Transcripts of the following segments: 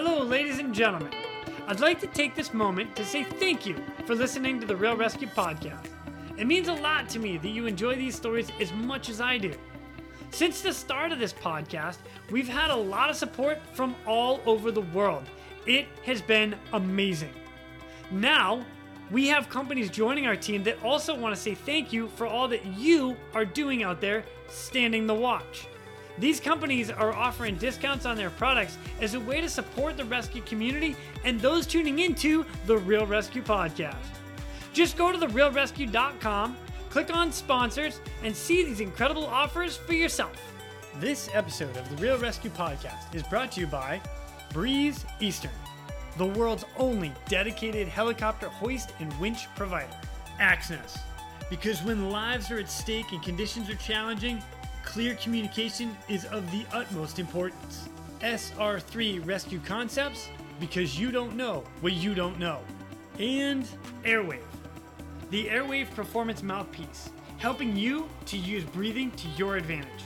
Hello, ladies and gentlemen. I'd like to take this moment to say thank you for listening to the Real ResQ Podcast. It means a lot to me that you enjoy these stories as much as I do. Since the start of this podcast, we've had a lot of support from all over the world. It has been amazing. Now, we have companies joining our team that also want to say thank you for all that you are doing out there standing the watch. These companies are offering discounts on their products as a way to support the rescue community and those tuning into the Real ResQ Podcast. Just go to therealresq.com, click on sponsors, and see these incredible offers for yourself. This episode of the Real ResQ Podcast is brought to you by Breeze Eastern, the world's only dedicated helicopter hoist and winch provider. Axnes, because when lives are at stake and conditions are challenging, clear communication is of the utmost importance. SR3 Rescue Concepts, because you don't know what you don't know. And Airwave, the Airwave Performance Mouthpiece, helping you to use breathing to your advantage.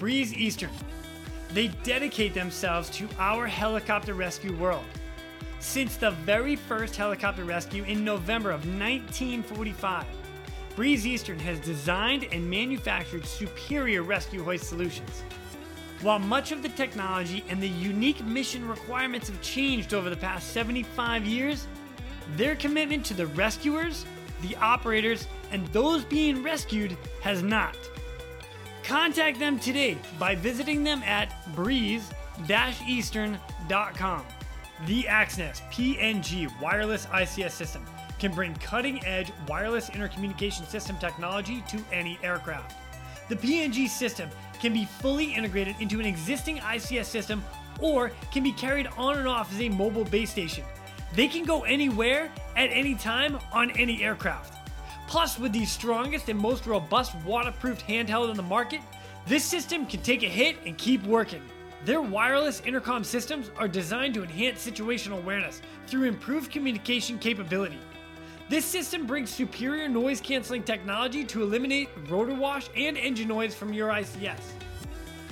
Breeze Eastern, they dedicate themselves to our helicopter rescue world. Since the very first helicopter rescue in November of 1945, Breeze Eastern has designed and manufactured superior rescue hoist solutions. While much of the technology and the unique mission requirements have changed over the past 75 years, their commitment to the rescuers, the operators, and those being rescued has not. Contact them today by visiting them at breeze-eastern.com. The Axnes PNG wireless ICS system can bring cutting edge wireless intercommunication system technology to any aircraft. The PNG system can be fully integrated into an existing ICS system or can be carried on and off as a mobile base station. They can go anywhere at any time on any aircraft. Plus, with the strongest and most robust waterproofed handheld on the market, this system can take a hit and keep working. Their wireless intercom systems are designed to enhance situational awareness through improved communication capability. This system brings superior noise canceling technology to eliminate rotor wash and engine noise from your ICS.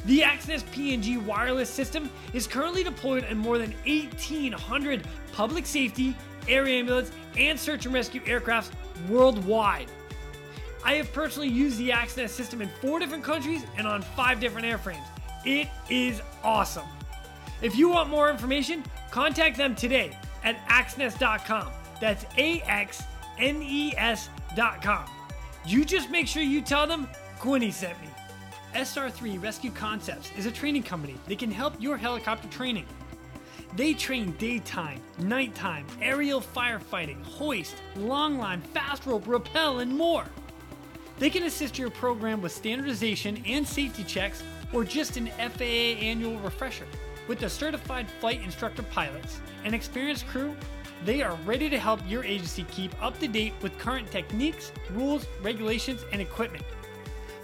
The Axnes PNG wireless system is currently deployed in more than 1,800 public safety, air ambulance, and search and rescue aircrafts worldwide. I have personally used the Axnes system in four different countries and on five different airframes. It is awesome. If you want more information, contact them today at axnes.com. That's A X N E S.com. You just make sure you tell them Quinny sent me. SR3 Rescue Concepts is a training company that can help your helicopter training. They train daytime, nighttime, aerial firefighting, hoist, long line, fast rope, rappel, and more. They can assist your program with standardization and safety checks or just an FAA annual refresher. With the certified flight instructor pilots and experienced crew, they are ready to help your agency keep up to date with current techniques, rules, regulations, and equipment.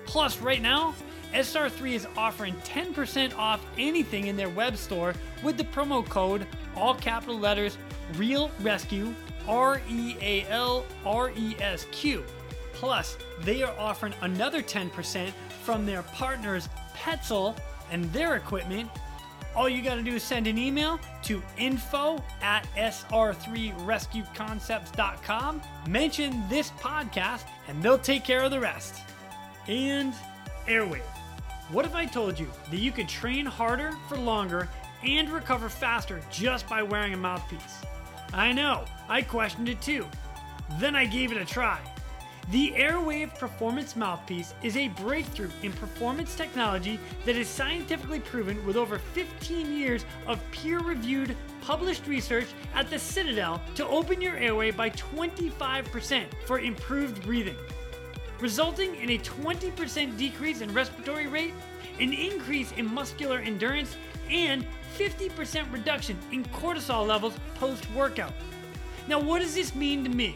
Plus, right now, SR3 is offering 10% off anything in their web store with the promo code, all capital letters, Real Rescue, R E A L R E S Q. Plus, they are offering another 10% from their partners Petzl and their equipment. All you got to do is send an email to info at sr3rescueconcepts.com, mention this podcast, and they'll take care of the rest. And Airwave. What if I told you that you could train harder for longer and recover faster just by wearing a mouthpiece? I know, I questioned it too. Then I gave it a try. The Airwave Performance Mouthpiece is a breakthrough in performance technology that is scientifically proven with over 15 years of peer reviewed, published research at the Citadel to open your airway by 25% for improved breathing resulting in a 20% decrease in respiratory rate, an increase in muscular endurance, and 50% reduction in cortisol levels post workout. Now, what does this mean to me?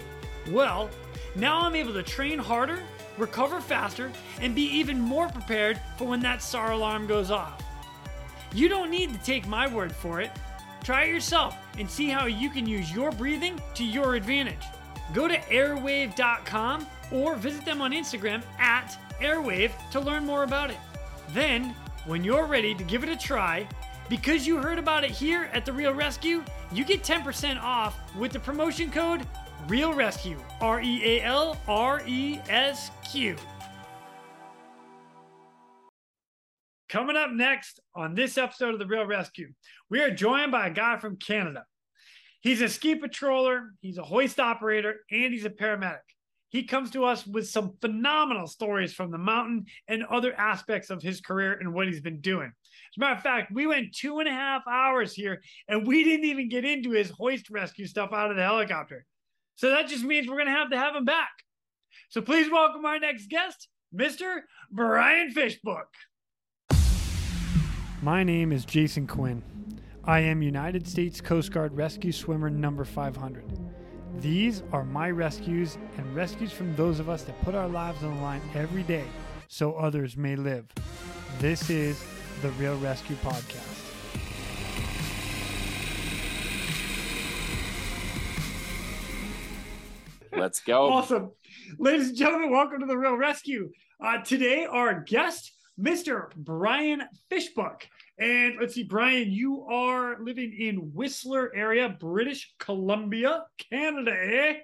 Well, now I'm able to train harder, recover faster, and be even more prepared for when that SAR alarm goes off. You don't need to take my word for it. Try it yourself and see how you can use your breathing to your advantage. Go to airwave.com or visit them on Instagram at Airwave to learn more about it. Then, when you're ready to give it a try, Because you heard about it here at The Real ResQ, you get 10% off with the promotion code Real Rescue. R E A L R E S Q. Coming up next on this episode of The Real ResQ, we are joined by a guy from Canada. He's a ski patroller, he's a hoist operator, and he's a paramedic. He comes to us with some phenomenal stories from the mountain and other aspects of his career and what he's been doing. As a matter of fact, we went two and a half hours here and we didn't even get into his hoist rescue stuff out of the helicopter. So that just means we're going to have to have him back. So please welcome our next guest, Mr. Brian Fishbook. My name is Jason Quinn. I am United States Coast Guard Rescue Swimmer number 500. These are my rescues and rescues from those of us that put our lives on the line every day so others may live. This is the Real ResQ Podcast. Let's go. Awesome. Ladies and gentlemen, welcome to the Real ResQ. Uh, today, our guest, Mr. Brian Fishbook. And let's see, Brian, you are living in Whistler area, British Columbia, Canada, eh?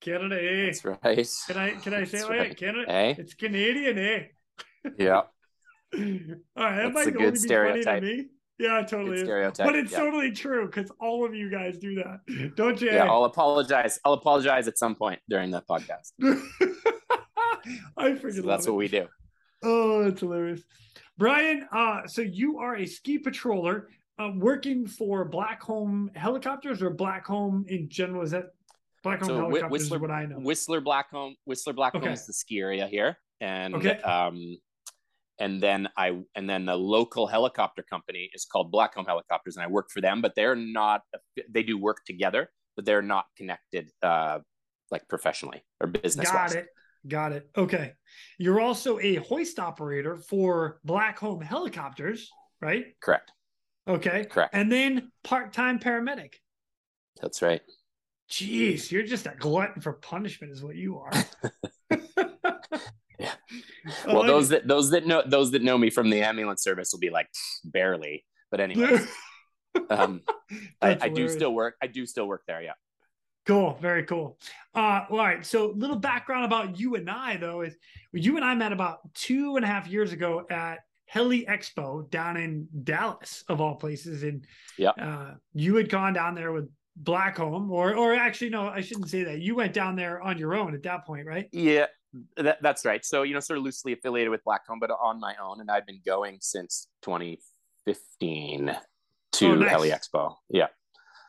Canada, eh? That's right. Can I can I say it right? Canada, eh? It's Canadian, eh? Yeah. All right, that That's might a only good be stereotype. funny to me. Yeah, totally stereotype. But it's yeah. totally true because all of you guys do that, don't you? yeah, I'll apologize. I'll apologize at some point during the podcast. I freaking So that's it. what we do. Oh, that's hilarious. Brian, uh, so you are a ski patroller uh, working for Blackcomb Helicopters or Blackcomb in general? Is that Blackcomb So Helicopters Whistler, is what I know. Whistler Blackcomb, Whistler Blackcomb Okay. is the ski area here, and Okay. um, and then I and then the local helicopter company is called Blackcomb Helicopters, and I work for them, but they're not. They do work together, but they're not connected, uh, like professionally or business. Got it. Got it. Okay. You're also a hoist operator for Blackcomb Helicopters, right? Correct. Okay. Correct. And then part time paramedic. That's right. Jeez, you're just a glutton for punishment, is what you are. Yeah. Well, like those it. that those that know those that know me from the ambulance service will be like barely. But anyway, um, I, I do still work. I do still work there. Yeah. Cool, very cool. Uh, all right. So, little background about you and I, though, is you and I met about two and a half years ago at Heli Expo down in Dallas, of all places. And Yep. uh, you had gone down there with Blackcomb, or or actually, no, I shouldn't say that. You went down there on your own at that point, right? Yeah, that, that's right. So you know, sort of loosely affiliated with Blackcomb, but on my own, and I've been going since 2015 to Oh, nice. Expo. Yeah.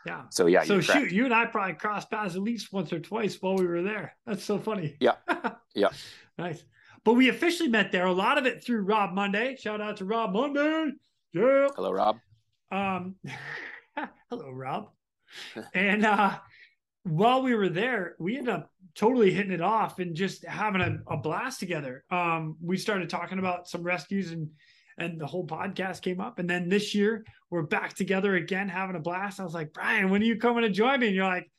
Yeah. So yeah. so shoot, correct. you and I probably crossed paths at least once or twice while we were there. That's so funny. Yeah. Yeah. nice. But we officially met there. A lot of it through Rob Monday. Shout out to Rob Monday. Yeah. Hello, Rob. Um, hello, Rob. and uh, while we were there, we ended up totally hitting it off and just having a, a blast together. Um, we started talking about some rescues and and the whole podcast came up. And then this year we're back together again, having a blast. I was like, Brian, when are you coming to join me? And you're like,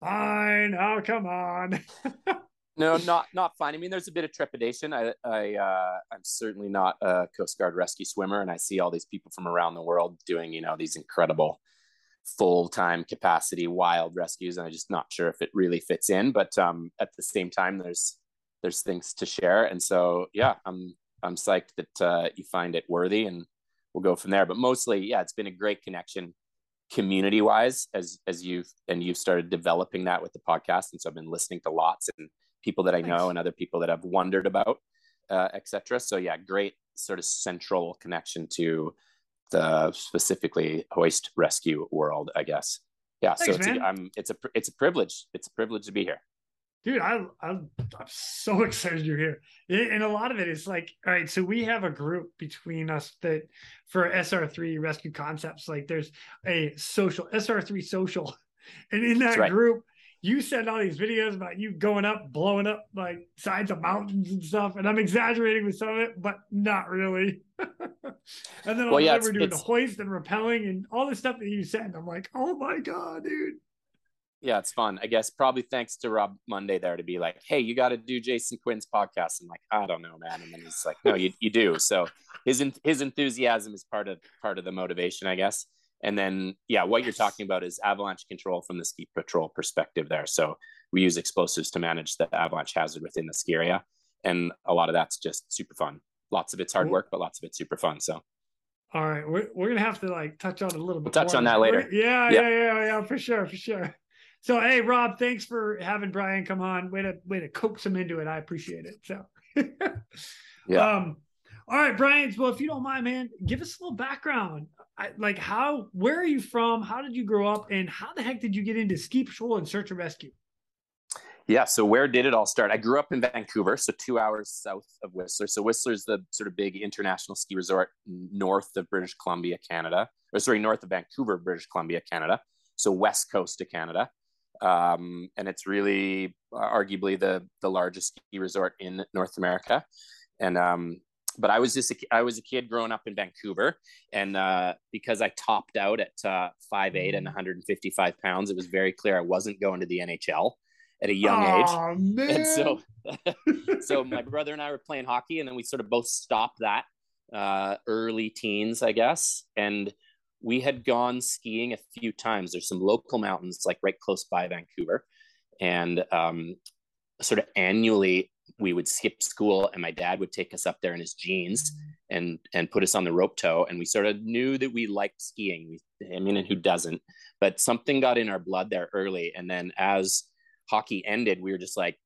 fine, oh come on. No, not not fine. I mean, there's a bit of trepidation. I, I uh, I'm certainly not a Coast Guard rescue swimmer, and I see all these people from around the world doing, you know, these incredible full time capacity wild rescues, and I'm just not sure if it really fits in. But um, at the same time, there's there's things to share, and so yeah, I'm I'm psyched that uh, you find it worthy, and we'll go from there. But mostly, yeah, it's been a great connection community wise as as you've and you've started developing that with the podcast and so i've been listening to lots and people that I know Nice. and other people that I've wondered about, uh, etc. So yeah, great sort of central connection to the specifically hoist rescue world, I guess. Yeah, Thanks, so it's a. I'm, it's a it's a privilege. It's a privilege to be here. dude I, I i'm so excited you're here And- and a lot of it is like all right so we have a group between us that for sr3 rescue concepts like there's a social sr3 social and in that right. group you send all these videos about you going up blowing up like sides of mountains and stuff and i'm exaggerating with some of it but not really and then Well, all yeah, we're doing it's- hoist and rappelling and all the stuff that you send i'm like oh my god dude yeah, it's fun. I guess probably thanks to Rob Monday there to be like, hey, you got to do Jason Quinn's podcast. I'm like, I don't know, man. And then he's like, no, you, you do. So his his enthusiasm is part of part of the motivation, I guess. And then yeah, what you're talking about is avalanche control from the ski patrol perspective there. So we use explosives to manage the avalanche hazard within the ski area, and a lot of that's just super fun. Lots of it's hard work, but lots of it's super fun. So all right, we're, we're gonna have to like touch on a little bit. We'll touch on that later. Yeah, yeah, yeah, yeah, for sure, for sure. So hey, Rob, thanks for having Brian come on. Way to way to coax him into it. I appreciate it. So yeah. Um, all right, Brian. Well, if you don't mind, man, give us a little background. I, like how, where are you from? How did you grow up, and how the heck did you get into ski patrol and search and rescue? Yeah. So where did it all start? I grew up in Vancouver, so two hours south of Whistler. So Whistler's the sort of big international ski resort north of British Columbia, Canada, or sorry, north of Vancouver, British Columbia, Canada. So west coast of Canada um, and it's really arguably the the largest ski resort in North America. And um, but I was just a, I was a kid growing up in Vancouver, and uh, because I topped out at uh, five eight and 155 mm. pounds, it was very clear I wasn't going to the NHL at a young age. Man. And so, so my brother and I were playing hockey, and then we sort of both stopped that uh, early teens, I guess, and we had gone skiing a few times. There's some local mountains like right close by Vancouver, and um, sort of annually we would skip school, and my dad would take us up there in his jeans and and put us on the rope tow, and we sort of knew that we liked skiing. I mean, and who doesn't? But something got in our blood there early, and then as hockey ended, we were just like,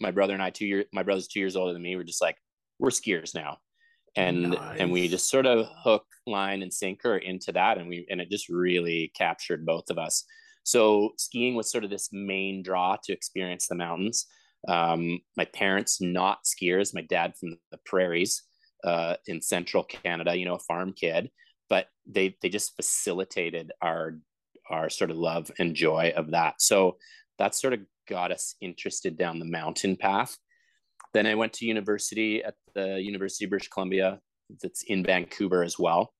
my brother and I, two years, my brother's two years older than me, we we're just like, we're skiers now and nice. and we just sort of hook line and sinker into that and we and it just really captured both of us so skiing was sort of this main draw to experience the mountains um, my parents not skiers. My dad from the prairies uh, in central canada you know a farm kid but they they just facilitated our our sort of love and joy of that. So that sort of got us interested down the mountain path. Then I went to university at the University of British Columbia, that's in Vancouver as well,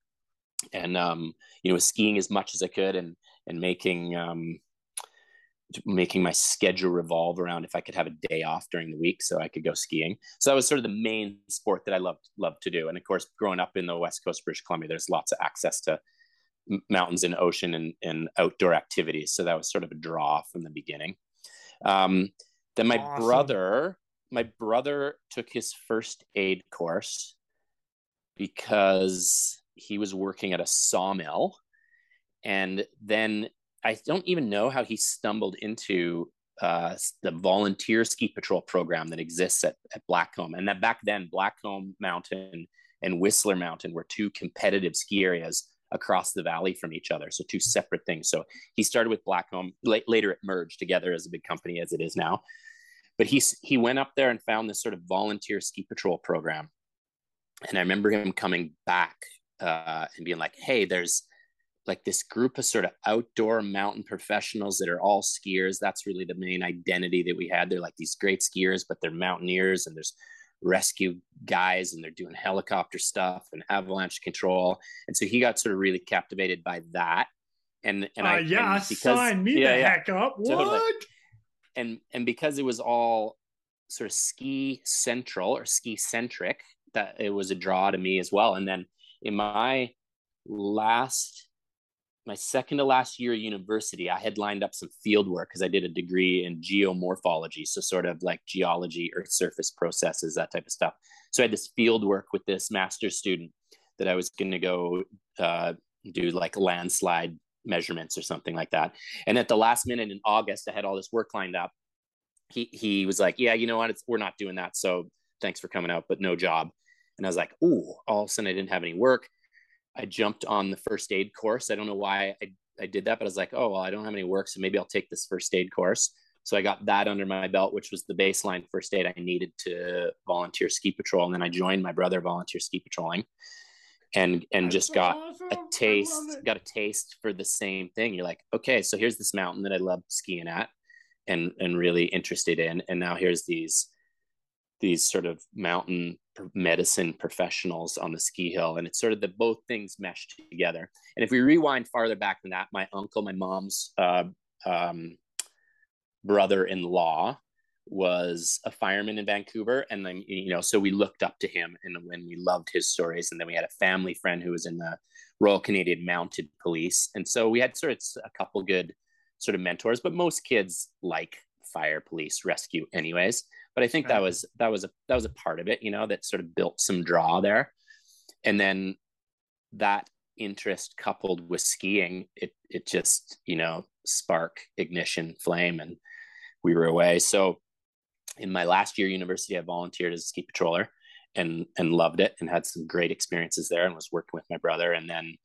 and um, you know, skiing as much as I could, and and making um, making my schedule revolve around if I could have a day off during the week so I could go skiing. So that was sort of the main sport that I loved loved to do. And of course, growing up in the West Coast British Columbia, there's lots of access to mountains and ocean and, and outdoor activities. So that was sort of a draw from the beginning. Um, then my awesome. brother my brother took his first aid course because he was working at a sawmill and then i don't even know how he stumbled into uh, the volunteer ski patrol program that exists at, at blackcomb and that back then blackcomb mountain and whistler mountain were two competitive ski areas across the valley from each other. So two separate things. So he started with blackcomb later it merged together as a big company as it is now. But he he went up there and found this sort of volunteer ski patrol program. And i remember him coming back uh, and being like hey there's like this group of sort of outdoor mountain professionals that are all skiers. That's really the main identity that we had. They're like these great skiers but they're mountaineers and there's rescue guys and they're doing helicopter stuff and avalanche control. And so he got sort of really captivated by that. And and uh, I yeah and because, sign me yeah, the yeah, heck up. What? Totally and and because it was all sort of ski central or ski centric that it was a draw to me as well. And then in my last my second to last year at university i had lined up some field work because i did a degree in geomorphology so sort of like geology earth surface processes that type of stuff so i had this field work with this master's student that i was going to go uh, do like landslide measurements or something like that. And at the last minute in August, I had all this work lined up. He he was like, "Yeah, you know what? It's, we're not doing that. So thanks for coming out, but no job." And I was like, "Ooh!" All of a sudden, I didn't have any work. I jumped on the first aid course. I don't know why I, I did that, but I was like, "Oh, well, I don't have any work, so maybe I'll take this first aid course." So I got that under my belt, which was the baseline first aid I needed to volunteer ski patrol. And then I joined my brother volunteer ski patrolling and and just got a taste got a taste for the same thing you're like okay so here's this mountain that i love skiing at and and really interested in and now here's these these sort of mountain medicine professionals on the ski hill and it's sort of the both things meshed together and if we rewind farther back than that my uncle my mom's uh, um, brother-in-law was a fireman in Vancouver. And then, you know, so we looked up to him and when we loved his stories. And then we had a family friend who was in the Royal Canadian Mounted Police. And so we had sort of a couple good sort of mentors, but most kids like fire, police, rescue anyways. But I think that was that was a that was a part of it, you know, that sort of built some draw there. And then that interest coupled with skiing, it it just, you know, spark, ignition, flame, and we were away. So in my last year university, I volunteered as a ski patroller and and loved it and had some great experiences there and was working with my brother. And then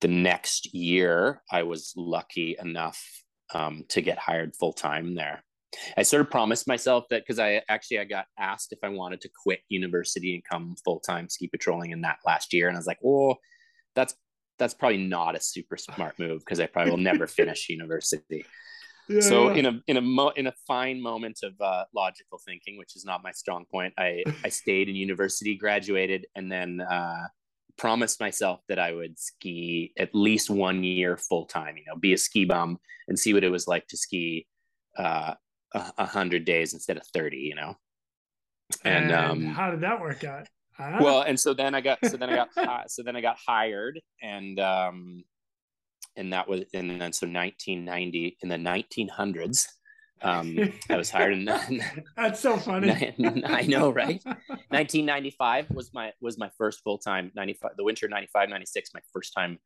the next year, I was lucky enough um, to get hired full time there. I sort of promised myself that because I actually I got asked if I wanted to quit university and come full time ski patrolling in that last year, and I was like, oh, that's that's probably not a super smart move because I probably will never finish university. Yeah, so yeah. in a in a mo- in a fine moment of uh, logical thinking, which is not my strong point, I I stayed in university, graduated, and then uh, promised myself that I would ski at least one year full time. You know, be a ski bum and see what it was like to ski uh, a hundred days instead of thirty. You know, and, and um, how did that work out? Huh? Well, and so then I got so then I got uh, so then I got hired and um and that was and then so 1990 in the 1900s um i was hired in that. that's so funny. i know right? 1995 was my was my first full-time 95 the winter 95 96 my first time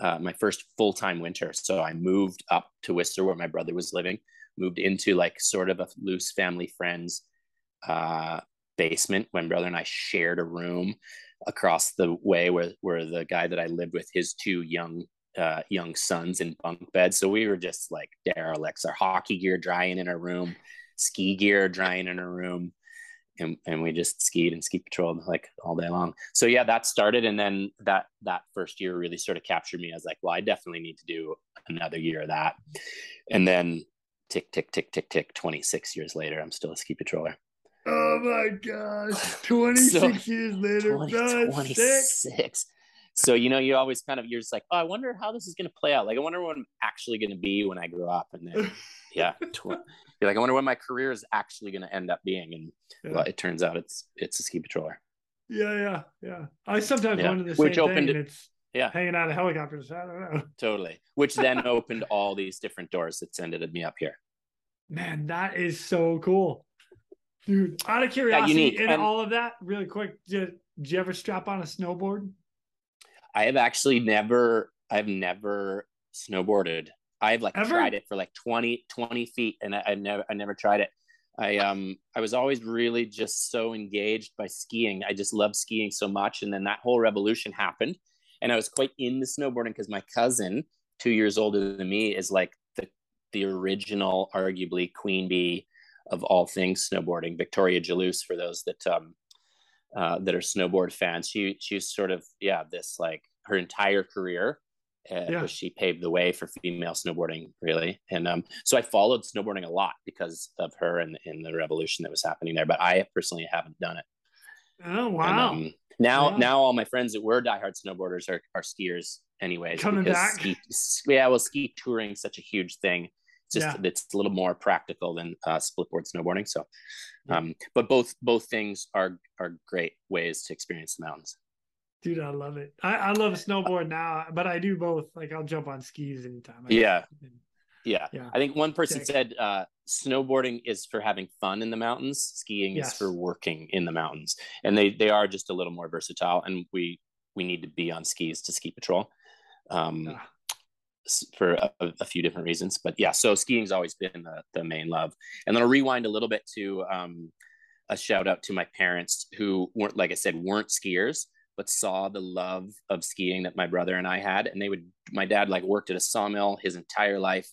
uh, my first full-time winter. So i moved up to whistler where my brother was living moved into like sort of a loose family friends uh basement. When brother and i shared a room across the way where where the guy that i lived with his two young uh, young sons in bunk beds. So we were just like derelicts. Our hockey gear drying in our room, ski gear drying in our room, and and we just skied and ski patrolled like all day long. So yeah, that started, and then that that first year really sort of captured me. I was like, well, I definitely need to do another year of that, and then tick tick tick tick tick. Twenty six years later, I'm still a ski patroller. Oh my gosh, 26 so, years later, 20, 26 so you know you always kind of you're just like oh i wonder how this is going to play out. Like i wonder what i'm actually going to be when i grow up and then yeah tw- you're like i wonder what my career is actually going to end up being and yeah. well, it turns out it's it's a ski patroller. Yeah yeah yeah. I sometimes yeah. wonder the Which same opened thing, it's yeah. hanging out of helicopters i don't know. Totally. Which then opened all these different doors that's ended me up here. Man that is so cool. Dude out of curiosity in and, all of that really quick did, did you ever strap on a snowboard I have actually never, I've never snowboarded. I've like Ever? tried it for like 20, 20 feet and I, I never, I never tried it. I, um, I was always really just so engaged by skiing. I just love skiing so much. And then that whole revolution happened and I was quite into snowboarding because my cousin, two years older than me, is like the, the original, arguably queen bee of all things snowboarding, Victoria Jealouse, for those that um, uh, that are snowboard fans. She she's sort of yeah this like her entire career. Uh, yeah. She paved the way for female snowboarding, really, and um, so I followed snowboarding a lot because of her and, and the revolution that was happening there. But I personally haven't done it. Oh wow! And, um, now, wow. now all my friends that were diehard snowboarders are, are skiers, anyways. Coming back, ski, yeah. Well, ski touring such a huge thing. It's just yeah. it's a little more practical than uh, splitboard snowboarding. So, um, but both both things are are great ways to experience the mountains. Dude, I love it. I, I love snowboard now, but I do both. Like I'll jump on skis anytime. yeah. yeah. Yeah. I think one person okay. said uh, snowboarding is for having fun in the mountains. Skiing yes. is for working in the mountains. And they they are just a little more versatile. And we we need to be on skis to ski patrol. Um, yeah for a, a, few different reasons. But yeah, so skiing's always been the, the main love. And then I'll rewind a little bit to um, a shout out to my parents who weren't, like I said, weren't skiers, but saw the love of skiing that my brother and I had. And they would, my dad like worked at a sawmill his entire life.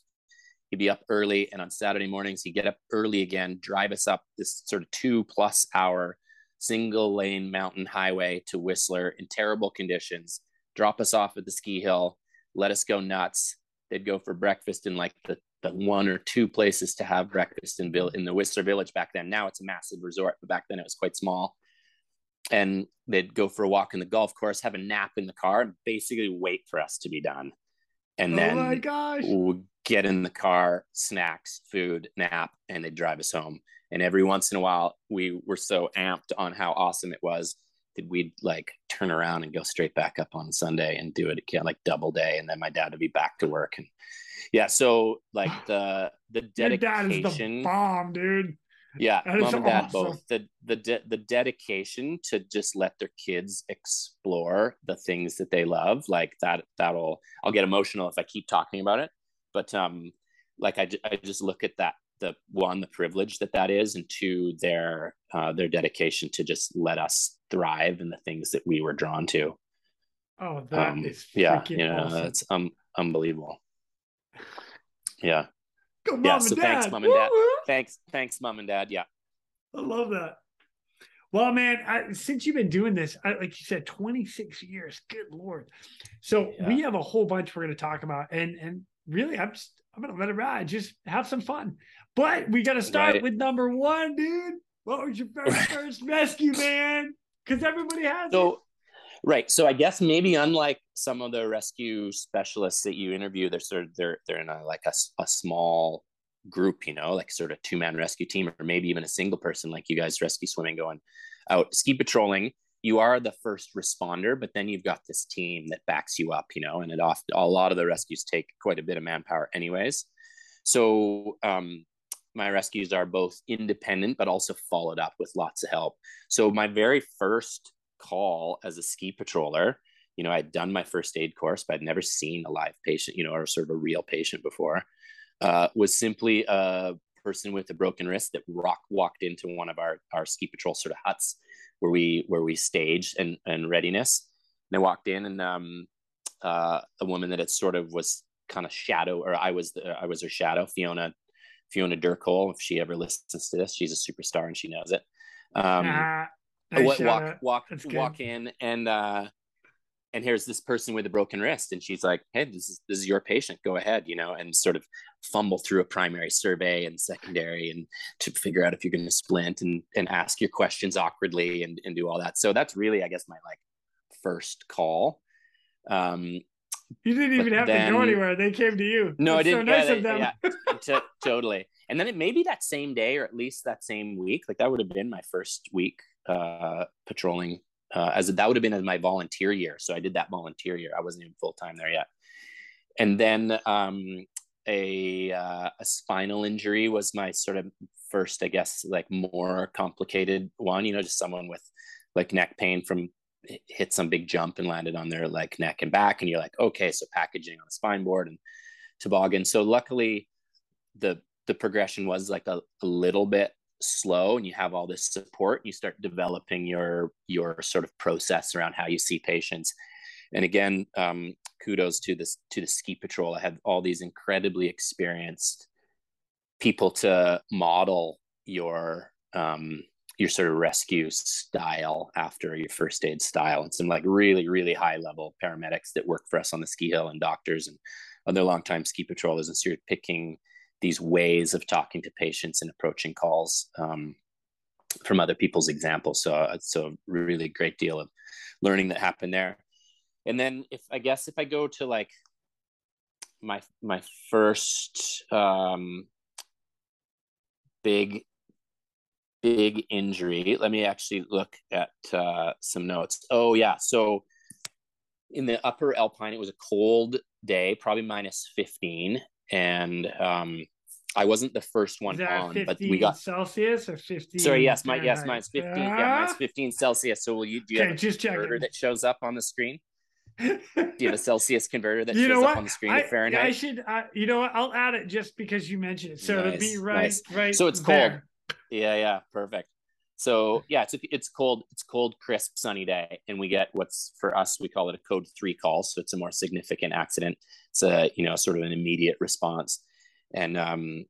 He'd be up early, and on Saturday mornings, he'd get up early again, drive us up this sort of two plus hour single lane mountain highway to Whistler in terrible conditions, drop us off at the ski hill, let us go nuts. They'd go for breakfast in like the, the one or two places to have breakfast in, in the Whistler Village back then. Now it's a massive resort, but back then it was quite small. And they'd go for a walk in the golf course, have a nap in the car, and basically wait for us to be done. and oh then my gosh. we'll get in the car, snacks, food, nap, and they'd drive us home. And every once in a while, we were so amped on how awesome it was that we'd like turn around and go straight back up on Sunday and do it again, like double day. And then my dad would be back to work. And yeah, so like the the dedication, Your dad is the bomb, dude. yeah, mom and dad awesome. both the the de- the dedication to just let their kids explore the things that they love, like that. That'll I'll get emotional if I keep talking about it, but um, like I, I just look at that the one the privilege that that is and two their uh, their dedication to just let us thrive in the things that we were drawn to Oh, that um is yeah you know awesome. it's um unbelievable yeah Go mom yeah, and so dad. thanks, mom and dad. Woo-woo. thanks thanks mom and dad yeah I love that. Well, man, I, since you've been doing this, I, like you said, 26 years. Good lord. So Yeah. we have a whole bunch we're going to talk about, and and really, I'm just I'm going to let it ride. Just have some fun. But we got to start Right. with number one, dude. What was your very first rescue, man? Because everybody has it. so right so i guess maybe unlike some of the rescue specialists that you interview they're sort of they're they're in a like a, a small group you know like sort of two-man rescue team or maybe even a single person like you guys rescue swimming going out ski patrolling you are the first responder but then you've got this team that backs you up you know and it often a lot of the rescues take quite a bit of manpower anyways so um my rescues are both independent but also followed up with lots of help. So my very first call as a ski patroller you know i'd done my first aid course but i'd never seen a live patient you know or sort of a real patient before uh, was simply a person with a broken wrist that rock walked into one of our our ski patrol sort of huts where we where we staged and and readiness. And i walked in and um uh a woman that had sort of was kind of shadow or i was the, i was her shadow fiona fiona durkole if she ever listens to this she's a superstar and she knows it um Ah, nice walk out. walk That's good. walk in and uh and here's this person with a broken wrist and she's like hey this is this is your patient go ahead you know and sort of fumble through a primary survey and secondary and to figure out if you're going to splint and and ask your questions awkwardly and and do all that so that's really i guess my like first call um You didn't even but have to go anywhere. They came to you. no, I didn't. So nice yeah, of them. yeah, to- totally. And then it maybe that same day, or at least that same week, like that would have been my first week uh, patrolling. Uh, as that would have been as my volunteer year, so I did that volunteer year. I wasn't even full time there yet. And then um, a uh, a spinal injury was my sort of first, I guess, like more complicated one. You know, just someone with like neck pain from hit some big jump and landed on their like neck and back and you're like okay so packaging on a spine board and toboggan. So luckily the the progression was like a, a little bit slow and you have all this support you start developing your your sort of process around how you see patients. And again um, kudos to this to the ski patrol. I had all these incredibly experienced people to model your um, your sort of rescue style after your first aid style and some like really really high level paramedics that work for us on the ski hill and doctors and other longtime ski patrollers and so you're picking these ways of talking to patients and approaching calls um, from other people's examples so it's a really great deal of learning that happened there. And then if i guess if i go to like my my first um big big injury. Let me actually look at uh, some notes. Oh yeah, so in the upper Alpine, it was a cold day, probably minus fifteen, and um, I wasn't the first one on, 15 but we got. Celsius or 15. Sorry, yes, my yes, Fahrenheit? fifteen. Ah? Yeah, mine's fifteen Celsius. So will you do you Okay, have a just converter that shows up on the screen? Do you have a Celsius converter that you shows up on the screen I, Fahrenheit? I should. Uh, you know what? I'll add it just because you mentioned it. So it'll be right, nice. right. So it's cold. Yeah, yeah, perfect. So yeah, it's it's cold, it's cold, crisp, sunny day, and we get what's for us we call it a code three call. So it's a more significant accident. It's a you know sort of an immediate response, and um,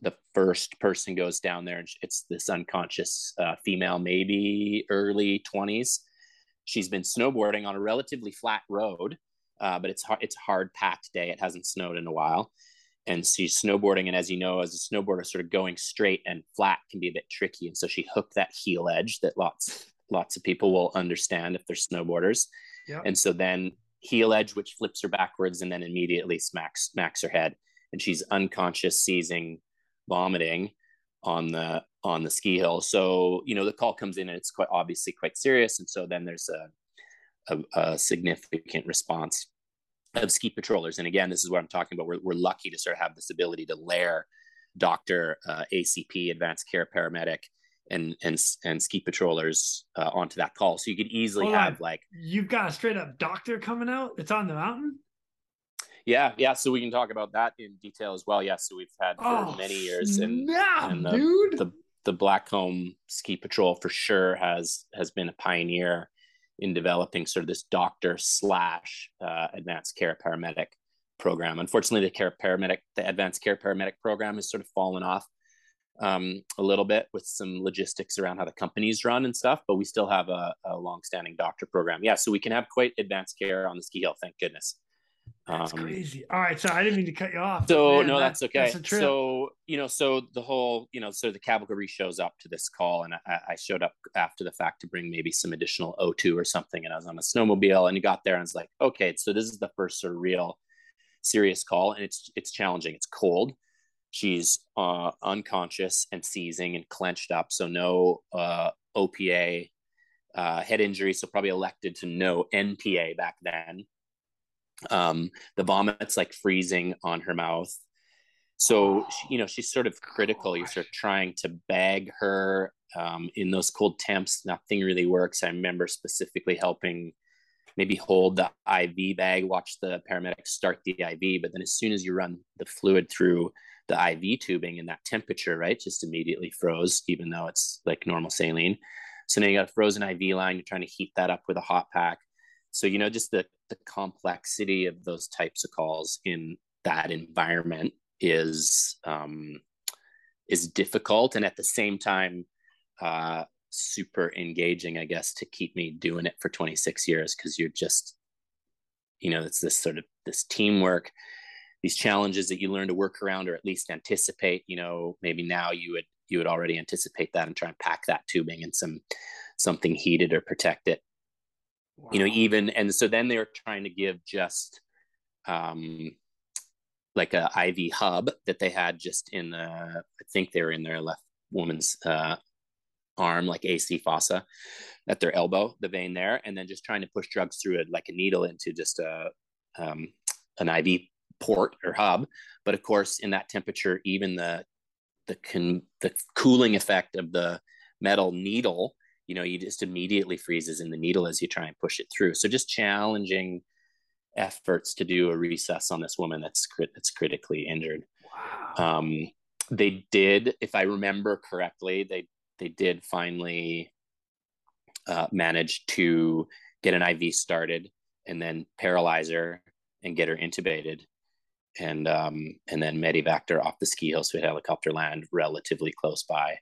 the first person goes down there, and it's this unconscious uh, female, maybe early twenties. She's been snowboarding on a relatively flat road, uh, but it's hard, it's a hard packed day. It hasn't snowed in a while and she's snowboarding and as you know as a snowboarder sort of going straight and flat can be a bit tricky and so she hooked that heel edge that lots lots of people will understand if they're snowboarders Yep. and so then heel edge, which flips her backwards and then immediately smacks smacks her head, and she's unconscious, seizing, vomiting on the on the ski hill. So you know the call comes in and it's quite obviously quite serious, and so then there's a, a, a significant response of ski patrollers. And again, this is what I'm talking about. We're, we're lucky to sort of have this ability to layer doctor, uh, ACP, advanced care paramedic, and and and ski patrollers uh, onto that call. So you could easily Hold have on. like you've got a straight up doctor coming out. It's on the mountain. Yeah, yeah. So we can talk about that in detail as well. Yes, yeah, so we've had for oh, many years, and, and the, dude. the the Blackcomb Ski Patrol for sure has has been a pioneer in developing sort of this doctor slash uh, advanced care paramedic program. Unfortunately, the care paramedic, the advanced care paramedic program has sort of fallen off um, a little bit with some logistics around how the companies run and stuff, but we still have a, a long-standing doctor program. Yeah, so we can have quite advanced care on the ski hill, thank goodness. That's um, crazy. All right, so I didn't mean to cut you off. So man, no, that's, that's okay. That's so you know, so the whole, you know, so the cavalry shows up to this call, and I, I, showed up after the fact to bring maybe some additional O2 or something, and I was on a snowmobile, and he got there and was like, okay, so this is the first sort of real serious call, and it's it's challenging. It's cold. She's uh, unconscious and seizing and clenched up, so no uh, OPA, uh, head injury, so probably elected to no NPA back then. Um, the vomit's like freezing on her mouth. So, you know, she's sort of critical. You're sort of trying to bag her um, in those cold temps. Nothing really works. I remember specifically helping maybe hold the IV bag, watch the paramedics start the IV. But then as soon as you run the fluid through the IV tubing and that temperature, right, just immediately froze, even though it's like normal saline. So now you got a frozen IV line, you're trying to heat that up with a hot pack. So, you know, just the, the complexity of those types of calls in that environment is um, is difficult and at the same time uh, super engaging, I guess, to keep me doing it for 26 years because you're just, you know, it's this sort of this teamwork these challenges that you learn to work around or at least anticipate you know maybe now you would you would already anticipate that and try and pack that tubing in some something heated or protect it wow. you know even and so then they're trying to give just um like a iv hub that they had just in the i think they were in their left woman's uh arm like ac fossa at their elbow the vein there and then just trying to push drugs through it like a needle into just a um, an iv port or hub. But of course, in that temperature, even the the con- the cooling effect of the metal needle, you know, you just immediately freezes in the needle as you try and push it through. So just challenging efforts to do a resus on this woman that's crit- that's critically injured. Wow. Um, they did, if I remember correctly, they they did finally uh, manage to get an IV started and then paralyze her and get her intubated and um, and then medevaced her off the ski hill so we had helicopter land relatively close by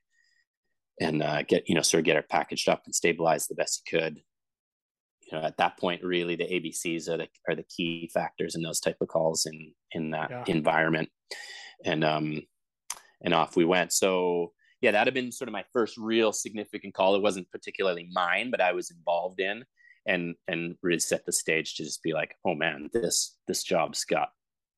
and uh, get you know sort of get it packaged up and stabilized the best you could you know at that point really the abcs are the, are the key factors in those type of calls in in that yeah. environment and um and off we went so yeah that had been sort of my first real significant call it wasn't particularly mine but i was involved in and and really set the stage to just be like oh man this this job's got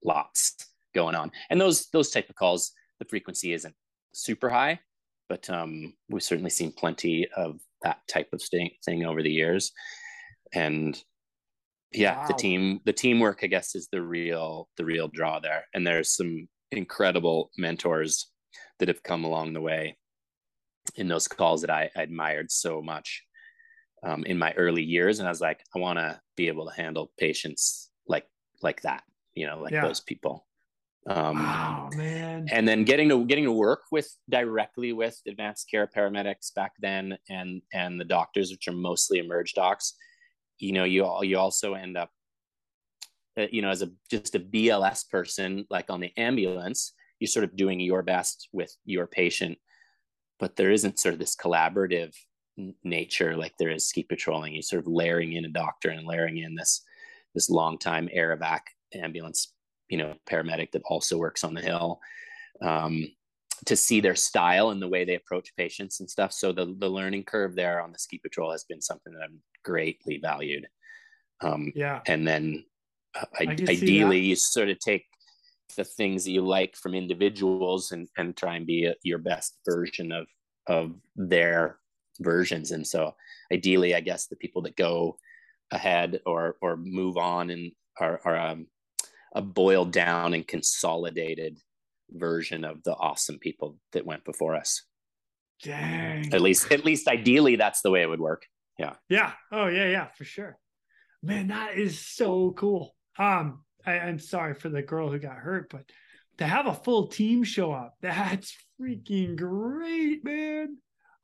lots going on. And those those type of calls, the frequency isn't super high, but um, we've certainly seen plenty of that type of thing over the years. And yeah, wow. the team the teamwork, I guess, is the real the real draw there. And there's some incredible mentors that have come along the way in those calls that I, I admired so much um, in my early years. And I was like, I want to be able to handle patients like like that you know, like yeah. those people. Um, wow, man. And then getting to getting to work with directly with advanced care paramedics back then, and and the doctors, which are mostly emerge docs. You know, you all you also end up, uh, you know, as a just a BLS person, like on the ambulance, you're sort of doing your best with your patient, but there isn't sort of this collaborative nature like there is ski patrolling. You sort of layering in a doctor and layering in this this long time air evac ambulance, you know, paramedic that also works on the hill, um, to see their style and the way they approach patients and stuff. So the the learning curve there on the ski patrol has been something that I've greatly valued. Um, yeah. And then uh, ideally, you sort of take the things that you like from individuals and and try and be a, your best version of of their versions. And so, ideally, I guess the people that go ahead or or move on and are, are um, a boiled down and consolidated version of the awesome people that went before us. Dang. At least, at least ideally, that's the way it would work. Yeah. Yeah. Oh yeah, yeah, for sure. Man, that is so cool. Um, I, I'm sorry for the girl who got hurt, but to have a full team show up, that's freaking great, man.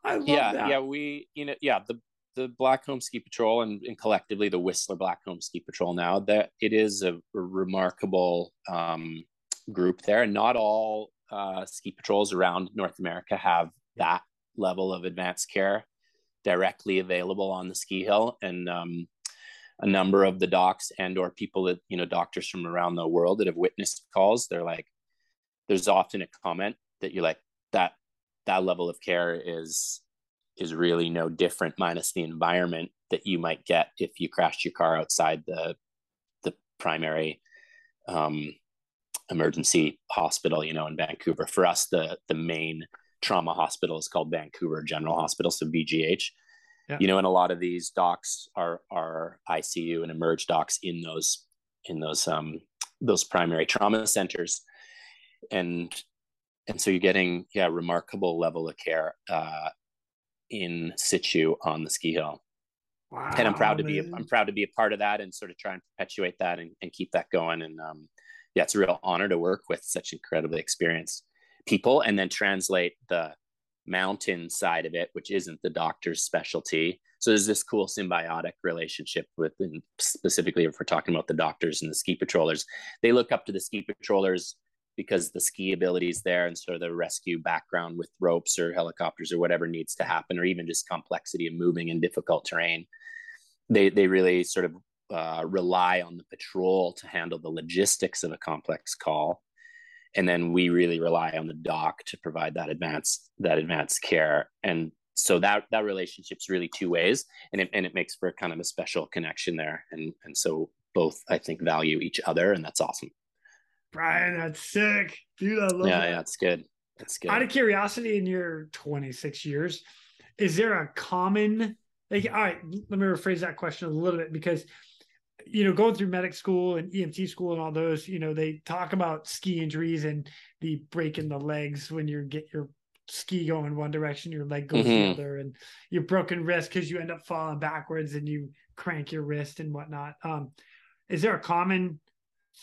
I love yeah, that. Yeah, we, you know, yeah, the the Blackcomb Ski Patrol and, and collectively the Whistler Blackcomb Ski Patrol now that it is a, a remarkable um, group there. And not all uh, ski patrols around North America have that level of advanced care directly available on the ski hill. And um, a number of the docs and or people that, you know, doctors from around the world that have witnessed calls, they're like, there's often a comment that you're like, that that level of care is is really no different minus the environment that you might get if you crashed your car outside the the primary um, emergency hospital you know in vancouver. For us the the main trauma hospital is called vancouver general hospital so vgh yeah. you know and a lot of these docs are are icu and emerge docs in those in those um those primary trauma centers. And and so you're getting yeah remarkable level of care uh, in situ on the ski hill. Wow, and I'm proud to be I'm proud to be a part of that and sort of try and perpetuate that and, and keep that going. And um, yeah, it's a real honor to work with such incredibly experienced people and then translate the mountain side of it, which isn't the doctor's specialty. So there's this cool symbiotic relationship with, and specifically if we're talking about the doctors and the ski patrollers, they look up to the ski patrollers because the ski ability is there and sort of the rescue background with ropes or helicopters or whatever needs to happen, or even just complexity of moving in difficult terrain. They they really sort of uh, rely on the patrol to handle the logistics of a complex call, and then we really rely on the doc to provide that advanced that advanced care. And so that that relationship's really two ways, and it and it makes for kind of a special connection there. And and so both I think value each other, and that's awesome. Brian, that's sick. Dude, I love yeah, that. Yeah, it's good. It's good. Out of curiosity, in your 26 years, is there a common like all right, let me rephrase that question a little bit because you know, going through medic school and EMT school and all those, you know, they talk about ski injuries and the breaking the legs when you get your ski going one direction, your leg goes mm-hmm. the other, and your broken wrist because you end up falling backwards and you crank your wrist and whatnot. Um, is there a common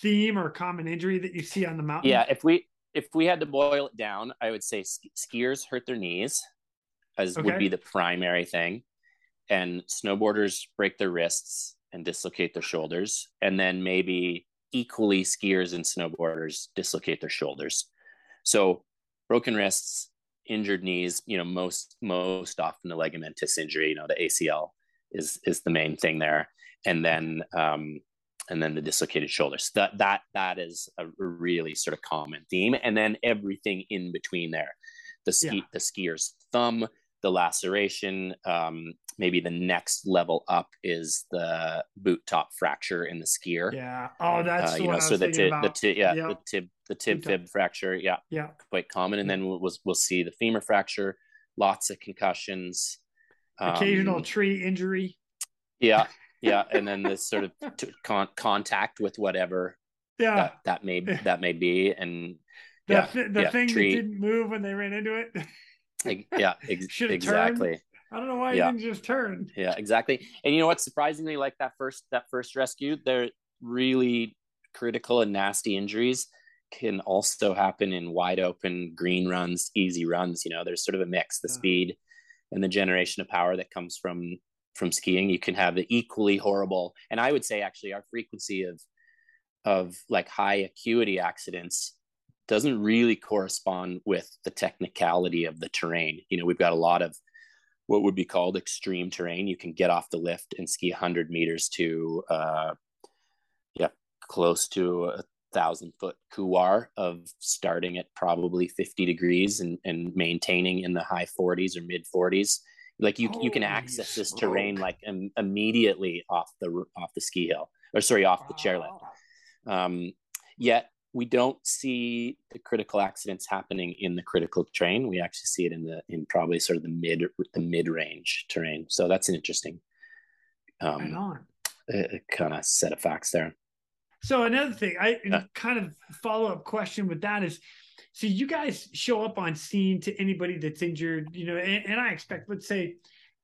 theme or common injury that you see on the mountain? Yeah, if we if we had to boil it down, I would say skiers hurt their knees, as okay. would be the primary thing, and snowboarders break their wrists and dislocate their shoulders, and then maybe equally skiers and snowboarders dislocate their shoulders. So broken wrists, injured knees, you know, most most often the ligamentous injury, you know, the ACL is is the main thing there, and then um, and then the dislocated shoulders. That that that is a really sort of common theme, and then everything in between there, the ski yeah. the skier's thumb, the laceration. Um, maybe the next level up is the boot top fracture in the skier. Yeah. Oh, that's uh, you know so the tib, the tib, yeah yep. the tib the tib fib fracture. Yeah. Yeah. Quite common, and then we'll we'll see the femur fracture. Lots of concussions. Occasional um, tree injury. Yeah yeah and then this sort of t- con- contact with whatever yeah that, that may eh. that may be and the, yeah, th- the yeah, thing tree. that didn't move when they ran into it like, yeah ex- exactly turned. i don't know why yeah. you didn't just turn yeah exactly and you know what surprisingly like that first that first rescue they're really critical and nasty injuries can also happen in wide open green runs easy runs you know there's sort of a mix the yeah. speed and the generation of power that comes from from skiing you can have the equally horrible. And i would say actually our frequency of of like high acuity accidents doesn't really correspond with the technicality of the terrain. You know we've got a lot of what would be called extreme terrain. You can get off the lift and ski 100 meters to uh yeah close to a thousand foot couloir of starting at probably 50 degrees and, and maintaining in the high 40s or mid 40s Like you you can access this terrain like Im- immediately off the off the ski hill or sorry off the chairlift. Um, yet we don't see the critical accidents happening in the critical terrain. We actually see it in the in probably sort of the mid the mid range terrain. So that's an interesting um, kind of set of facts there. So another thing, I uh, kind of follow up question with that is, so you guys show up on scene to anybody that's injured, you know, and, and I expect, let's say,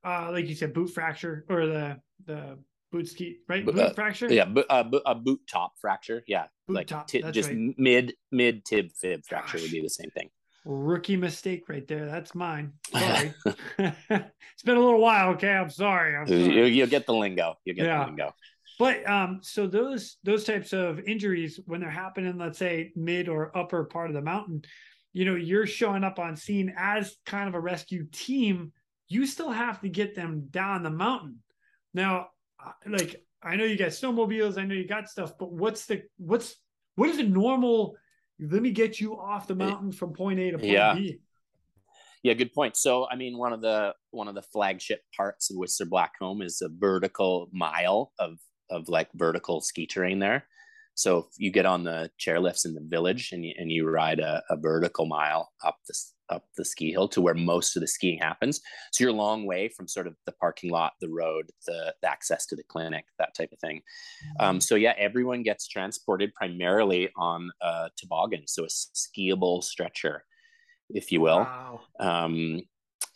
uh, like you said, boot fracture or the the boot ski, right? Boot uh, fracture. Yeah, uh, a boot top fracture. Yeah, boot like top, t- just right. mid mid tib fib fracture Gosh. would be the same thing. Rookie mistake right there. That's mine. Sorry. it's been a little while. Okay, I'm sorry. I'm sorry. You, will get the lingo. You'll get yeah. the lingo. But um, so those those types of injuries when they're happening, let's say mid or upper part of the mountain, you know, you're showing up on scene as kind of a rescue team. You still have to get them down the mountain. Now, like I know you got snowmobiles, I know you got stuff, but what's the what's what is a normal? Let me get you off the mountain from point A to point yeah. B. Yeah, good point. So, I mean, one of the one of the flagship parts of Whistler Blackcomb is a vertical mile of of like vertical ski terrain there. So if you get on the chairlifts in the village and you, and you ride a, a vertical mile up the up the ski hill to where most of the skiing happens. So you're a long way from sort of the parking lot, the road, the, the access to the clinic, that type of thing. Mm-hmm. Um, so yeah, everyone gets transported primarily on a toboggan, so a skiable stretcher, if you will. Wow. Um,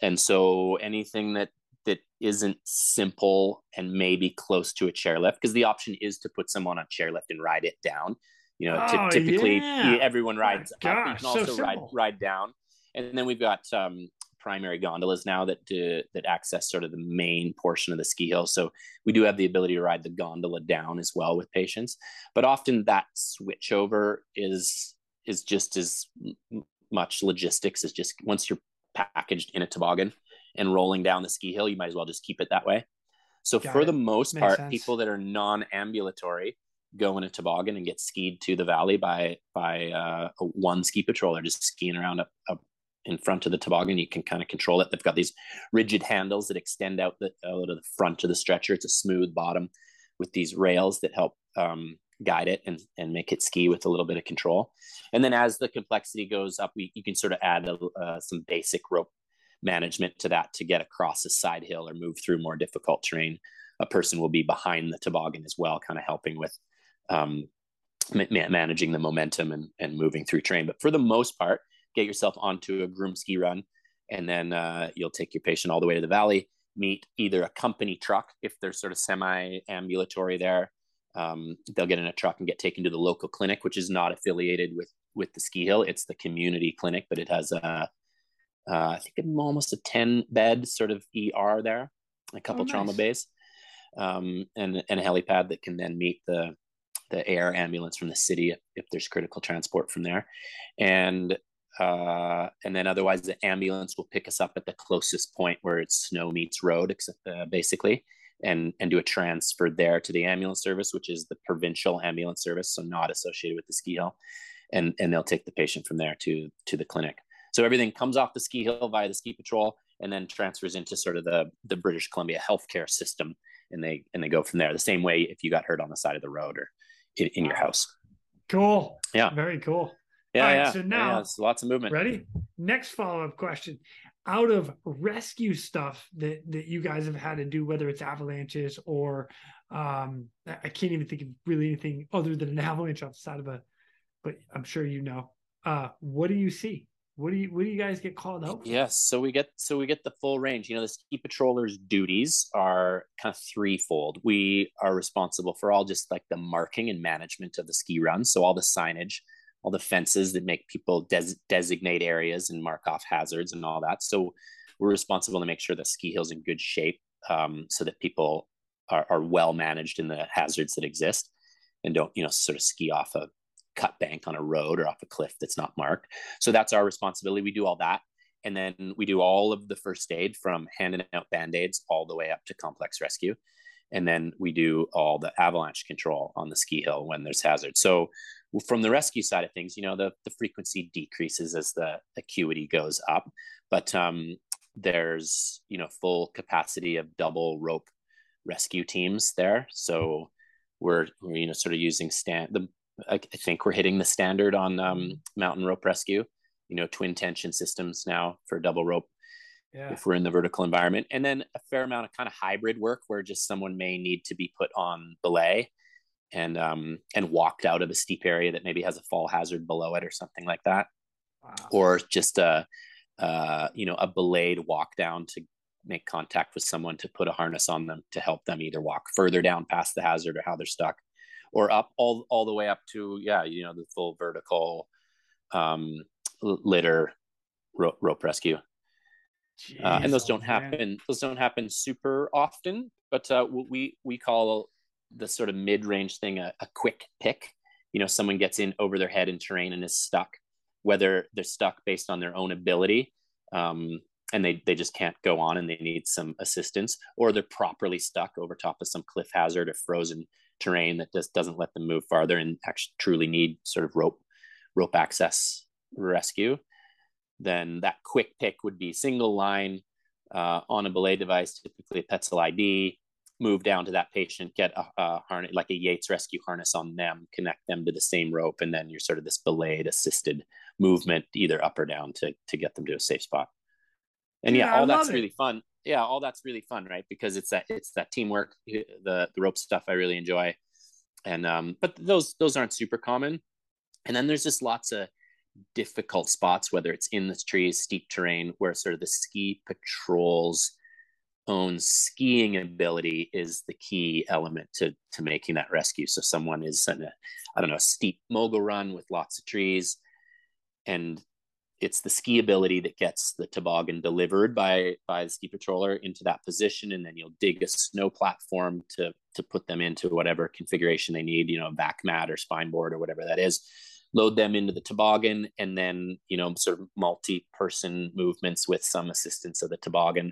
and so anything that that isn't simple and maybe close to a chairlift, because the option is to put someone on a chairlift and ride it down. You know, oh, t- typically yeah. everyone rides oh, up. You can also so ride ride down and then we've got um, primary gondolas now that do, that access sort of the main portion of the ski hill. So we do have the ability to ride the gondola down as well with patients, but often that switchover is is just as much logistics as just once you're packaged in a toboggan and rolling down the ski hill, you might as well just keep it that way. So Got for it. the most Makes part, sense. people that are non-ambulatory go in a toboggan and get skied to the valley by by uh, one ski patrol. just skiing around up, up in front of the toboggan. You can kind of control it. They've got these rigid handles that extend out the out of the front of the stretcher. It's a smooth bottom with these rails that help um, guide it and, and make it ski with a little bit of control. And then as the complexity goes up, we, you can sort of add a, uh, some basic rope management to that to get across a side hill or move through more difficult terrain. A person will be behind the toboggan as well, kind of helping with um, ma- managing the momentum and, and moving through terrain. But for the most part, get yourself onto a groom ski run, and then uh, you'll take your patient all the way to the valley. Meet either a company truck if they're sort of semi-ambulatory there. Um, they'll get in a truck and get taken to the local clinic, which is not affiliated with with the ski hill. It's the community clinic, but it has a uh, I think almost a 10 bed sort of ER there, a couple oh, nice. trauma bays, um, and, and a helipad that can then meet the, the air ambulance from the city if, if there's critical transport from there. And uh, and then otherwise the ambulance will pick us up at the closest point where it's snow meets road, except, uh, basically, and and do a transfer there to the ambulance service, which is the provincial ambulance service, so not associated with the ski hill, and and they'll take the patient from there to to the clinic. So everything comes off the ski hill via the ski patrol, and then transfers into sort of the the British Columbia healthcare system, and they and they go from there. The same way if you got hurt on the side of the road or in, in your house. Cool. Yeah. Very cool. Yeah, right, yeah. So now, yeah, lots of movement. Ready? Next follow up question. Out of rescue stuff that that you guys have had to do, whether it's avalanches or um, I can't even think of really anything other than an avalanche off the side of a, but I'm sure you know. Uh, what do you see? What do you what do you guys get called out? For? Yes, so we get so we get the full range. You know, the ski patrollers' duties are kind of threefold. We are responsible for all just like the marking and management of the ski run, so all the signage all the fences that make people des- designate areas and mark off hazards and all that. So we're responsible to make sure that ski hill's in good shape um, so that people are, are, well managed in the hazards that exist and don't, you know, sort of ski off a cut bank on a road or off a cliff that's not marked. So that's our responsibility. We do all that. And then we do all of the first aid from handing out band aids all the way up to complex rescue and then we do all the avalanche control on the ski hill when there's hazard. So from the rescue side of things, you know, the, the frequency decreases as the acuity goes up, but um, there's you know full capacity of double rope rescue teams there. So we're, you know sort of using stand the I, I think we're hitting the standard on um, mm-hmm. mountain rope rescue. You know, twin tension systems now for double rope. Yeah. If we're in the vertical environment, and then a fair amount of kind of hybrid work where just someone may need to be put on belay and um, and walked out of a steep area that maybe has a fall hazard below it or something like that, wow. or just a uh, you know a belayed walk down to make contact with someone to put a harness on them to help them either walk further down past the hazard or how they're stuck or up all all the way up to yeah you know the full vertical um, litter rope, rope rescue Jeez, uh, and those don't man. happen those don't happen super often but uh, we we call the sort of mid-range thing a, a quick pick you know someone gets in over their head in terrain and is stuck whether they're stuck based on their own ability um, and they, they just can't go on and they need some assistance or they're properly stuck over top of some cliff hazard or frozen terrain that just doesn't let them move farther and actually truly need sort of rope rope access rescue then that quick pick would be single line uh, on a belay device typically a Petzl ID move down to that patient get a, a, harness like a yates rescue harness on them connect them to the same rope and then you're sort of this belayed assisted movement either up or down to to get them to a safe spot and yeah, yeah all that's it. really fun yeah all that's really fun right? Because it's that it's that teamwork the the rope stuff i really enjoy. And um but those those aren't super common. And then there's just lots of difficult spots whether it's in the trees steep terrain where sort of the ski patrols own skiing ability is the key element to to making that rescue. So someone is in a i don't know a steep mogul run with lots of trees. And it's the ski ability that gets the toboggan delivered by by the ski patroller into that position and then you'll dig a snow platform to to put them into whatever configuration they need you know back mat or spine board or whatever that is. Load them into the toboggan and then you know sort of multi-person movements with some assistance of the toboggan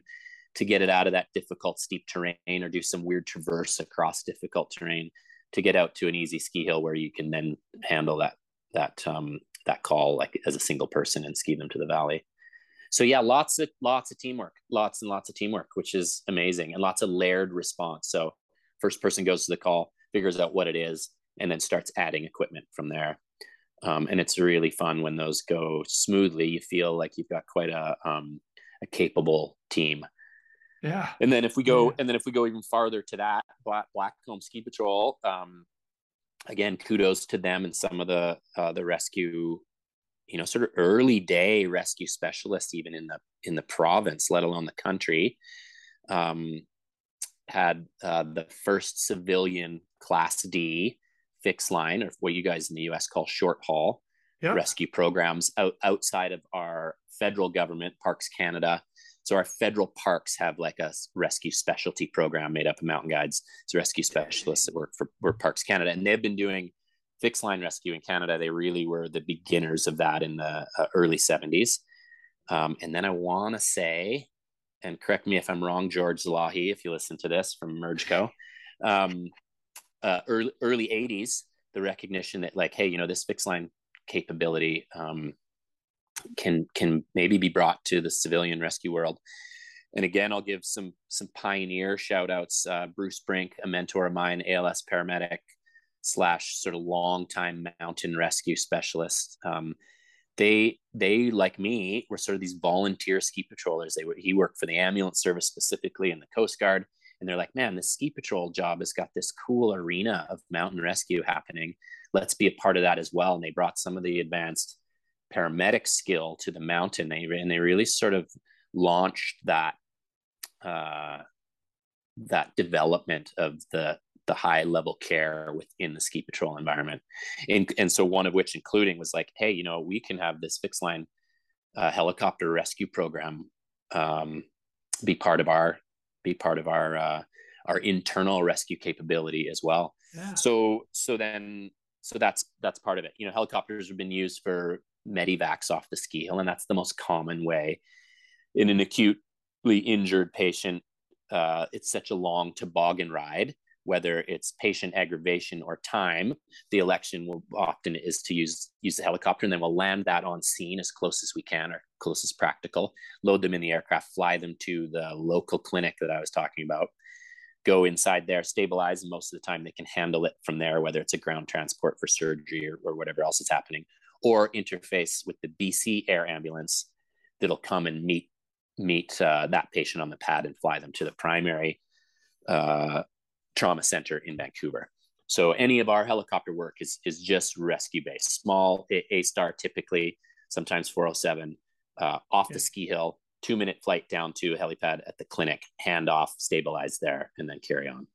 to get it out of that difficult steep terrain or do some weird traverse across difficult terrain to get out to an easy ski hill where you can then handle that that um, that call like as a single person and ski them to the valley. So yeah, lots of lots of teamwork, lots and lots of teamwork, which is amazing, and lots of layered response. So first person goes to the call, figures out what it is, and then starts adding equipment from there. Um, and it's really fun when those go smoothly. You feel like you've got quite a um, a capable team. Yeah. And then if we go, yeah. and then if we go even farther to that, Black Blackcomb Ski Patrol, um, again, kudos to them and some of the uh, the rescue, you know, sort of early day rescue specialists, even in the in the province, let alone the country, um, had uh, the first civilian Class D fixed line, or what you guys in the U.S. call short haul yep. rescue programs out, outside of our federal government, Parks Canada, so our federal parks have like a rescue specialty program made up of mountain guides. Rescue specialists that work for, for Parks Canada, and they've been doing fixed line rescue in Canada. They really were the beginners of that in the uh, early 70s. Um, and then I want to say, and correct me if I'm wrong, George Zalahi, if you listen to this from MergeCo, um, uh, early, early 80s, the recognition that like, hey, you know, this fixed line capability um, can can maybe be brought to the civilian rescue world. And again, I'll give some some pioneer shout outs. Uh, Bruce Brink, a mentor of mine, ALS paramedic slash sort of long time mountain rescue specialist. Um, they they like me were sort of these volunteer ski patrollers. They were he worked for the ambulance service specifically in the Coast Guard, and they're like, man, this ski patrol job has got this cool arena of mountain rescue happening. Let's be a part of that as well. And they brought some of the advanced paramedic skill to the mountain. They and they really sort of launched that uh, that development of the the high level care within the ski patrol environment. And, and so one of which including was like, hey, you know, we can have this fixed line uh, helicopter rescue program um, be part of our be part of our uh, our internal rescue capability as well. Yeah. So so then so that's that's part of it. You know, helicopters have been used for medivacs off the ski hill, and that's the most common way in an acutely injured patient. Uh, it's such a long toboggan ride whether it's patient aggravation or time, the election will often is to use use the helicopter, and then we'll land that on scene as close as we can or close as practical. Load them in the aircraft, fly them to the local clinic that I was talking about. Go inside there, stabilize, and most of the time they can handle it from there, whether it's a ground transport for surgery or, or whatever else is happening, or interface with the BC air ambulance that'll come and meet meet uh, that patient on the pad and fly them to the primary uh, trauma center in Vancouver. So any of our helicopter work is is just rescue based, small AStar typically, sometimes 407, uh, off the ski hill, two minute flight down to a helipad at the clinic, hand off, stabilize there, and then carry on.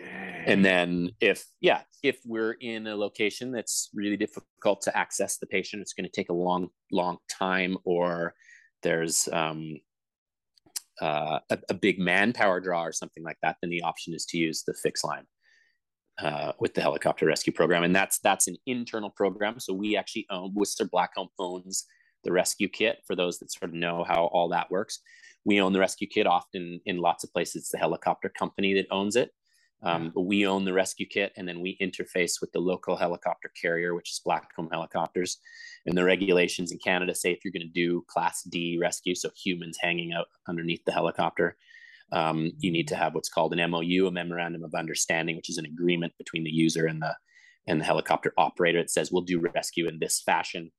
And then if yeah, if we're in a location that's really difficult to access the patient, it's going to take a long long time, or there's um, uh, a, a, big manpower draw or something like that, then the option is to use the fixed line uh, with the helicopter rescue program, and that's that's an internal program. So we actually own Whistler Blackcomb owns the rescue kit for those that sort of know how all that works. We own the rescue kit. Often in lots of places, it's the helicopter company that owns it. Um, but we own the rescue kit, and then we interface with the local helicopter carrier, which is Blackcomb Helicopters. And the regulations in Canada say if you're going to do Class D rescue, so humans hanging out underneath the helicopter, um, you need to have what's called an MOU, a memorandum of understanding, which is an agreement between the user and the and the helicopter operator. It says we'll do rescue in this fashion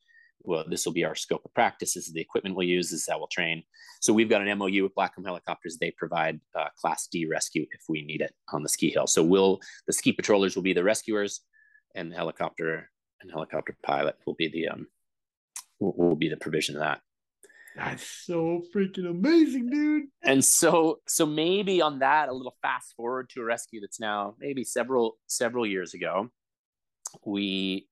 well, this will be our scope of practice. This is the equipment we'll use. This is how we'll train. So we've got an MOU with Blackcomb Helicopters. They provide uh, Class D rescue if we need it on the ski hill. So we'll the ski patrollers will be the rescuers, and the helicopter and helicopter pilot will be the um will, will be the provision of that. That's so freaking amazing, dude. And so so maybe on that a little fast forward to a rescue that's now maybe several several years ago. We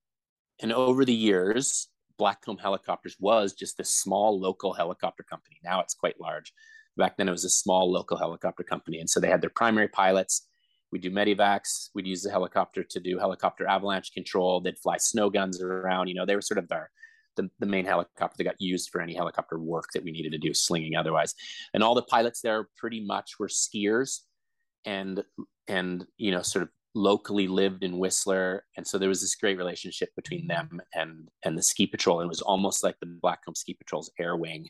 and over the years Blackcomb Helicopters was just this small local helicopter company. Now it's quite large. Back then it was a small local helicopter company. And so they had their primary pilots. We'd do medivacs. We'd use the helicopter to do helicopter avalanche control. They'd fly snow guns around. You know, they were sort of our, the, the main helicopter that got used for any helicopter work that we needed to do, slinging otherwise. And all the pilots there pretty much were skiers and and you know sort of locally lived in Whistler, and so there was this great relationship between them and and the ski patrol. And it was almost like the Blackcomb Ski Patrol's air wing,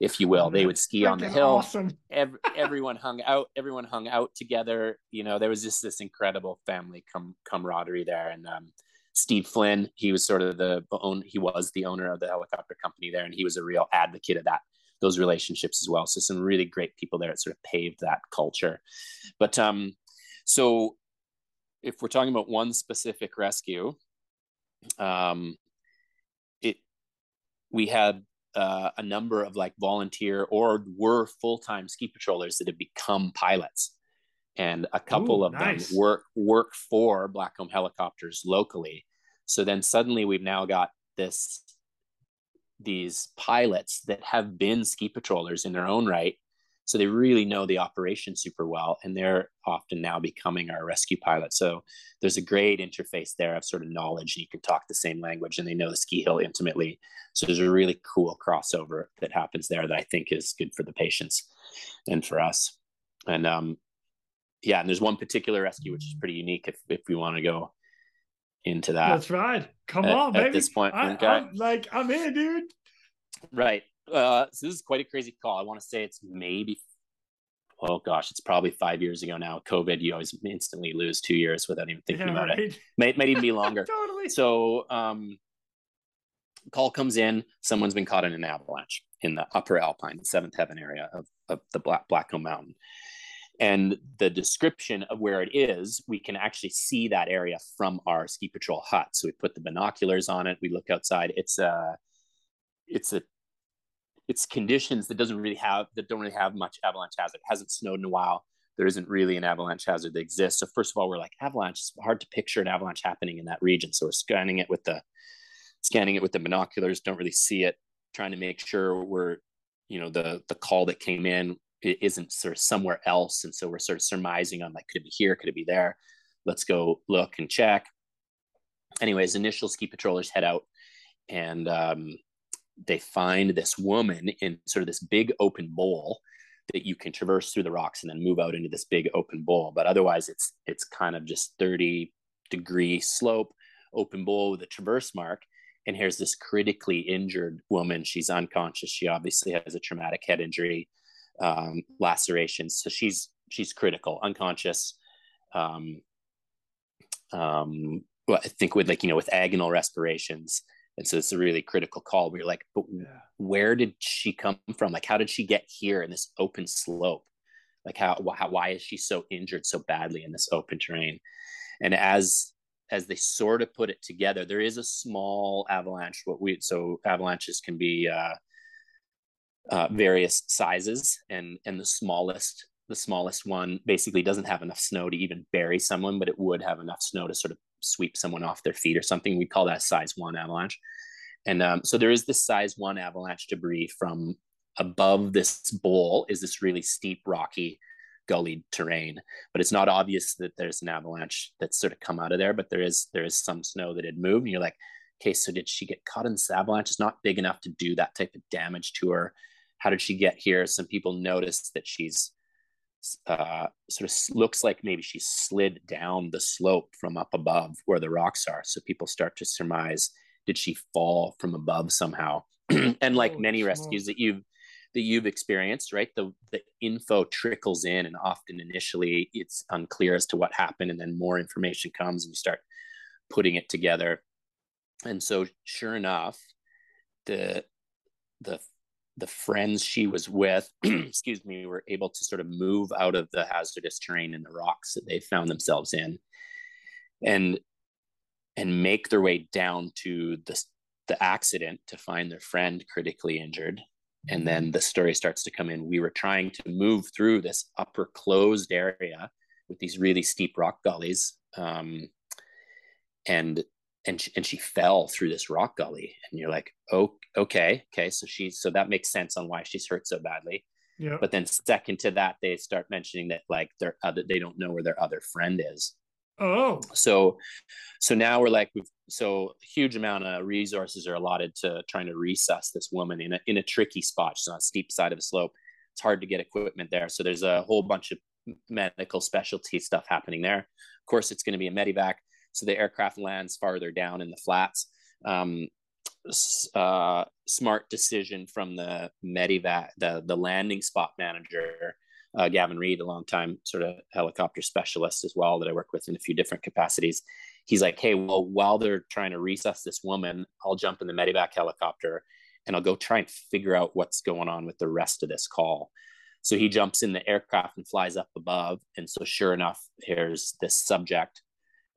if you will. They would ski on the hill. Awesome. Every, everyone hung out. Everyone hung out together. You know, there was just this incredible family com- camaraderie there. And um, Steve Flynn, he was sort of the own. He was the owner of the helicopter company there, and he was a real advocate of that those relationships as well. So some really great people there that sort of paved that culture. But um, so if we're talking about one specific rescue, um, it we had uh, a number of like volunteer or were full time ski patrollers that have become pilots, and a couple Ooh, of nice. them work work for Blackcomb Helicopters locally. So then suddenly we've now got this these pilots that have been ski patrollers in their own right so they really know the operation super well, and they're often now becoming our rescue pilot. So there's a great interface there of sort of knowledge, and you can talk the same language, and they know the ski hill intimately. So there's a really cool crossover that happens there that I think is good for the patients and for us. And um, yeah, and there's one particular rescue which is pretty unique if if we want to go into that. That's right. Come at, on, baby. At this point, I. I'm, like I'm in, dude. Right uh, so this is quite a crazy call. I want to say it's maybe, oh gosh, it's probably five years ago now. COVID, you always instantly lose two years without even thinking yeah, about right. it. Might, might even be longer. totally. So, um, call comes in. Someone's been caught in an avalanche in the Upper Alpine, the Seventh Heaven area of, of the Black Blackcomb Mountain. And the description of where it is, we can actually see that area from our ski patrol hut. So we put the binoculars on it. We look outside. It's a, it's a it's conditions that doesn't really have that don't really have much avalanche hazard. It hasn't snowed in a while. There isn't really an avalanche hazard that exists. So first of all, we're like avalanche. It's hard to picture an avalanche happening in that region. So we're scanning it with the scanning it with the binoculars. Don't really see it. Trying to make sure we're, you know, the the call that came in isn't sort of somewhere else. And so we're sort of surmising on like, could it be here? Could it be there? Let's go look and check. Anyways, initial ski patrollers head out and um, they find this woman in sort of this big open bowl that you can traverse through the rocks and then move out into this big open bowl. But otherwise, it's it's kind of just 30 degree slope, open bowl with a traverse mark. And here's this critically injured woman. She's unconscious. She obviously has a traumatic head injury, um, lacerations. So she's she's critical, unconscious. Um, um, well, I think with like you know with agonal respirations, and so it's a really critical call. Where you're like, but yeah. where did she come from? Like, how did she get here in this open slope? Like, how, how why is she so injured so badly in this open terrain? And as as they sort of put it together, there is a small avalanche. What we so avalanches can be uh, uh, various sizes, and and the smallest the smallest one basically doesn't have enough snow to even bury someone, but it would have enough snow to sort of sweep someone off their feet or something. We call that size one avalanche. And um, so there is this size one avalanche debris from above this bowl is this really steep, rocky, gullied terrain. But it's not obvious that there's an avalanche that's sort of come out of there. But there is there is some snow that had moved, and you're like, okay, so did she get caught in this avalanche? It's not big enough to do that type of damage to her. How did she get here? Some people noticed that she's uh, sort of looks like maybe she slid down the slope from up above where the rocks are. So people start to surmise, did she fall from above somehow? and like oh, many rescues that you've that you've experienced, right? The the info trickles in, and often initially it's unclear as to what happened, and then more information comes, and you start putting it together. And so, sure enough, the the the friends she was with, excuse me, were able to sort of move out of the hazardous terrain and the rocks that they found themselves in, and and make their way down to the the accident to find their friend critically injured. And then the story starts to come in. We were trying to move through this upper closed area with these really steep rock gullies, um, and and she, and she fell through this rock gully and you're like oh okay okay so she's so that makes sense on why she's hurt so badly. Yeah. But then second to that they start mentioning that like their other they don't know where their other friend is. Oh. So so now we're like so a huge amount of resources are allotted to trying to resus this woman in a in a tricky spot. She's on a steep side of a slope. It's hard to get equipment there. So there's a whole bunch of medical specialty stuff happening there. Of course it's going to be a medevac so the aircraft lands farther down in the flats. Um, uh, smart decision from the Medivac, the the landing spot manager, uh, Gavin Reed, a long time sort of helicopter specialist as well that I work with in a few different capacities. He's like, hey, well, while they're trying to resus this woman, I'll jump in the Medivac helicopter and I'll go try and figure out what's going on with the rest of this call. So he jumps in the aircraft and flies up above. And so, sure enough, here's this subject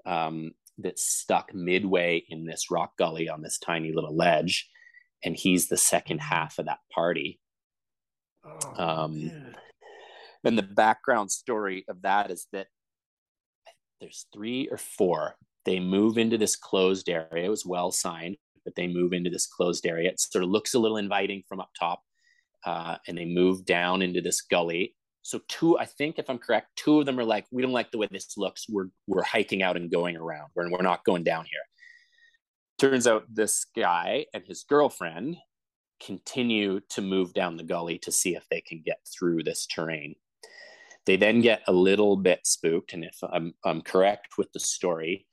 um, that's stuck midway in this rock gully on this tiny little ledge, and he's the second half of that party. Oh, um, and the background story of that is that there's three or four. They move into this closed area. It was well signed, but they move into this closed area. It sort of looks a little inviting from up top. Uh, and they move down into this gully so two, I think if I'm correct, two of them are like, we don't like the way this looks. We're we're hiking out and going around. We're we're not going down here. Turns out this guy and his girlfriend continue to move down the gully to see if they can get through this terrain. They then get a little bit spooked, and if I'm I'm correct with the story,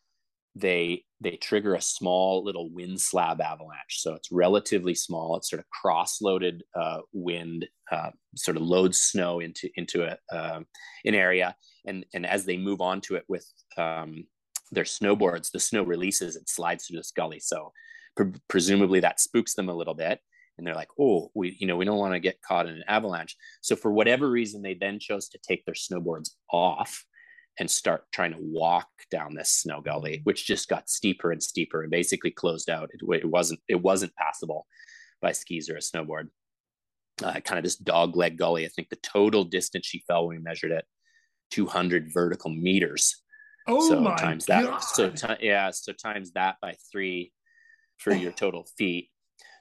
they they trigger a small little wind slab avalanche. So it's relatively small. It's sort of cross-loaded uh, wind, uh, sort of loads snow into into a, uh, an area, and and as they move onto it with um, their snowboards, the snow releases and slides through this gully. So pre- presumably that spooks them a little bit, and they're like, "Oh, we you know we don't want to get caught in an avalanche." So for whatever reason, they then chose to take their snowboards off and start trying to walk down this snow gully, which just got steeper and steeper and basically closed out. It, it wasn't it wasn't passable by skis or a snowboard. Uh, kind of this dog leg gully. I think the total distance she fell when we measured it, 200 vertical meters. Oh so my times God. that. So t- yeah, so times that by three for your total feet.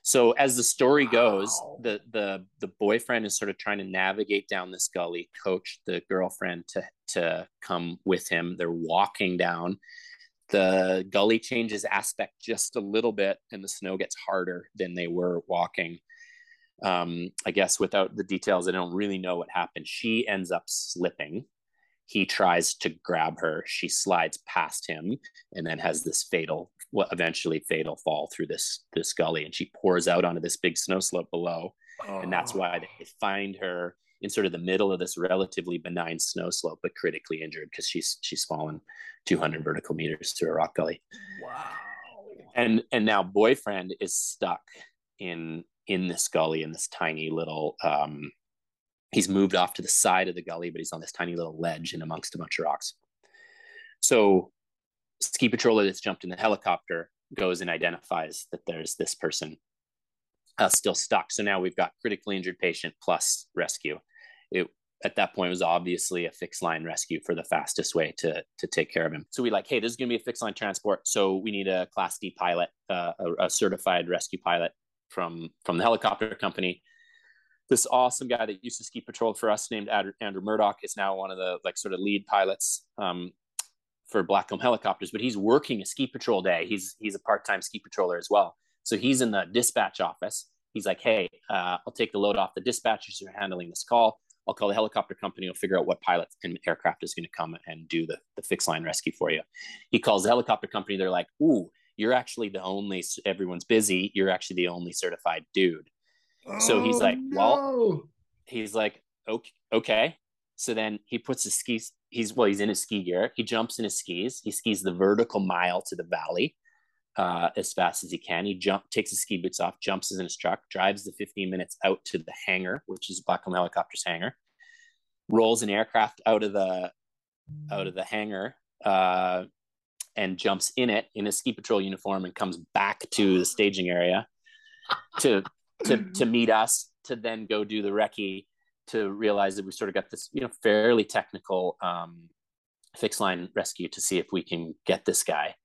So as the story goes, wow. the the the boyfriend is sort of trying to navigate down this gully, coach the girlfriend to to come with him. They're walking down. The gully changes aspect just a little bit, and the snow gets harder than they were walking. um, I guess without the details, I don't really know what happened. She ends up slipping. He tries to grab her. She slides past him and then has this fatal, well, eventually fatal fall through this this gully, and she pours out onto this big snow slope below, oh. and that's why they find her in sort of the middle of this relatively benign snow slope, but critically injured because she's she's fallen 200 vertical meters through a rock gully. Wow. And and now boyfriend is stuck in in this gully in this tiny little um, he's moved off to the side of the gully but he's on this tiny little ledge in amongst a bunch of rocks so ski patroller that's jumped in the helicopter goes and identifies that there's this person uh, still stuck so now we've got critically injured patient plus rescue it at that point was obviously a fixed line rescue for the fastest way to to take care of him. So we like, hey, this is going to be a fixed line transport, so we need a Class D pilot, uh, a, a, certified rescue pilot from from the helicopter company. This awesome guy that used to ski patrol for us, named Andrew Murdoch, is now one of the like sort of lead pilots um, for Blackcomb helicopters. But he's working a ski patrol day. He's he's a part time ski patroller as well. So he's in the dispatch office. He's like, hey, uh, I'll take the load off the dispatchers who are handling this call. I'll call the helicopter company. I'll figure out what pilot and aircraft is going to come and do the, the fixed line rescue for you. He calls the helicopter company. They're like, ooh, you're actually the only everyone's busy you're actually the only certified dude oh, so he's like no. well he's like okay okay so then he puts his skis he's well he's in his ski gear. He jumps in his skis. He skis the vertical mile to the valley uh, as fast as he can. He jump takes his ski boots off jumps in his truck drives the 15 minutes out to the hangar which is Blackcomb helicopters hangar rolls an aircraft out of the out of the hangar uh, and jumps in it in a ski patrol uniform and comes back to the staging area to to to meet us to then go do the recce to realize that we sort of got this you know fairly technical um, fixed line rescue to see if we can get this guy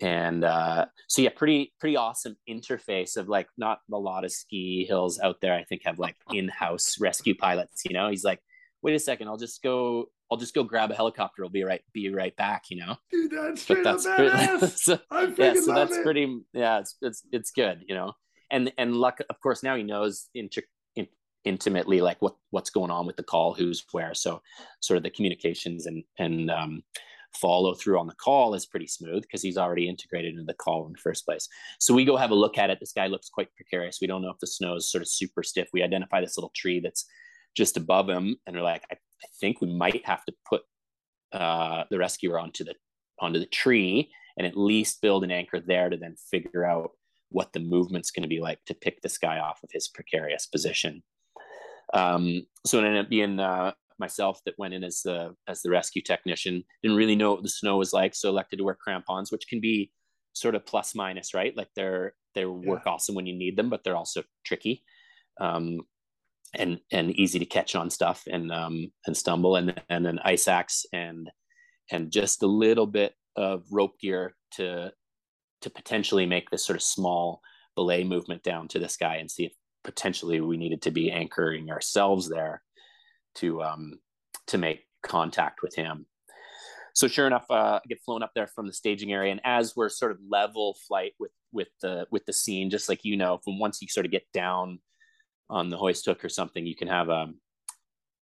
and uh, so yeah pretty pretty awesome interface of like not a lot of ski hills out there i think have like in-house rescue pilots you know he's like wait a second i'll just go I'll just go grab a helicopter. I'll be right be right back. You know, dude, that's but that's pretty, so, yeah, so that's it. pretty. Yeah, it's it's it's good. You know, and and luck. Of course, now he knows inter, in, intimately like what what's going on with the call, who's where. So sort of the communications and and um, follow through on the call is pretty smooth because he's already integrated into the call in the first place. So we go have a look at it. This guy looks quite precarious. We don't know if the snow is sort of super stiff. We identify this little tree that's just above him, and we're like, I I think we might have to put uh, the rescuer onto the onto the tree and at least build an anchor there to then figure out what the movement's going to be like to pick this guy off of his precarious position. Um, so it ended up being uh, myself that went in as the as the rescue technician. Didn't really know what the snow was like, so elected to wear crampons, which can be sort of plus minus, right? Like they're they work yeah. awesome when you need them, but they're also tricky. Um, and and easy to catch on stuff and um and stumble and and an ice axe and and just a little bit of rope gear to to potentially make this sort of small belay movement down to this guy and see if potentially we needed to be anchoring ourselves there to um to make contact with him so sure enough uh, i get flown up there from the staging area and as we're sort of level flight with with the with the scene just like you know from once you sort of get down on the hoist hook or something, you can have um,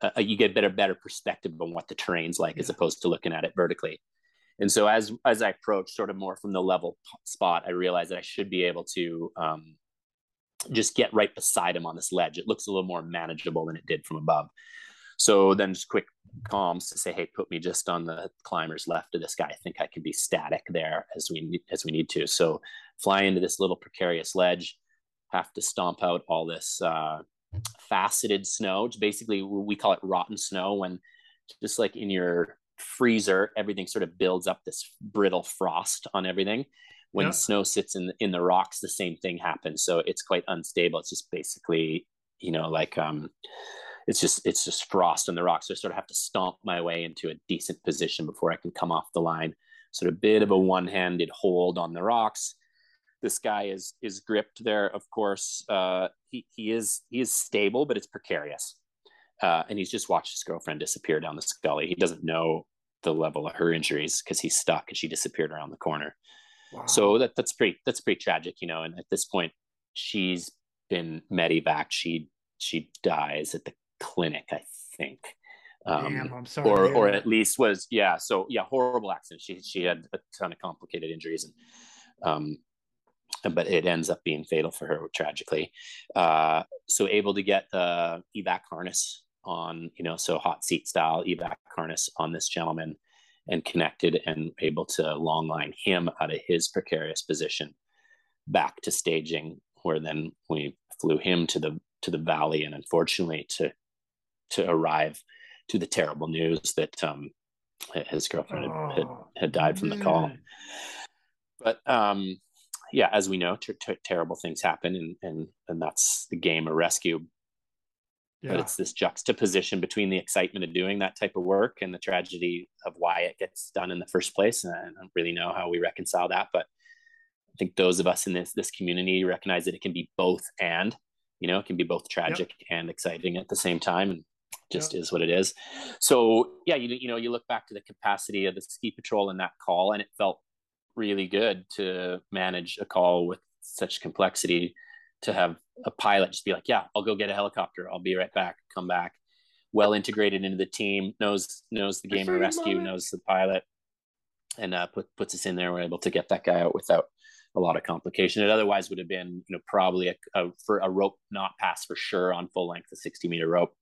a, a you get better better perspective on what the terrain's like yeah. as opposed to looking at it vertically. And so as as I approach sort of more from the level spot, I realized that I should be able to um, just get right beside him on this ledge. It looks a little more manageable than it did from above. So then just quick comms to say, hey, put me just on the climbers left of this guy. I think I can be static there as we as we need to. So fly into this little precarious ledge have to stomp out all this uh, faceted snow. It's basically, we call it rotten snow when just like in your freezer, everything sort of builds up this brittle frost on everything. When yeah. snow sits in the, in the rocks, the same thing happens. So it's quite unstable. It's just basically, you know, like um, it's just it's just frost on the rocks. So I sort of have to stomp my way into a decent position before I can come off the line. Sort of bit of a one-handed hold on the rocks this guy is is gripped there. Of course, uh, he he is he is stable, but it's precarious, uh, and he's just watched his girlfriend disappear down the gully. He doesn't know the level of her injuries because he's stuck and she disappeared around the corner. Wow. So that that's pretty that's pretty tragic, you know. And at this point, she's been medevac. She she dies at the clinic, I think. Um, Damn, I'm sorry. Or or at least was yeah. So yeah, horrible accident. She she had a ton of complicated injuries and um, but it ends up being fatal for her tragically. Uh, so able to get the evac harness on, you know, so hot seat style evac harness on this gentleman and connected and able to longline him out of his precarious position back to staging where then we flew him to the to the valley. And unfortunately to to arrive to the terrible news that um his girlfriend had, had, had died from the call. But um yeah, as we know, ter- ter- terrible things happen, and and and that's the game of rescue. Yeah. But it's this juxtaposition between the excitement of doing that type of work and the tragedy of why it gets done in the first place. And I don't really know how we reconcile that, but I think those of us in this this community recognize that it can be both and. You know, it can be both tragic yep. and exciting at the same time, and just yep. is what it is. So yeah, you you know, you look back to the capacity of the ski patrol in that call, and it felt really good to manage a call with such complexity to have a pilot just be like yeah i'll go get a helicopter. I'll be right back. Come back. Well integrated into the team knows knows the game of rescue knows the pilot and uh, put, puts us in there. We're able to get that guy out without a lot of complication. It otherwise would have been you know probably a, a for a rope not pass for sure on full length a 60 meter rope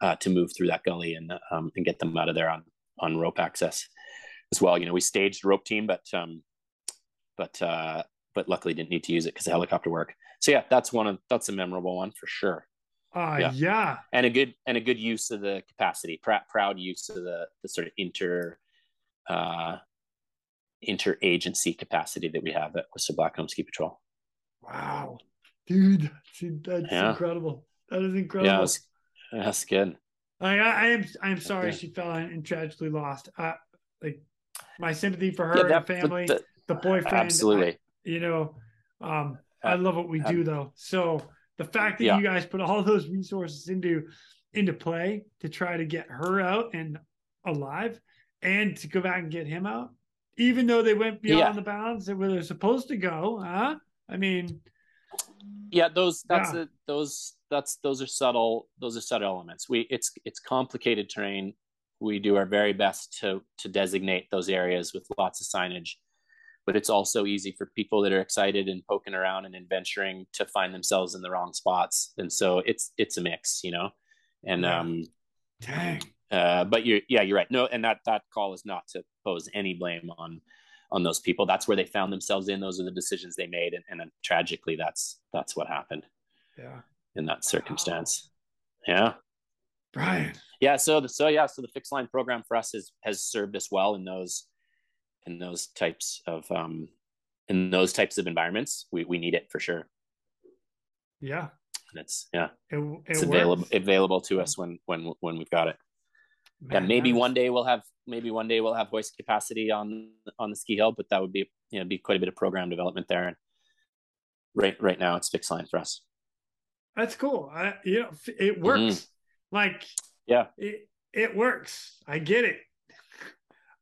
uh, to move through that gully and um, and get them out of there on on rope access as well. You know, we staged rope team, but um, but uh, but luckily didn't need to use it because the helicopter work. So yeah, that's one of that's a memorable one for sure. Uh, yeah. yeah, and a good and a good use of the capacity, pr- proud use of the the sort of inter uh, interagency capacity that we have at Whistler Blackcomb Ski Patrol. Wow, dude, that's yeah. incredible. That is incredible. Yeah, that's, that's good. I, I am I'm sorry she fell and tragically lost. Uh, like my sympathy for her yeah, that, and family, the, the, boyfriend. Absolutely. I, you know, um, I uh, love what we uh, do though. So the fact that yeah. you guys put all those resources into into play to try to get her out and alive and to go back and get him out, even though they went beyond yeah. the bounds that where they're supposed to go, huh? I mean, yeah, those that's yeah. A, those that's those are subtle those are subtle elements. We it's it's complicated terrain we do our very best to to designate those areas with lots of signage but it's also easy for people that are excited and poking around and adventuring to find themselves in the wrong spots and so it's it's a mix you know and um dang uh but you're yeah you're right no and that that call is not to pose any blame on on those people that's where they found themselves in those are the decisions they made and, and tragically that's that's what happened yeah in that circumstance wow. yeah Brian. Yeah. So the, so yeah. So the fixed line program for us has has served us well in those in those types of um in those types of environments. We we need it for sure. Yeah. And it's yeah. It, it it's available available to us when when when we've got it. Man, yeah, maybe one day we'll have maybe one day we'll have hoist capacity on on the ski hill, but that would be you know be quite a bit of program development there. And right right now it's fixed line for us. That's cool. I, you know, it works. Mm-hmm. Like, yeah, it, it works. I get it.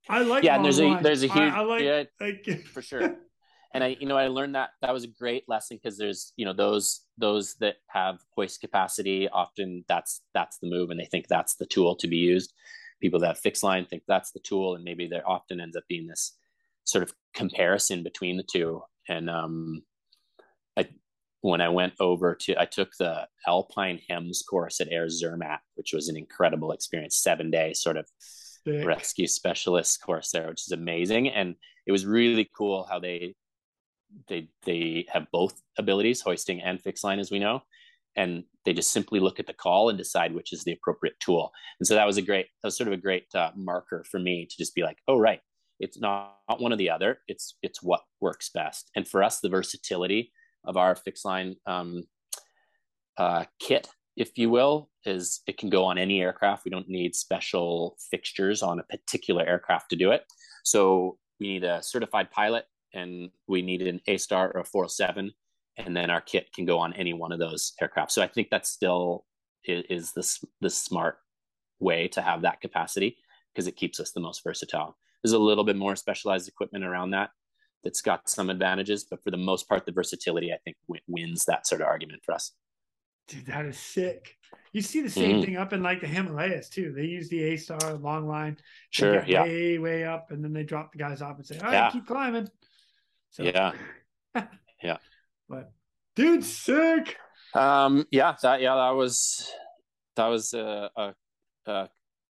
I like. Yeah, and there's a there's a huge I, I like, yeah, like... for sure. And I, you know, I learned that that was a great lesson because there's, you know, those those that have hoist capacity often that's that's the move, and they think that's the tool to be used. People that have fixed line think that's the tool, and maybe there often ends up being this sort of comparison between the two. And um, I when I went over to, I took the Alpine HEMS course at Air Zermatt, which was an incredible experience, seven day sort of Sick. rescue specialist course there, which is amazing. And it was really cool how they, they, they have both abilities, hoisting and fixed line, as we know. And they just simply look at the call and decide which is the appropriate tool. And so that was a great, that was sort of a great uh, marker for me to just be like, oh, right. It's not, not one or the other. It's, it's what works best. And for us, the versatility of our fixed line um, uh, kit, if you will, is it can go on any aircraft. We don't need special fixtures on a particular aircraft to do it. So we need a certified pilot and we need an AStar or a 407. And then our kit can go on any one of those aircraft. So I think that still is, is the, the smart way to have that capacity because it keeps us the most versatile. There's a little bit more specialized equipment around that that's got some advantages, but for the most part, the versatility I think wins that sort of argument for us. Dude, that is sick. You see the same mm. thing up in like the Himalayas too. They use the AStar long line. Sure. Yeah. Way, way up, and then they drop the guys off and say, "All right, yeah. keep climbing." So, yeah. yeah. But dude, sick. Um. Yeah. That. Yeah. That was. That was a, a, a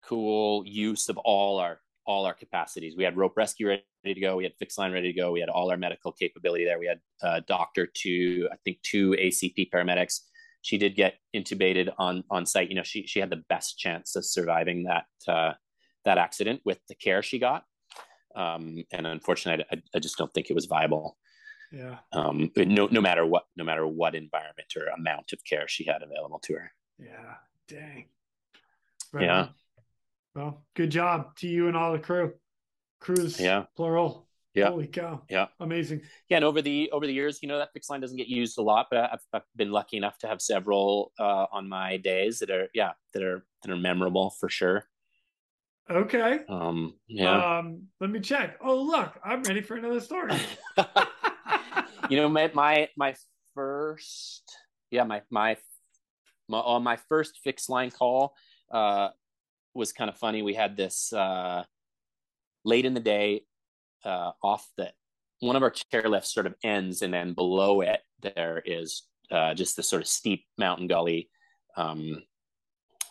cool use of all our all our capacities. We had rope rescue ready to go. We had fixed line ready to go. We had all our medical capability there. We had a doctor to I think two ACP paramedics she did get intubated on on site. You know, she she had the best chance of surviving that uh, that accident with the care she got. Um, and unfortunately, I, I, just don't think it was viable. Yeah. Um, no, no matter what, no matter what environment or amount of care she had available to her. Yeah. Dang. Right yeah. On. Well, good job to you and all the crew. Crews. Yeah. Plural. Yeah. Holy cow. Yeah. Amazing. Yeah. And over the over the years, you know, that fixed line doesn't get used a lot, but I've, I've been lucky enough to have several uh, on my days that are yeah that are that are memorable for sure. Okay. Um. Yeah. Um. Let me check. Oh, look, I'm ready for another story. you know, my my my first yeah my my, my on my first fixed line call uh was kind of funny. We had this uh late in the day uh, off the one of our chairlifts sort of ends, and then below it there is uh, just this sort of steep mountain gully. Um,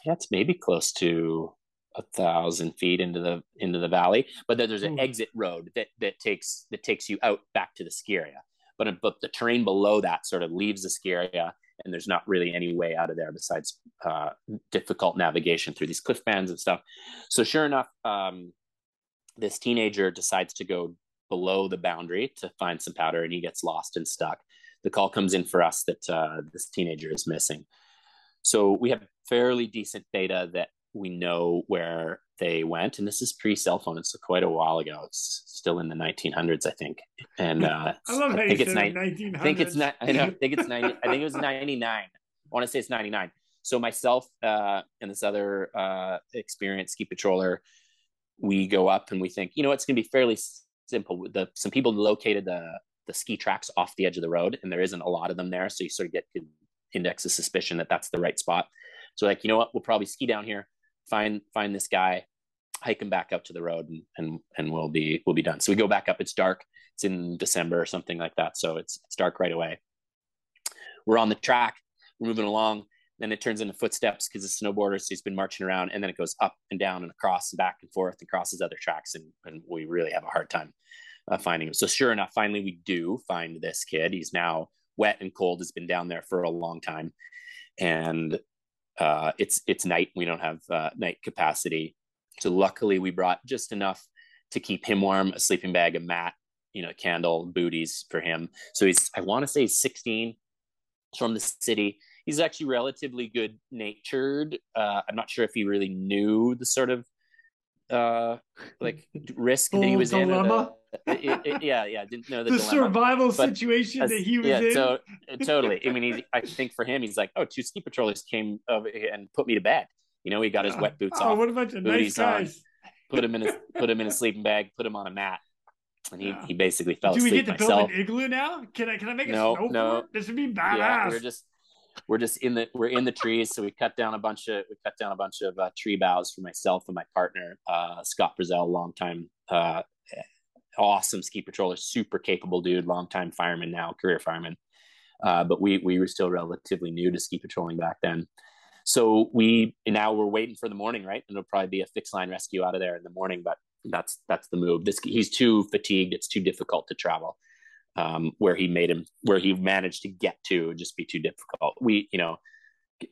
that's maybe close to a thousand feet into the into the valley, but then there's an exit road that that takes that takes you out back to the ski area. But but the terrain below that sort of leaves the ski area, and there's not really any way out of there besides uh, difficult navigation through these cliff bands and stuff. So sure enough, um, this teenager decides to go below the boundary to find some powder and he gets lost and stuck. The call comes in for us that uh, this teenager is missing. So we have fairly decent data that we know where they went. And this is pre cell phone. It's quite a while ago. It's still in the 1900s, I think. And uh, I love I think it's ni- 1900s. I think it's not, I know, I think it's 90, I think it was 99. I want to say it's 99. So myself uh, and this other uh, experienced ski patroller, we go up and we think, you know, it's going to be fairly simple. The some people located the the ski tracks off the edge of the road, and there isn't a lot of them there, so you sort of get good index of suspicion that that's the right spot. So like, you know what, we'll probably ski down here, find find this guy, hike him back up to the road, and and and we'll be we'll be done. So we go back up. It's dark. It's in December or something like that, so it's it's dark right away. We're on the track. We're moving along then it turns into footsteps because the snowboarder, so he's been marching around, and then it goes up and down and across and back and forth and crosses other tracks, and, and we really have a hard time uh, finding him. So sure enough, finally we do find this kid. He's now wet and cold. Has been down there for a long time, and uh, it's it's night. We don't have uh, night capacity, so luckily we brought just enough to keep him warm: a sleeping bag, a mat, you know, candle, booties for him. So he's I want to say he's 16 from the city he's actually relatively good natured. Uh, I'm not sure if he really knew the sort of uh like risk that he was dilemma. in. The, it, it, yeah, yeah, didn't know the, the dilemma. survival but situation as, that he was yeah, in. So, totally. I mean, he, I think for him, he's like, oh, two ski patrollers came over and put me to bed. You know, he got his wet boots oh, off. What a bunch of nice guys. On, put him in a put him in a sleeping bag, put him on a mat, and he, yeah. he basically fell Do asleep. Do we get to myself. build an igloo now? Can I can I make a no, snowboard? No, this would be badass. Yeah, we're just we're just in the we're in the trees. So we cut down a bunch of we cut down a bunch of uh, tree boughs for myself and my partner uh, scott Brazell, long time uh, awesome ski patroller super capable dude long time fireman now career fireman. Uh, but we we were still relatively new to ski patrolling back then. So we now we're waiting for the morning right? And it'll probably be a fixed line rescue out of there in the morning but that's that's the move. This he's too fatigued. It's too difficult to travel um, where he made him where he managed to get to would just be too difficult. We, you know,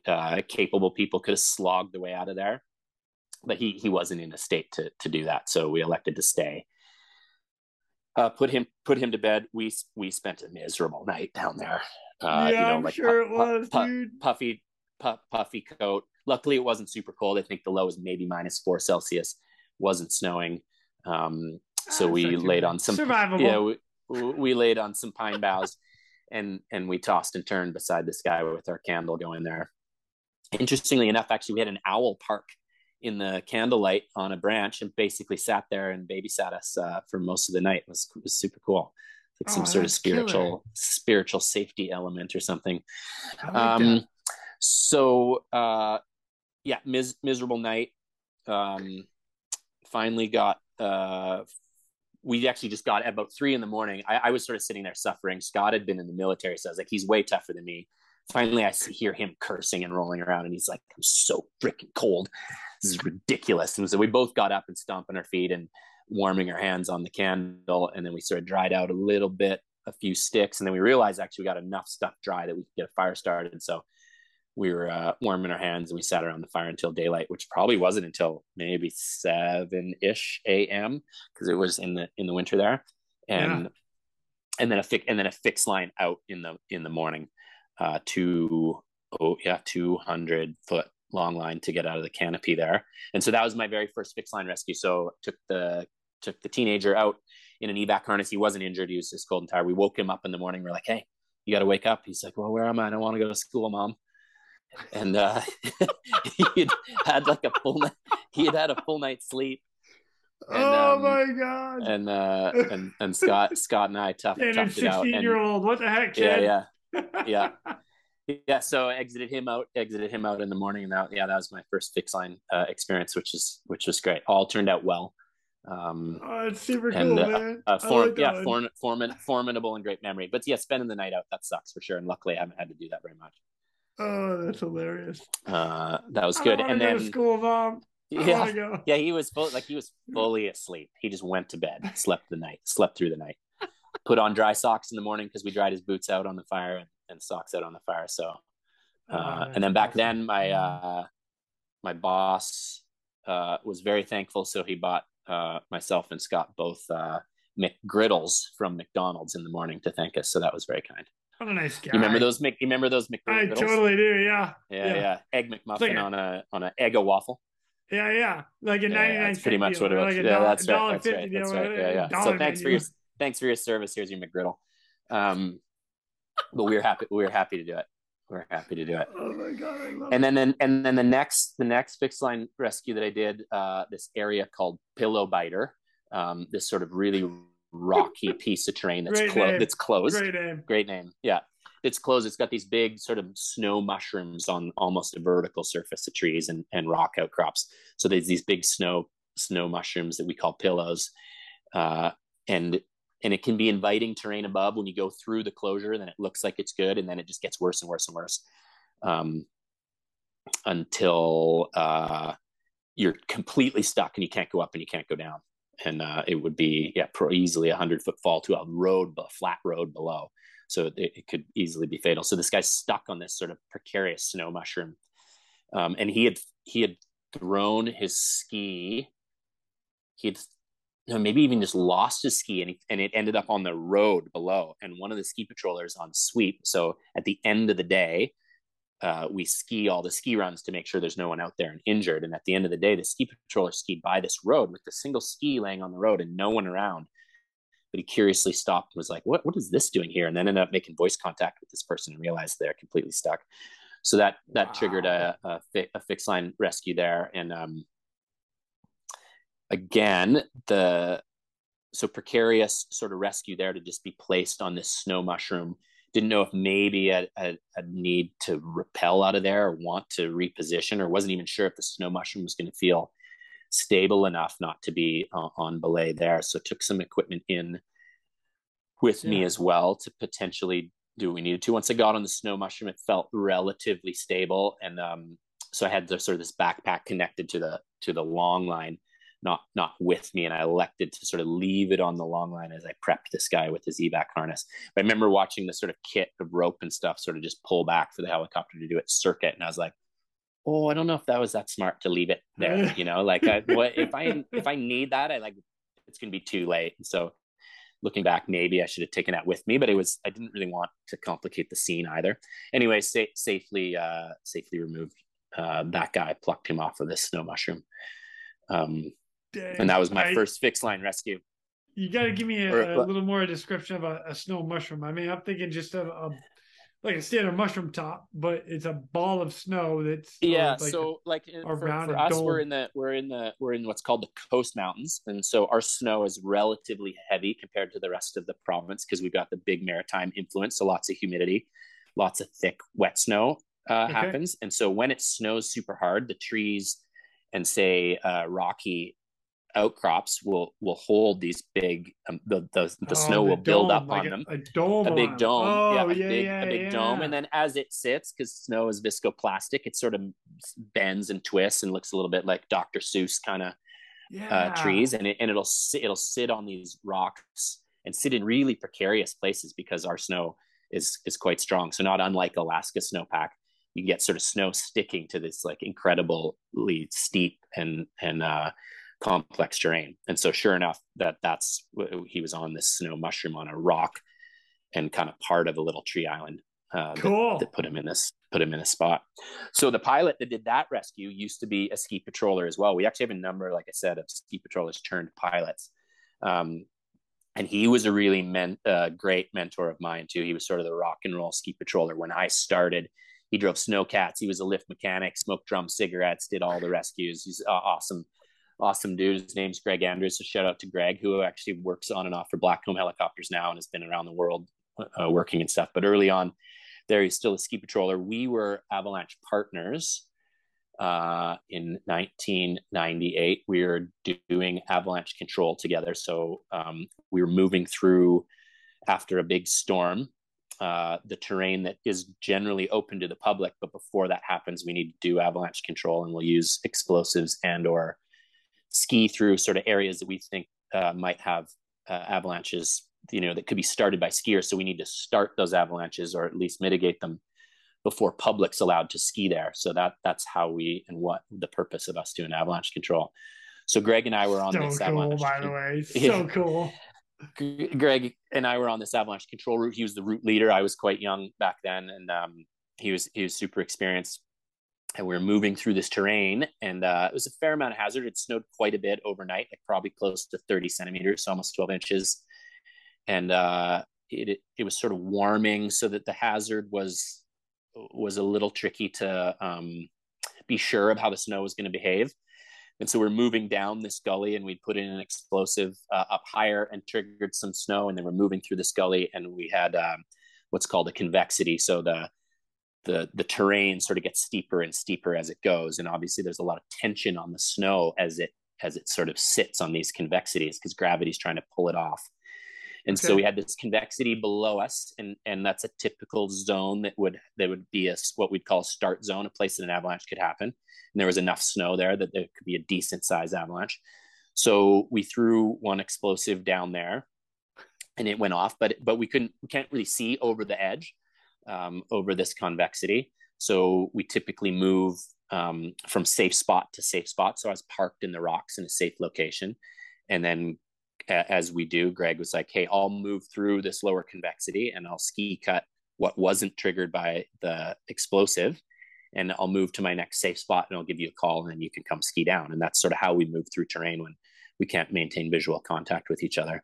uh, capable people could have slogged the way out of there, but he he wasn't in a state to to do that. So we elected to stay. Uh, put him put him to bed. We we spent a miserable night down there. Uh, yeah, you know, I'm like sure pu- it was, pu- dude. Puffy pu- puffy coat. Luckily, it wasn't super cold. I think the low was maybe minus four Celsius. wasn't snowing. Um, so ah, we laid on some survivable. Yeah, we, we laid on some pine boughs and and we tossed and turned beside this guy with our candle going there interestingly enough actually we had an owl park in the candlelight on a branch and basically sat there and babysat us uh, for most of the night it was, it was super cool like some Oh, sort of that's killer. spiritual spiritual safety element or something. Like Um, so uh, yeah, mis- miserable night. Um, finally got. Uh, we actually just got at about three in the morning. I, I was sort of sitting there suffering. Scott had been in the military, so I was like, he's way tougher than me. Finally, I hear him cursing and rolling around, and he's like, "I'm so freaking cold. This is ridiculous." And so we both got up and stomping our feet and warming our hands on the candle, and then we sort of dried out a little bit, a few sticks, and then we realized actually we got enough stuff dry that we could get a fire started. So we were uh, warming our hands and we sat around the fire until daylight, which probably wasn't until maybe seven ish a.m. because it was in the in the winter there, and Yeah. and then a fix and then a fixed line out in the in the morning, uh, to oh yeah, two hundred foot long line to get out of the canopy there, and so that was my very first fixed line rescue. So took the took the teenager out in an evac harness. He wasn't injured. He was just cold and tired. We woke him up in the morning. We're like, hey, you got to wake up. He's like, well, where am I? I don't want to go to school, mom. And uh, he had had like a full night. He had had a full night's sleep. And, oh um, my god. And uh, and and Scott Scott and I tough, and toughed it out. 16 year old. What the heck, yeah, kid? yeah, yeah. yeah. So I exited him out. Exited him out in the morning, and that yeah, that was my first fix line uh, experience, which is which was great. All turned out well. Um, Oh, it's super cool, And, uh, man. uh, form, like yeah, form, form, formidable and great memory. But yeah, spending the night out that sucks for sure. And luckily, I haven't had to do that very much. Oh, that's hilarious. Uh, that was good. And then school, mom. I yeah, yeah, he was full, like he was fully asleep. He just went to bed, slept the night, slept through the night. Put on dry socks in the morning because we dried his boots out on the fire and, and socks out on the fire. So, uh, Oh, and then back that's then, my uh, my boss uh, was very thankful, so he bought uh, myself and Scott both uh, McGriddles from McDonald's in the morning to thank us. So that was very kind. What a nice guy. You remember those? Mc, you remember those I totally do. Yeah. Yeah, yeah. yeah, Egg McMuffin like a- on a on a egg waffle. Yeah, yeah. Like a Yeah, 99 that's pretty much what it was. Like yeah, dollar- that's right. That's right. That's right. Yeah, yeah. So thanks for your thanks for your service. Here's your McGriddle. Um, but we were happy. We were happy to do it. We were happy to do it. Oh my god, I love And then, then and then the next the next fixed line rescue that I did, uh, this area called Pillow Biter, um, this sort of really rocky piece of terrain that's closed. That's closed. Great name. Great name. Yeah. It's closed. It's got these big sort of snow mushrooms on almost a vertical surface of trees and, and rock outcrops. So there's these big snow snow mushrooms that we call pillows. Uh, and and it can be inviting terrain above when you go through the closure, then it looks like it's good, and then it just gets worse and worse and worse. Um, until uh, you're completely stuck and you can't go up and you can't go down. And uh, it would be yeah, pro- easily a hundred foot fall to a road, a flat road below. So it, it could easily be fatal. So this guy's stuck on this sort of precarious snow mushroom, um, and he had he had thrown his ski. He had maybe even just lost his ski, and he, and it ended up on the road below. And one of the ski patrollers on sweep. So at the end of the day, uh, we ski all the ski runs to make sure there's no one out there and injured. And at the end of the day, the ski patroller skied by this road with the single ski laying on the road and no one around. But he curiously stopped and was like, "What? What is this doing here?" And then ended up making voice contact with this person and realized they're completely stuck. So that that Wow. triggered a, a, fi- a fixed line rescue there. And um, again, the so precarious sort of rescue there to just be placed on this snow mushroom didn't know if maybe a, a, a, need to rappel out of there or want to reposition or wasn't even sure if the snow mushroom was going to feel stable enough not to be uh, on belay there. So took some equipment in with me as well to potentially do what we needed to. Once i got on the snow mushroom it felt relatively stable and um, so i had the sort of this backpack connected to the to the long line not not with me and i elected to sort of leave it on the long line as i prepped this guy with his evac harness. But i remember watching the sort of kit of rope and stuff sort of just pull back for the helicopter to do its circuit and i was like oh i don't know if that was that smart to leave it there you know? Like I, what if i if i need that i like it's going to be too late. So looking back maybe i should have taken that with me but it was i didn't really want to complicate the scene either. Anyway sa- safely uh safely removed uh that guy plucked him off of this snow mushroom. Um Dang. and that was my I- first fixed line rescue. You got to give me a, Or- a little more description of a, a snow mushroom. I mean, I'm thinking just of a, like a standard mushroom top, but it's a ball of snow that's yeah. Like so like in, for, for us, dome. we're in the we're in the we're in what's called the coast mountains, and so our snow is relatively heavy compared to the rest of the province because we've got the big maritime influence, so lots of humidity, lots of thick wet snow uh, okay. happens, and so when it snows super hard, the trees and say uh, rocky outcrops will will hold these big um, the the, the oh, snow the will dome, build up like on a, them. a dome a big dome. Oh, yeah, a yeah, big, yeah, a big dome. and then as it sits because snow is viscoplastic it sort of bends and twists and looks a little bit like dr seuss kind of uh, trees. And, it, and it'll sit it'll sit on these rocks and sit in really precarious places because our snow is is quite strong. So not unlike alaska snowpack you get sort of snow sticking to this like incredibly steep and and uh complex terrain. And so, sure enough, that that's he was on this snow mushroom on a rock and kind of part of a little tree island. Uh, cool. That, that, put him in this put him in a spot. So the pilot that did that rescue used to be a ski patroller as well. We actually have a number, like I said, of ski patrollers turned pilots. Um, and he was a really men, uh, great mentor of mine too. He was sort of the rock and roll ski patroller when I started. He drove snowcats. He was a lift mechanic, smoked drum cigarettes, did all the rescues. He's uh, awesome awesome dude. His name's Greg Andrews. So shout out to Greg, who actually works on and off for Blackcomb Helicopters now and has been around the world uh, working and stuff. But early on, there he's still a ski patroller. We were Avalanche partners uh, in 1998. We were doing avalanche control together. So um, we were moving through after a big storm. Uh, the terrain that is generally open to the public, but before that happens, we need to do avalanche control, and we'll use explosives and or ski through sort of areas that we think uh, might have uh, avalanches, you know, that could be started by skiers. So we need to start those avalanches or at least mitigate them before public's allowed to ski there. So that that's how we and what the purpose of us doing avalanche control. So Greg and I were on so this cool, avalanche. By the way, so cool. Greg and I were on this avalanche control route. He was the route leader. I was quite young back then, and um, he was he was super experienced and we were moving through this terrain and uh, it was a fair amount of hazard. It snowed quite a bit overnight like probably close to 30 centimeters almost 12 inches. And uh, it, it, it was sort of warming so that the hazard was was a little tricky to um, be sure of how the snow was going to behave. And so we're moving down this gully and we put in an explosive uh, up higher and triggered some snow and then we're moving through this gully and we had um, what's called a convexity. So the the the terrain sort of gets steeper and steeper as it goes. And obviously there's a lot of tension on the snow as it as it sort of sits on these convexities because gravity's trying to pull it off. And okay. so we had this convexity below us and and that's a typical zone that would that would be a what we'd call a start zone a place that an avalanche could happen. And there was enough snow there that there could be a decent size avalanche. So we threw one explosive down there and it went off but but we couldn't we can't really see over the edge um, over this convexity. So we typically move um, from safe spot to safe spot. So I was parked in the rocks in a safe location. And then as we do, Greg was like, hey, I'll move through this lower convexity and I'll ski cut what wasn't triggered by the explosive. And I'll move to my next safe spot and I'll give you a call and then you can come ski down. And that's sort of how we move through terrain when we can't maintain visual contact with each other.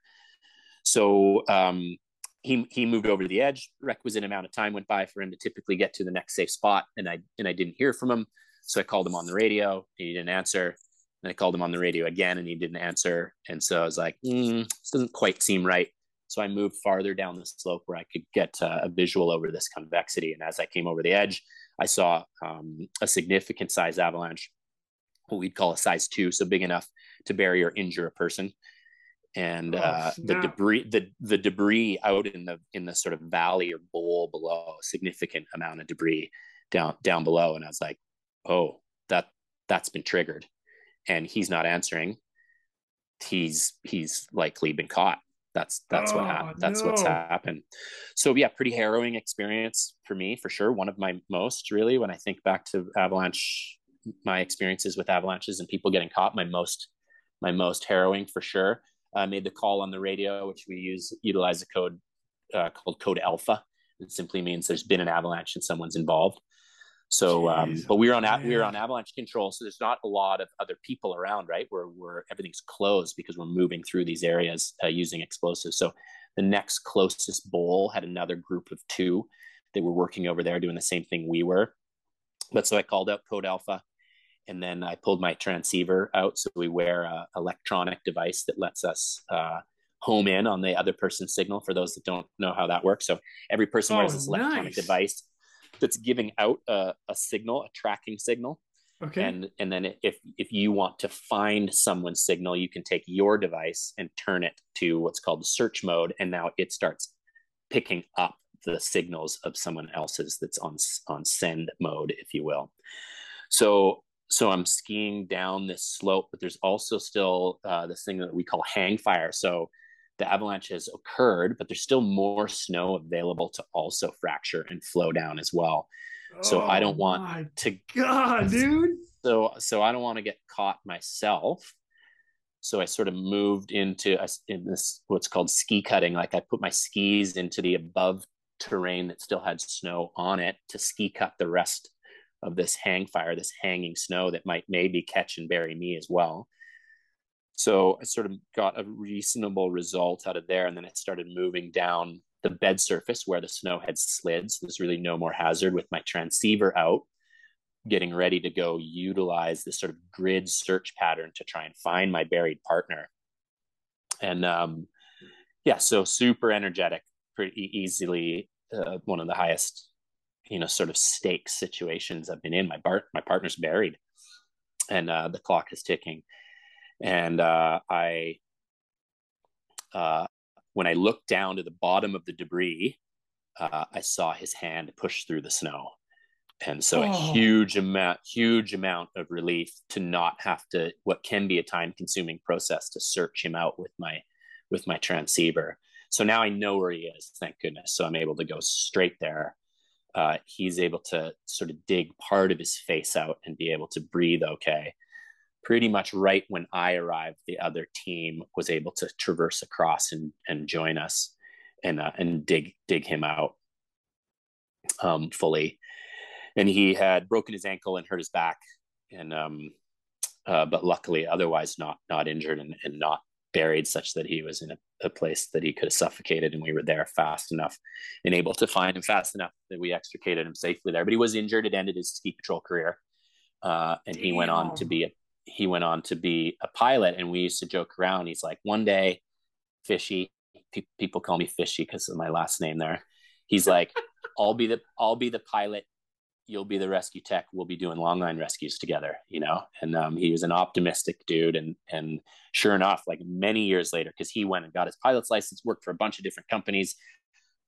So um, he he moved over to the edge. Requisite amount of time went by for him to typically get to the next safe spot, and I and I didn't hear from him. So I called him on the radio. and He didn't answer. And I called him on the radio again, and he didn't answer. And so I was like, mm, "This doesn't quite seem right." So I moved farther down the slope where I could get uh, a visual over this convexity. And as I came over the edge, I saw um, a significant size avalanche, what we'd call a size two, so big enough to bury or injure a person and oh, uh, the debris the the debris out in the in the sort of valley or bowl below significant amount of debris down down below. And i was like oh that that's been triggered. And he's not answering. He's he's likely been caught. That's that's oh, what happened that's no. what's happened. So yeah pretty harrowing experience for me for sure. One of my most really when i think back to avalanche my experiences with avalanches and people getting caught my most my most harrowing for sure uh, made the call on the radio, which we use utilize a code uh, called code alpha. It simply means there's been an avalanche and someone's involved. So, um, but we're on we were on avalanche control, so there's not a lot of other people around, right? Where where everything's closed because we're moving through these areas uh, using explosives. So, the next closest bowl had another group of two, that were working over there doing the same thing we were. But so I called out Code Alpha and then I pulled my transceiver out. So we wear a electronic device that lets us uh, home in on the other person's signal for those that don't know how that works. So every person oh, wears this nice. electronic device that's giving out a, a signal, a tracking signal. Okay. And and then if if you want to find someone's signal, you can take your device and turn it to what's called search mode, and now it starts picking up the signals of someone else's that's on on send mode, if you will. So so I'm skiing down this slope, but there's also still uh, this thing that we call hang fire. So the avalanche has occurred, but there's still more snow available to also fracture and flow down as well. So oh I don't want to God, dude. So so I don't want to get caught myself. So I sort of moved into in this what's called ski cutting. Like I put my skis into the above terrain that still had snow on it to ski cut the rest of this hang fire, this hanging snow that might maybe catch and bury me as well. So I sort of got a reasonable result out of there. And then it started moving down the bed surface where the snow had slid. So there's really no more hazard with my transceiver out, getting ready to go utilize this sort of grid search pattern to try and find my buried partner. And um, yeah, so super energetic, pretty easily uh, one of the highest you know sort of stakes situations I've been in. My bar- my partner's buried, and uh, the clock is ticking. And uh, I, uh, when I looked down to the bottom of the debris, uh, I saw his hand push through the snow, and so oh. a huge amount, huge amount of relief to not have to what can be a time-consuming process to search him out with my with my transceiver. So now I know where he is, thank goodness. So I'm able to go straight there uh, he's able to sort of dig part of his face out and be able to breathe okay. Pretty much right when I arrived, the other team was able to traverse across and, and join us and uh, and dig dig him out um, fully. And he had broken his ankle and hurt his back, and um, uh, but luckily otherwise not not injured and, and not buried such that he was in a, a, place that he could have suffocated and we were there fast enough and able to find him fast enough that we extricated him safely there. But he was injured. It ended his ski patrol career uh, and he went on to be a he went on to be a pilot. And we used to joke around. He's like one day fishy pe- people call me fishy because of my last name there. He's like i'll be the i'll be the pilot you'll be the rescue tech. We'll be doing long line rescues together, you know. And um, he was an optimistic dude, and and sure enough, like many years later, because he went and got his pilot's license, worked for a bunch of different companies,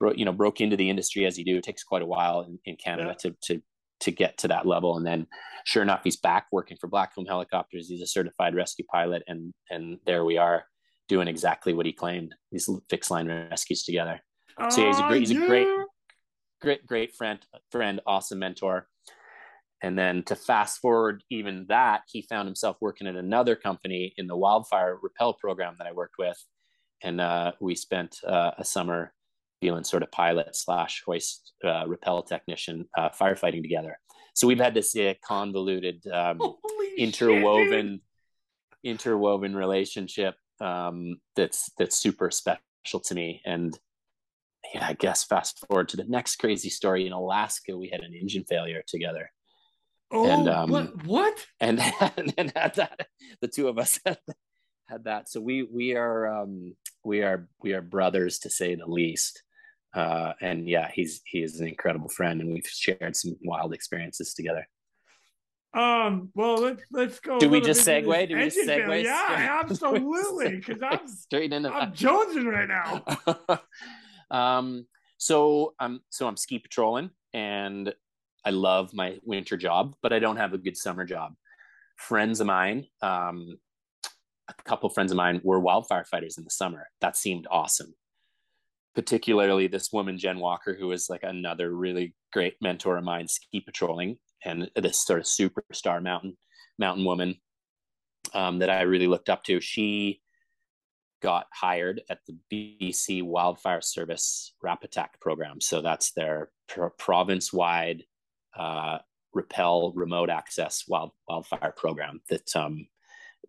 bro- you know, broke into the industry as you do. It takes quite a while in, in Canada yeah. to to to get to that level, and then sure enough, he's back working for Blackcomb Helicopters. He's a certified rescue pilot, and and there we are doing exactly what he claimed. These fixed line rescues together. So yeah, he's a great, he's a great, great, great friend, friend, awesome mentor. And then to fast forward even that, he found himself working at another company in the wildfire rappel program that I worked with. And uh, we spent uh, a summer feeling sort of pilot slash hoist uh, rappel technician uh, firefighting together. So we've had this uh, convoluted, um, interwoven, shit, interwoven relationship um, that's that's super special to me. And yeah, I guess fast forward to the next crazy story in Alaska, we had an engine failure together. Oh, and, um, what? What? And, and then had that, the two of us had, had that. So we we are um, we are we are brothers to say the least. Uh, and yeah, he's he is an incredible friend, and we've shared some wild experiences together. Um. Well, let's let's go. Do we just segue? Do we just segue? Yeah, absolutely. Because I'm straight into. I'm jonesing right now. Um, so I'm so I'm ski patrolling and I love my winter job, but I don't have a good summer job. Friends of mine, um, a couple friends of mine were wildfire fighters in the summer. That seemed awesome. Particularly this woman, Jen Walker, who was like another really great mentor of mine, ski patrolling, and this sort of superstar mountain mountain woman um, that I really looked up to. She got hired at the BC Wildfire Service Rapattack program. So that's their pro- province wide uh, repel remote access wild, wildfire program that um,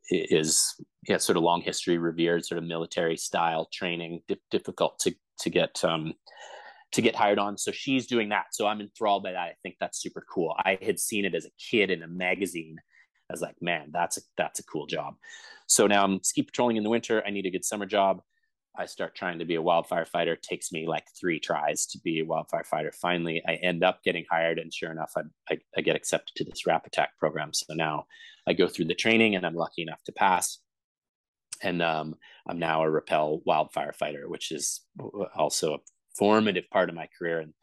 is yeah, sort of long history, revered, sort of military style training, di- difficult to, to get um, to get hired on. So she's doing that. So I'm enthralled by that. I think that's super cool. I had seen it as a kid in a magazine. I was like, man, that's a that's a cool job. So now I'm ski patrolling in the winter. I need a good summer job. I start trying to be a wildfire fighter. It takes me like three tries to be a wildfire fighter. Finally, I end up getting hired, and sure enough, I, I, I get accepted to this RAP Attack program. So now I go through the training, and I'm lucky enough to pass. And um, I'm now a rappel wildfire fighter, which is also a formative part of my career and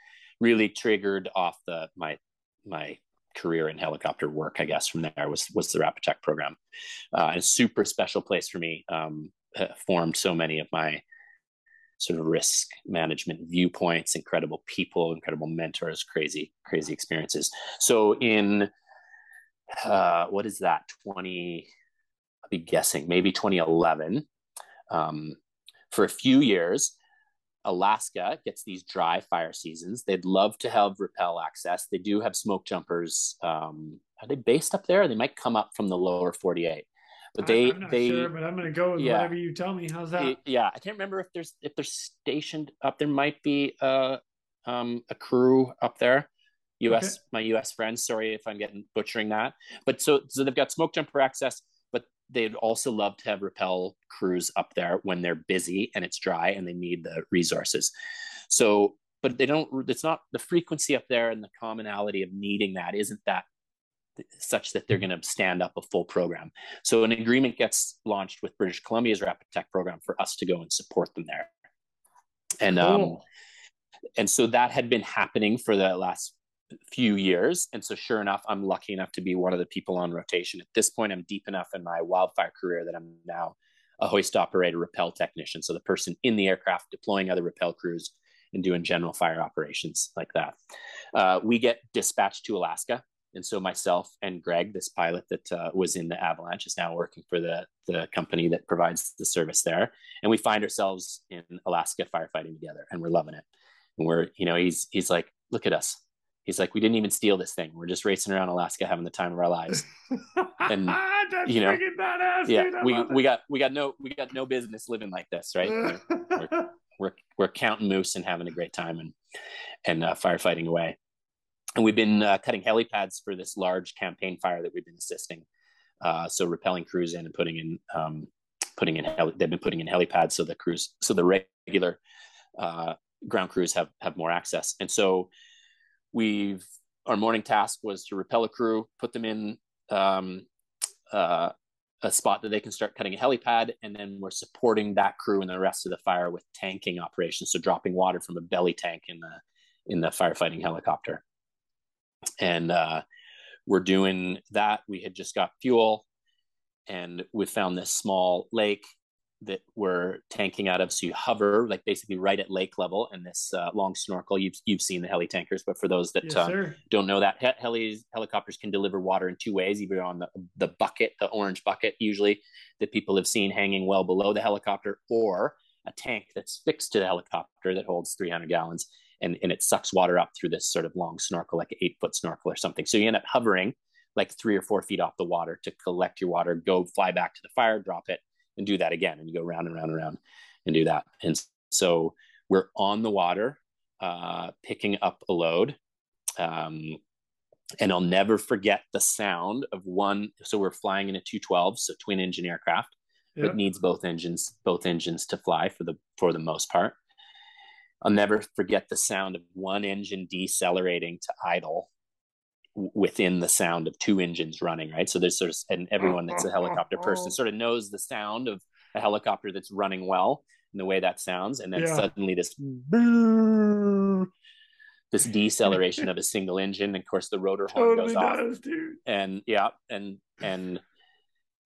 really triggered off the my my career in helicopter work. I guess from there was was the RAP Attack program, uh, a super special place for me. Um, formed so many of my sort of risk management viewpoints, incredible people, incredible mentors, crazy, crazy experiences. So in uh, what is that? 20, I'll be guessing, maybe 2011. Um, for a few years, Alaska gets these dry fire seasons. They'd love to have rappel access. They do have smoke jumpers. Um, are they based up there? They might come up from the lower 48 but they I'm not they sure, but I'm gonna go with yeah. whatever you tell me. How's that? yeah i can't remember if there's if they're stationed up there might be a um a crew up there us Okay. my us friends sorry if i'm getting butchering that but so so they've got smoke jumper access they'd also love to have rappel crews up there when they're busy and it's dry and they need the resources so but they don't it's not the frequency up there and the commonality of needing that isn't that such that they're going to stand up a full program. So an agreement gets launched with British Columbia's Rapattack program for us to go and support them there. And um, and so that had been happening for the last few years. And so sure enough, I'm lucky enough to be one of the people on rotation. At this point, I'm deep enough in my wildfire career that I'm now a hoist operator rappel technician. So the person in the aircraft deploying other rappel crews and doing general fire operations like that. Uh, we get dispatched to Alaska and so myself and Greg, this pilot that uh, was in the Avalanche, is now working for the the company that provides the service there. And we find ourselves in Alaska firefighting together, and we're loving it. And we're, you know, he's he's like, look at us. He's like, we didn't even steal this thing. We're just racing around Alaska, having the time of our lives. and, you know, badass, yeah, dude. We we got we got no we got no business living like this, right? We're, we're we're counting moose and having a great time and and uh, firefighting away. And we've been uh, cutting helipads for this large campaign fire that we've been assisting. Uh, so rappelling crews in and putting in um, putting in heli- they've been putting in helipads so the crews so the regular uh, ground crews have have more access. And so we've our morning task was to rappel a crew, put them in um, uh, a spot that they can start cutting a helipad, and then we're supporting that crew and the rest of the fire with tanking operations, so dropping water from a belly tank in the in the firefighting helicopter. And uh, we're doing that. We had just got fuel, and we found this small lake that we're tanking out of. So you hover, like basically right at lake level, and this uh, long snorkel. You've you've seen the heli tankers, but for those that yes, um, don't know that he- helis helicopters can deliver water in two ways either on the, the bucket the orange bucket usually that people have seen hanging well below the helicopter or a tank that's fixed to the helicopter that holds 300 gallons and, and it sucks water up through this sort of long snorkel like an eight foot snorkel or something so you end up hovering like three or four feet off the water to collect your water go fly back to the fire drop it and do that again and you go round and round and round and do that and so we're on the water uh, picking up a load um, and I'll never forget the sound of one. So we're flying in a 212, so twin engine aircraft, Yep. but needs both engines, both engines to fly for the for the most part. I'll never forget the sound of one engine decelerating to idle within the sound of two engines running. Right, so there's sort of and everyone that's a mm-hmm, helicopter person mm-hmm. sort of knows the sound of a helicopter that's running well and the way that sounds, and then Yeah. suddenly this this deceleration of a single engine. And of course, the rotor horn Totally goes off, dude. and yeah, and and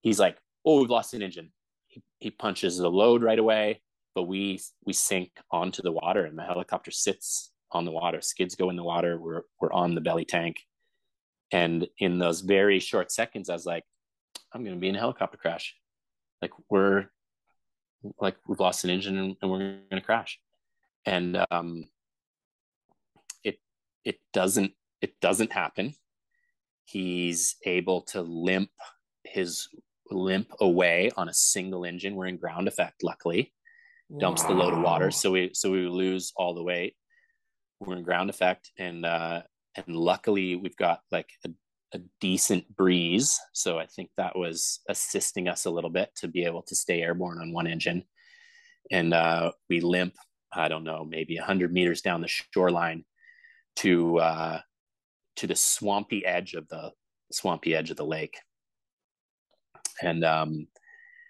he's like, "Oh, we've lost an engine." He, he punches the load right away, but we we sink onto the water, and the helicopter sits on the water. Skids go in the water. We're we're on the belly tank, and in those very short seconds, I was like, "I'm going to be in a helicopter crash." Like we're like we've lost an engine and, and we're going to crash, and um, it it doesn't it doesn't happen. He's able to limp his limp away on a single engine. We're in ground effect, luckily. Dumps the load of water, so we so we lose all the weight. we're in ground effect, and uh, and luckily we've got like a, a decent breeze, so I think that was assisting us a little bit to be able to stay airborne on one engine, and uh, we limp. I don't know, maybe 100 meters down the shoreline to uh, to the swampy edge of the swampy edge of the lake, and um,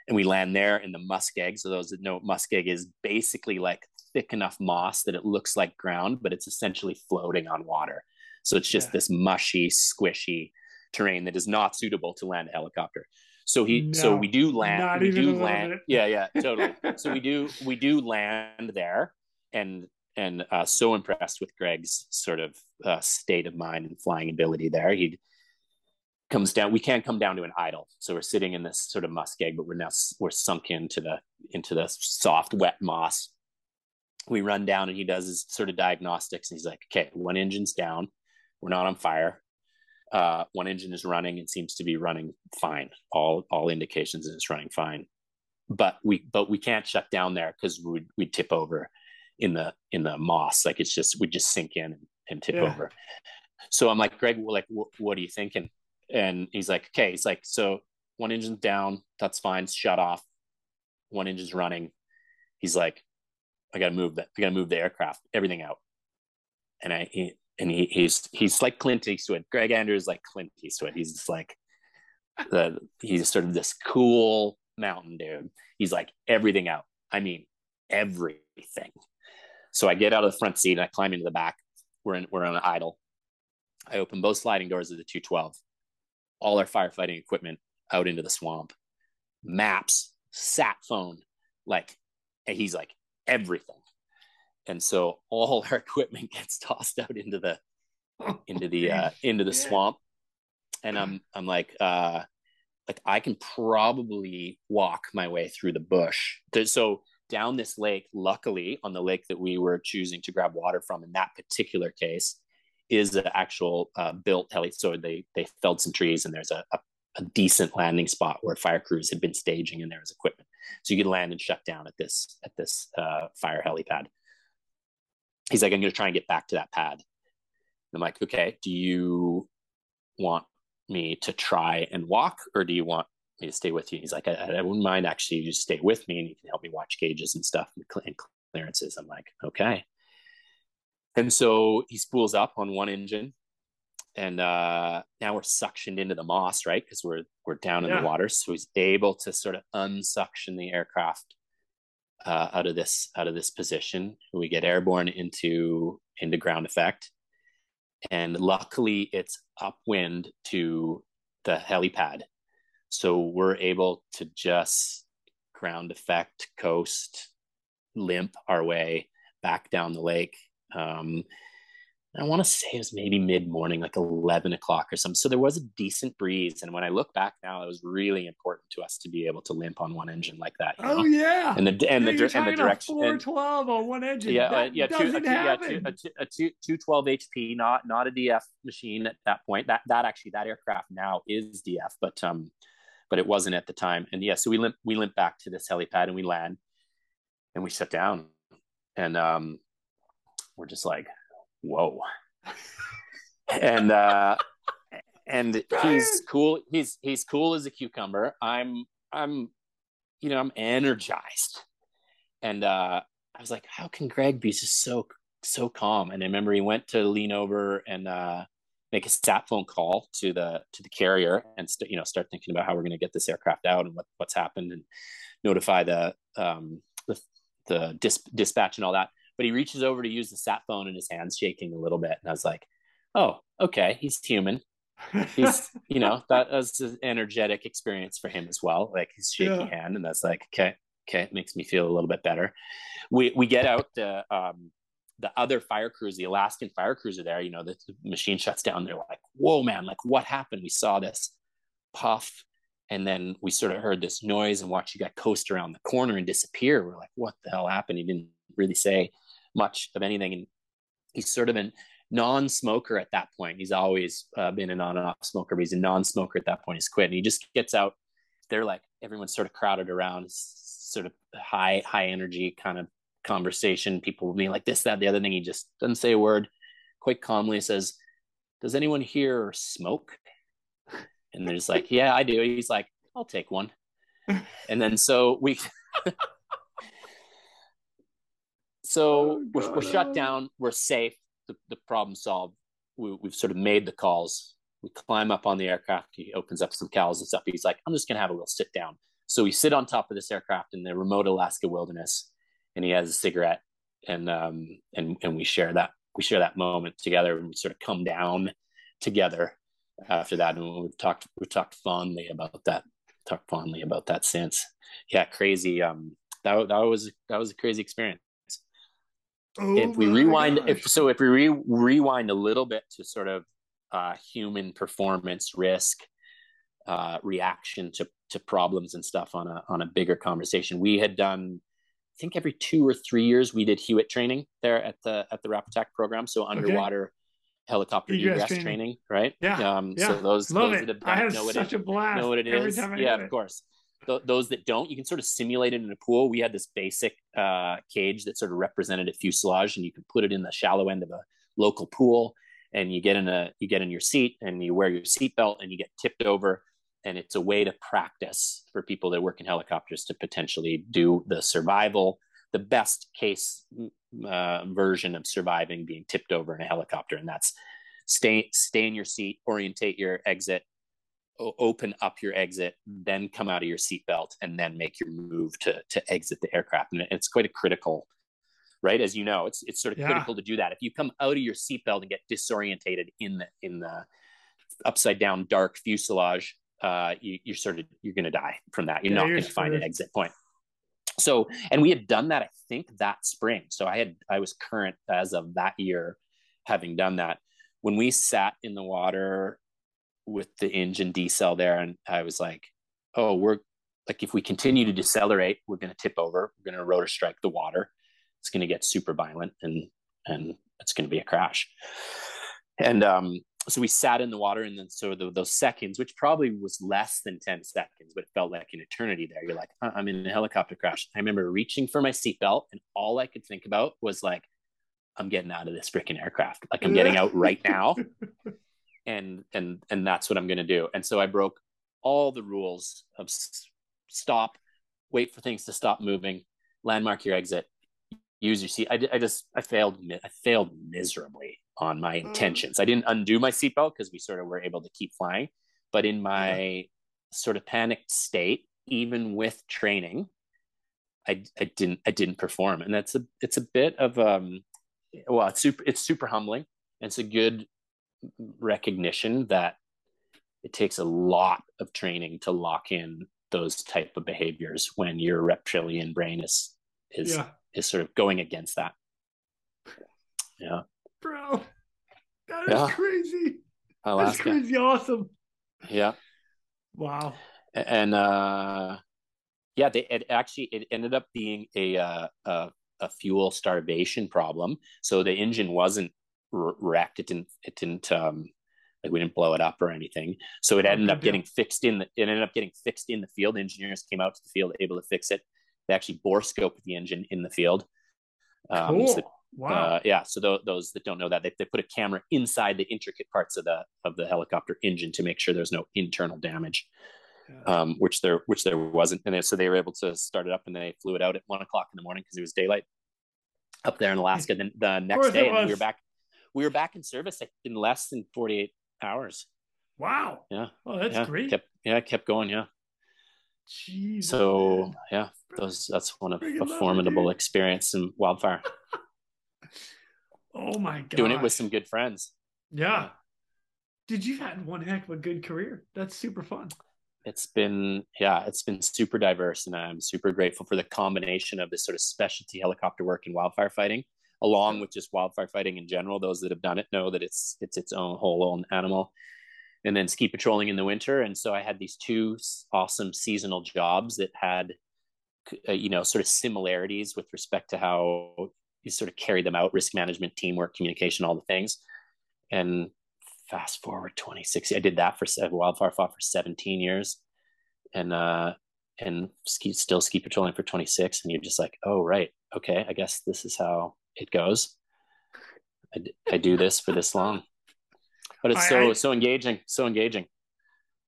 and we land there in the muskeg. So those that know muskeg is basically like thick enough moss that it looks like ground, but it's essentially floating on water. So it's just yeah. this mushy, squishy terrain that is not suitable to land a helicopter. So he, no, so we do land. We do land. Yeah, yeah, totally. so we do, we do land there, and and uh, so impressed with Greg's sort of uh, state of mind and flying ability there. He comes down. We can't come down to an idle, so we're sitting in this sort of muskeg, but we're now we're sunk into the into the soft, wet moss. We run down, and he does his sort of diagnostics, and he's like, "Okay, one engine's down. We're not on fire. Uh, one engine is running and seems to be running fine. All all indications is it's running fine, but we but we can't shut down there because we we tip over." in the in the moss. Like it's just we just sink in and, and tip yeah. over. So I'm like, Greg, like, what are you thinking? And he's like, okay. He's like, so one engine's down. That's fine. Shut off. One engine's running. He's like, I gotta move that. I gotta move the aircraft, everything out. And I he, and he, he's he's like Clint Eastwood. Greg Andrews like Clint Eastwood. He's just like the he's sort of this cool mountain dude. He's like everything out. I mean everything. So I get out of the front seat and I climb into the back. We're in we're on an idle. I open both sliding doors of the 212. All our firefighting equipment out into the swamp. Maps, sat phone, like he's like everything. And so all our equipment gets tossed out into the into the uh into the swamp. And I'm I'm like uh like I can probably walk my way through the bush. So down this lake, luckily, on the lake that we were choosing to grab water from in that particular case, is an actual uh, built heli. So they they felled some trees, and there's a, a, a, decent landing spot where fire crews had been staging, and there was equipment, so you could land and shut down at this at this uh, fire helipad. He's like, I'm going to try and get back to that pad. And I'm like, okay, do you want me to try and walk, or do you want me to stay with you. He's like, I, I wouldn't mind actually you just stay with me and you can help me watch gauges and stuff and, and clearances. I'm like, okay. And so he spools up on one engine and uh, now we're suctioned into the moss, right? Because we're we're down in yeah. the water. So he's able to sort of unsuction the aircraft uh, out of this out of this position. We get airborne into into ground effect, and luckily it's upwind to the helipad, so we're able to just ground effect, coast, limp our way back down the lake. Um, I want to say it was maybe mid morning, like 11 o'clock or something. So there was a decent breeze. And when I look back now, it was really important to us to be able to limp on one engine like that. oh, know? yeah. And the, and yeah, the, and the direction. 412 on one engine. Yeah. Uh, yeah. Two, a, two, yeah two, a, two, a two, 212 HP, not, not a DF machine at that point. That, that actually, that aircraft now is DF, but, um, but it wasn't at the time. And yeah, so we limp we limp back to this helipad and we land and we sit down and um, we're just like, whoa. and uh, and he's cool. He's he's cool as a cucumber. I'm I'm you know I'm energized, and uh, I was like, how can Greg be just so so calm? And I remember he went to lean over and uh, make a sat phone call to the to the carrier and st- you know start thinking about how we're going to get this aircraft out and what, what's happened and notify the um, the, the dis- dispatch and all that. But he reaches over to use the sat phone and his hands shaking a little bit, and I was like, "Oh, okay, he's human. He's you know that was an energetic experience for him as well, like his shaky yeah. hand, and that's like okay, okay, it makes me feel a little bit better. We we get out the um, the other fire crews, the Alaskan fire crews are there, you know, the, the machine shuts down. They're like, whoa, man, like what happened? We saw this puff and then we sort of heard this noise and watched you guy coast around the corner and disappear. We're like, what the hell happened? He didn't really say much of anything. And he's sort of a non-smoker at that point. He's always uh, been a non off smoker, but he's a non-smoker at that point. He's quit and he just gets out. They're like, everyone's sort of crowded around, sort of high, high energy kind of conversation, people being like this, that, the other thing. He just doesn't say a word. Quite calmly says, "Does anyone here smoke?" And they're just like, "Yeah, I do." He's like, "I'll take one." And then so we. so oh, we're, we're shut down. We're safe. The, the problem solved. We, we've sort of made the calls. We climb up on the aircraft. He opens up some cowls and stuff. He's like, I'm just gonna have a little sit down. So we sit on top of this aircraft in the remote Alaska wilderness, and he has a cigarette, and um, and and we share that we share that moment together, and we sort of come down together after that, and we've talked we've talked fondly about that, talked fondly about that since. Yeah, crazy. Um, that that was that was a crazy experience. Oh if we rewind, gosh. if so, if we re- rewind a little bit to sort of uh, human performance risk uh, reaction to to problems and stuff on a on a bigger conversation. We had done, I think every two or three years we did HUET training there at the at the Rapattack program. So underwater okay. helicopter egress, training. training. right? Yeah. Um, yeah. So those, Love those it. that have done I have know such it, a blast know what it is. yeah, of course. Th- those that don't, you can sort of simulate it in a pool. We had this basic uh, cage that sort of represented a fuselage, and you can put it in the shallow end of a local pool and you get in a you get in your seat and you wear your seatbelt and you get tipped over and it's a way to practice for people that work in helicopters to potentially do the survival the best case uh, version of surviving being tipped over in a helicopter and that's stay stay in your seat orientate your exit open up your exit then come out of your seatbelt and then make your move to to exit the aircraft and it's quite a critical right? As you know, it's it's sort of yeah. critical to do that. If you come out of your seatbelt and get disorientated in the in the upside down dark fuselage, uh, you, are sort of you're going to die from that. You're yeah, not going to find an exit point. So, and we had done that, I think, that spring. So I had I was current as of that year, having done that. When we sat in the water with the engine decel there, and I was like, "Oh, we're like if we continue to decelerate, we're going to tip over. We're going to rotor strike the water." it's going to get super violent and and it's going to be a crash. And um, so we sat in the water and then so the, those seconds which probably was less than 10 seconds but it felt like an eternity there. You're like i'm in a helicopter crash. I remember reaching for my seatbelt and all i could think about was like i'm getting out of this freaking aircraft. Like i'm getting out right now and and and that's what i'm going to do and so i broke all the rules of stop wait for things to stop moving landmark your exit use your seat. I, I just I failed I failed miserably on my mm. intentions. I didn't undo my seatbelt because we sort of were able to keep flying, but in my yeah. sort of panicked state, even with training, I I didn't I didn't perform, and that's a it's a bit of um well it's super it's super humbling. It's a good recognition that it takes a lot of training to lock in those type of behaviors when your reptilian brain is is yeah is sort of going against that. Yeah. Bro, that is yeah. crazy. That's crazy awesome. Yeah. Wow. And uh yeah, they it actually it ended up being a uh, a, a fuel starvation problem. So the engine wasn't wrecked. It didn't it didn't um like we didn't blow it up or anything. So it ended up getting fixed in the it ended up getting fixed in the field. Engineers came out to the field able to fix it. They actually bore scope the engine in the field. Um, cool. So, wow. Uh, yeah. So th- those that don't know that, they, they put a camera inside the intricate parts of the of the helicopter engine to make sure there's no internal damage, yeah. um, which there which there wasn't. And then, so they were able to start it up, and they flew it out at one o'clock in the morning because it was daylight up there in Alaska. Then the next day, and we were back. We were back in service like, in less than forty eight hours. Wow. Yeah. Oh, that's yeah. great. Kept, yeah, kept going. Yeah. Jeez. So man. yeah, those that's one of a formidable it, experience in wildfire. oh my god. Doing it with some good friends. Yeah. yeah. Did you had one heck of a good career? That's super fun. It's been yeah, it's been super diverse and I'm super grateful for the combination of this sort of specialty helicopter work and wildfire fighting along with just wildfire fighting in general. Those that have done it know that it's it's its own whole own animal and then ski patrolling in the winter. And so I had these two awesome seasonal jobs that had, uh, you know, sort of similarities with respect to how you sort of carry them out, risk management, teamwork, communication, all the things. And fast forward 26, I did that for wildfire fought for 17 years and, uh, and ski, still ski patrolling for 26. And you're just like, oh, right. okay, I guess this is how it goes. I, I do this for this long, but it's so I, so engaging, so engaging.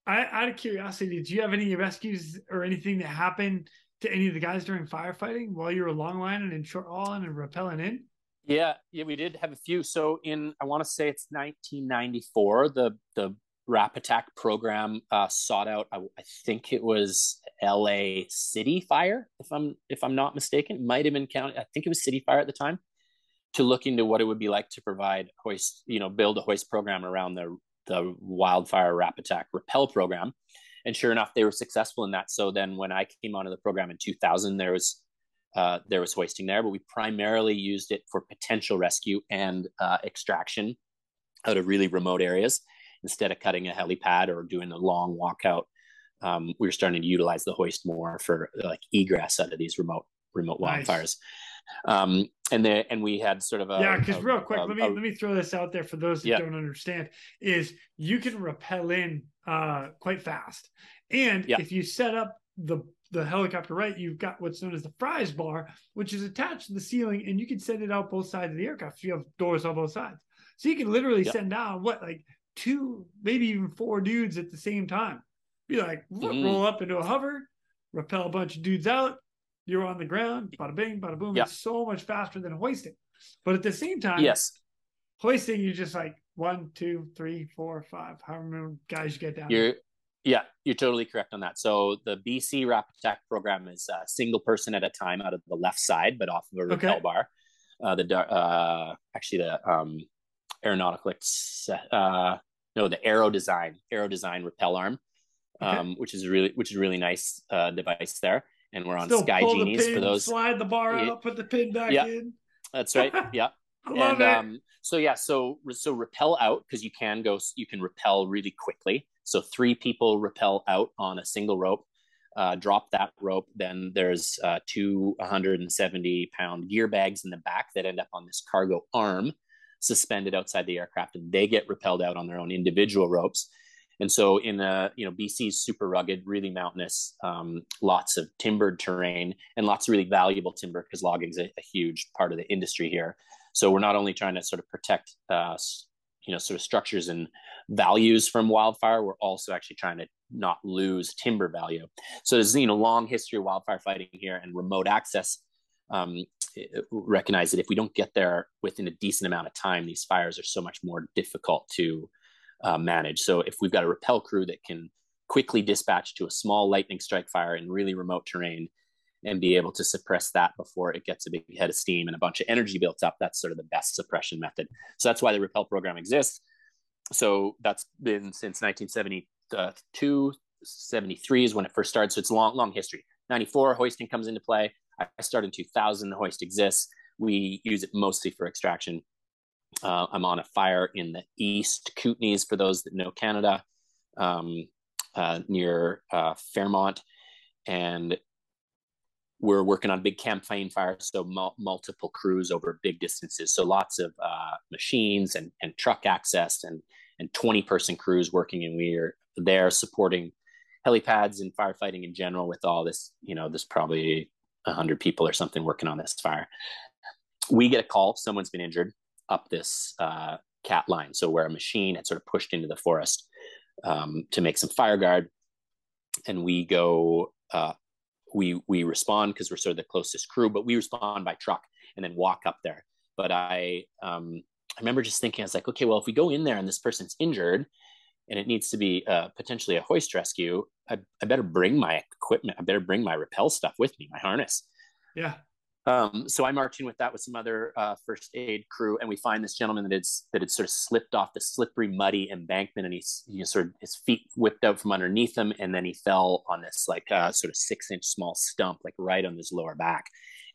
I, out of curiosity, did you have any rescues or anything that happened to any of the guys during firefighting while you were long lining and short hauling and rappelling in? Yeah, yeah, we did have a few. So in I want to say it's 1994, the the Rapattack program uh, sought out. I, I, think it was L.A. City Fire, if I'm if I'm not mistaken. Might have been county. I think it was City Fire at the time, to look into what it would be like to provide hoist, you know, build a hoist program around the the wildfire Rapattack rappel program. And sure enough, they were successful in that. So then, when I came onto the program in 2000, there was uh, there was hoisting there, but we primarily used it for potential rescue and uh, extraction out of really remote areas instead of cutting a helipad or doing a long walkout. Um, we were starting to utilize the hoist more for like egress out of these remote remote nice. wildfires. Um, and then and we had sort of a yeah. Because real quick, a, let me a, let me throw this out there for those that yeah. don't understand: is you can rappel in uh, quite fast, and yeah. if you set up the the helicopter right, you've got what's known as the fries bar, which is attached to the ceiling, and you can send it out both sides of the aircraft. So you have doors on both sides, so you can literally send down what like two, maybe even four dudes at the same time. Be like, mm-hmm. roll up into a hover, rappel a bunch of dudes out. You're on the ground, bada bing, bada boom. It's so much faster than hoisting. But at the same time, yes, hoisting, you're just like one, two, three, four, five, however many guys you get down. You're, yeah, you're totally correct on that. So the BC Rap Attack program is a single person at a time out of the left side, but off of a rappel okay. bar. Uh, the uh, actually the um, aeronautical uh, no the aero design aero design rappel arm okay. um, which is really which is really nice uh, device there and we're on Still sky genies pin, for those. slide the bar out put the pin back yeah, in. That's right. Yeah. And. Um, so yeah so so rappel out because you can go you can rappel really quickly. So three people rappel out on a single rope. Uh, drop that rope then there's uh, two 170 pound gear bags in the back that end up on this cargo arm suspended outside the aircraft and they get rappelled out on their own individual ropes. And so in a, you know, BC's super rugged, really mountainous, um, lots of timbered terrain and lots of really valuable timber because logging is a, a, huge part of the industry here. So we're not only trying to sort of protect, uh, you know, sort of structures and values from wildfire, we're also actually trying to not lose timber value. So there's, you know, long history of wildfire fighting here and remote access um, recognize that if we don't get there within a decent amount of time, these fires are so much more difficult to uh, manage. So if we've got a rappel crew that can quickly dispatch to a small lightning strike fire in really remote terrain and be able to suppress that before it gets a big head of steam and a bunch of energy built up, that's sort of the best suppression method. So that's why the rappel program exists. So that's been since 1972, 73 is when it first started. So it's long, long history. 94, hoisting comes into play. I started in 2000. The hoist exists. We use it mostly for extraction. Uh, I'm on a fire in the East Kootenays, for those that know Canada, um, uh, near uh, Fairmont. And we're working on big campaign fires, so mul- multiple crews over big distances. So lots of uh, machines and, and truck access and, and 20 person crews working. And we're there supporting helipads and firefighting in general with all this, you know, there's probably 100 people or something working on this fire. We get a call, someone's been injured up this uh, cat line. So, where a machine had sort of pushed into the forest um, to make some fire guard. And we go, uh, we, we respond because we're sort of the closest crew, but we respond by truck and then walk up there. But I, um, I remember just thinking, I was like, okay, well, if we go in there and this person's injured and it needs to be uh, potentially a hoist rescue, I, I better bring my equipment. I better bring my rappel stuff with me, my harness. Yeah. Um, so I march in with that with some other uh, first aid crew, and we find this gentleman that had that had sort of slipped off the slippery, muddy embankment, and he's you know, sort of his feet whipped out from underneath him, and then he fell on this like uh, sort of six inch small stump, like right on his lower back,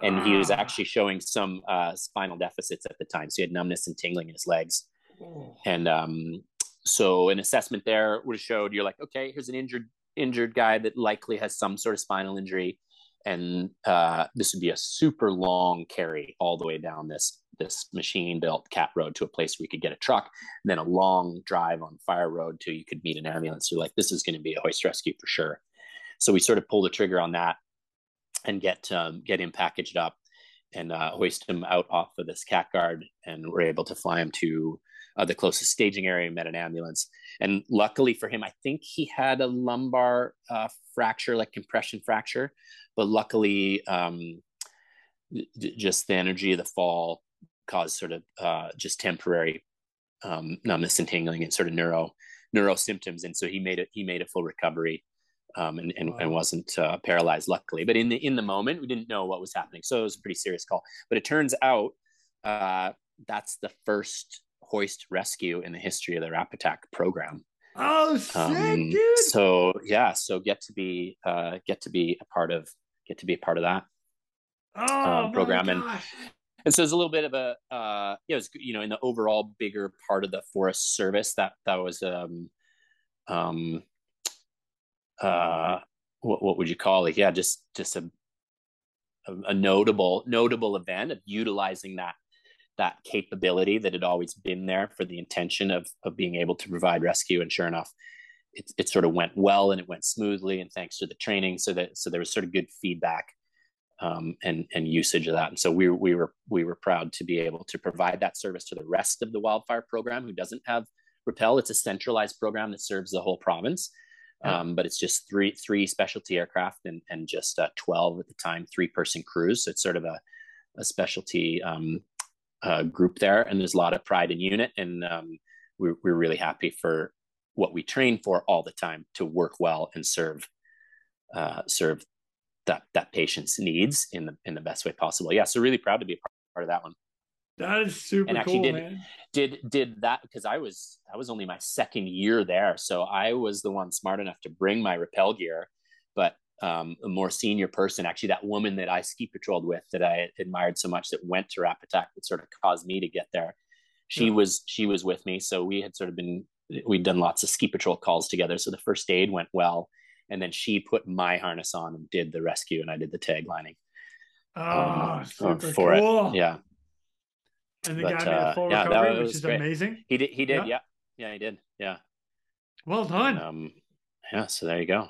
and he was ah. actually showing some uh, spinal deficits at the time, so he had numbness and tingling in his legs, oh. and um, so an assessment there would have showed you're like, okay, here's an injured injured guy that likely has some sort of spinal injury, and uh, this would be a super long carry all the way down this this machine built cat road to a place where you could get a truck, and then a long drive on fire road to you could meet an ambulance. You're like, this is going to be a hoist rescue for sure. So we sort of pull the trigger on that and get um, get him packaged up and uh, hoist him out off of this cat guard, and we're able to fly him to uh, the closest staging area. Met an ambulance, and luckily for him, I think he had a lumbar uh, fracture, like compression fracture, but luckily, um, just the energy of the fall caused sort of uh, just temporary um, numbness and tingling and sort of neuro neuro symptoms, and so he made it. He made a full recovery um, and, and, wow. and, wasn't uh, paralyzed, luckily. But in the in the moment, we didn't know what was happening, so it was a pretty serious call. But it turns out uh, that's the first hoist rescue in the history of the Rapattack program. Oh, sick, um, dude! So yeah, so get to be uh, get to be a part of get to be a part of that oh, um, program, and and so it's a little bit of a uh, it was you know in the overall bigger part of the Forest Service that that was um um uh, what, what would you call it? Yeah, just just a, a, a notable notable event of utilizing that that capability that had always been there for the intention of of being able to provide rescue. And sure enough, it, it sort of went well and it went smoothly. And thanks to the training, so that so there was sort of good feedback um, and and usage of that. And so we we were we were proud to be able to provide that service to the rest of the wildfire program who doesn't have Rappel. It's a centralized program that serves the whole province. Um, but it's just three three specialty aircraft and and just uh, 12 at the time three person crews so it's sort of a, a specialty um, uh, group there and there's a lot of pride in unit and um, we're, we're really happy for what we train for all the time to work well and serve uh, serve that that patient's needs in the in the best way possible yeah so really proud to be a part of that one that is super and actually cool, did, man. Did did that because I was that was only my second year there, so I was the one smart enough to bring my rappel gear, but um, a more senior person, actually that woman that I ski patrolled with that I admired so much that went to Rapattack that sort of caused me to get there. She yeah. was she was with me, so we had sort of been we'd done lots of ski patrol calls together. So the first aid went well, and then she put my harness on and did the rescue, and I did the tag lining. Oh, um, for cool. it, yeah. And the but, guy made a uh, full yeah, recovery, which is great. amazing. He did. He did. Yeah. yeah. yeah. he did. Yeah. Well done. Um, yeah. So there you go.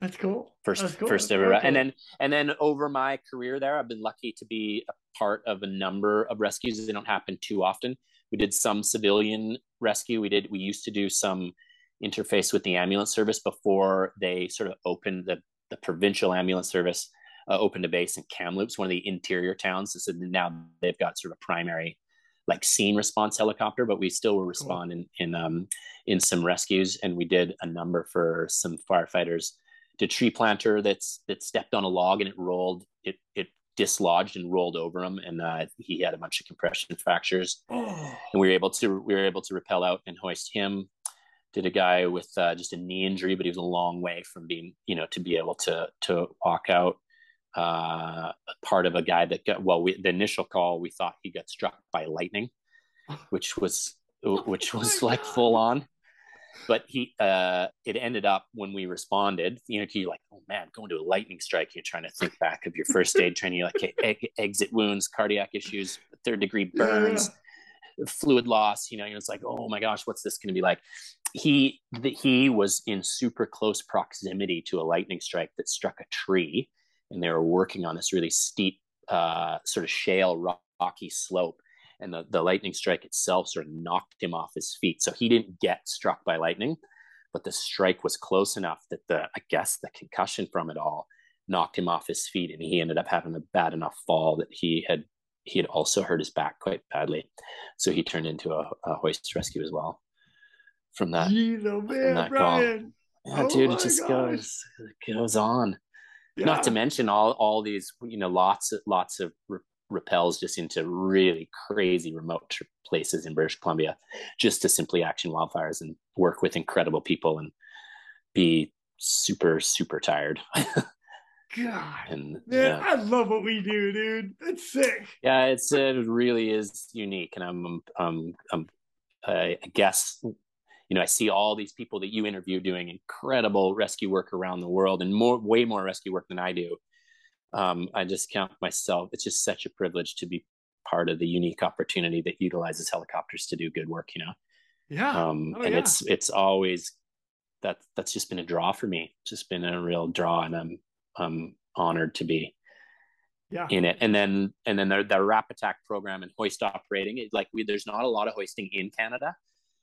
That's cool. First, That's cool. first ever, cool. and then, and then over my career there, I've been lucky to be a part of a number of rescues. They don't happen too often. We did some civilian rescue. We did. We used to do some interface with the ambulance service before they sort of opened the the provincial ambulance service uh, opened a base in Kamloops, one of the interior towns. So now they've got sort of primary like scene response helicopter, but we still will respond cool. in in um, in some rescues, and we did a number for some firefighters. Did tree planter that's that stepped on a log and it rolled, it it dislodged and rolled over him, and uh, he had a bunch of compression fractures. Oh. And we were able to we were able to rappel out and hoist him. Did a guy with uh, just a knee injury, but he was a long way from being you know to be able to to walk out uh, part of a guy that got well. We, the initial call, we thought he got struck by lightning, which was which was oh like God. full on. But he, uh, it ended up when we responded. You know, you're like, oh man, going to a lightning strike. You're trying to think back of your first aid training. You're like, hey, exit wounds, cardiac issues, third degree burns. Yeah. fluid loss you know it's like oh my gosh what's this going to be like he the, he was in super close proximity to a lightning strike that struck a tree and they were working on this really steep uh, sort of shale rocky slope and the, the lightning strike itself sort of knocked him off his feet so he didn't get struck by lightning but the strike was close enough that the i guess the concussion from it all knocked him off his feet and he ended up having a bad enough fall that he had he had also hurt his back quite badly so he turned into a, a hoist rescue as well from that, Jeez, oh man, that Brian. Yeah, oh dude, it just gosh. goes it goes on yeah. not to mention all all these you know lots of lots of rappels just into really crazy remote places in British Columbia just to simply action wildfires and work with incredible people and be super super tired God, and man, yeah. I love what we do, dude. It's sick. Yeah, it's it really is unique, and I'm um I'm I guess you know, I see all these people that you interview doing incredible rescue work around the world and more, way more rescue work than I do. Um, I just count myself. It's just such a privilege to be part of the unique opportunity that utilizes helicopters to do good work. You know. Yeah. Um, oh, and yeah. it's it's always that that's just been a draw for me. It's just been a real draw, and I'm I'm honored to be yeah. in it. And then and then their their Rapattack program and hoist operating. It, like we there's not a lot of hoisting in Canada.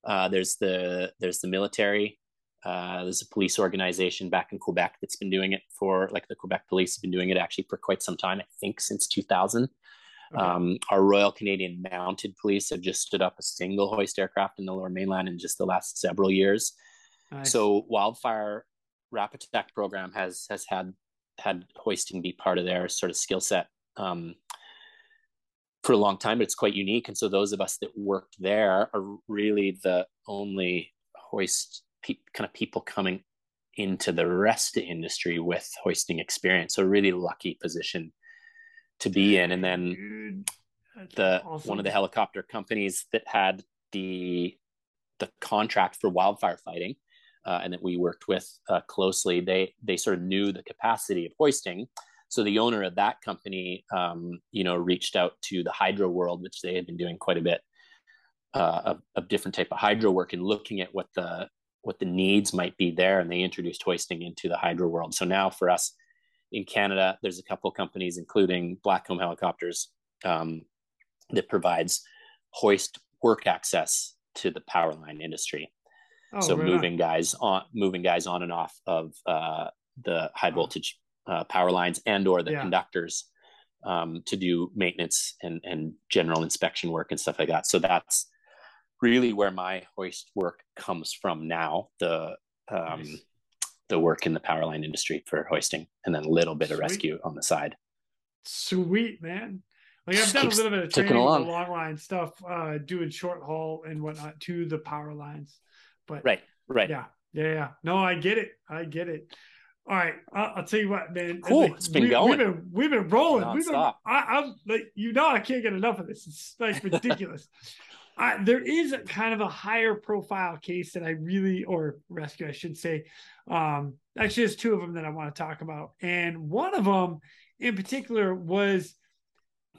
Uh, there's the there's the military. Uh, there's a police organization back in Quebec that's been doing it for like the Quebec police have been doing it actually for quite some time. I think since 2000. Okay. Um, our Royal Canadian Mounted Police have just stood up a single hoist aircraft in the Lower Mainland in just the last several years. Nice. So wildfire Rapattack program has has had had hoisting be part of their sort of skill set um, for a long time, but it's quite unique. And so those of us that worked there are really the only hoist pe- kind of people coming into the rest of the industry with hoisting experience. So really lucky position to be in. And then the awesome. one of the helicopter companies that had the the contract for wildfire fighting uh, and that we worked with uh, closely, they they sort of knew the capacity of hoisting. So the owner of that company, um, you know, reached out to the hydro world, which they had been doing quite a bit uh, of, of different type of hydro work and looking at what the what the needs might be there, and they introduced hoisting into the hydro world. So now for us in Canada, there's a couple companies, including Blackcomb Helicopters, um, that provides hoist work access to the power line industry. Oh, so right moving guys on moving guys on and off of uh, the high voltage uh, power lines and or the yeah. conductors um, to do maintenance and, and general inspection work and stuff like that. So that's really where my hoist work comes from now. The um, nice. the work in the power line industry for hoisting, and then a little bit Sweet. of rescue on the side. Sweet man. Like I've done a little bit of training for long line stuff, uh, doing short haul and whatnot to the power lines. But right, right, yeah, yeah, yeah. No, I get it. I get it. All right, I'll, I'll tell you what, man. Cool. Like, it's been we, going. We've been, we've been rolling. We've been, I, I'm like, you know, I can't get enough of this. It's like ridiculous. I, there is a kind of a higher profile case that I really, or rescue, I should say. Um, actually, there's two of them that I want to talk about, and one of them in particular was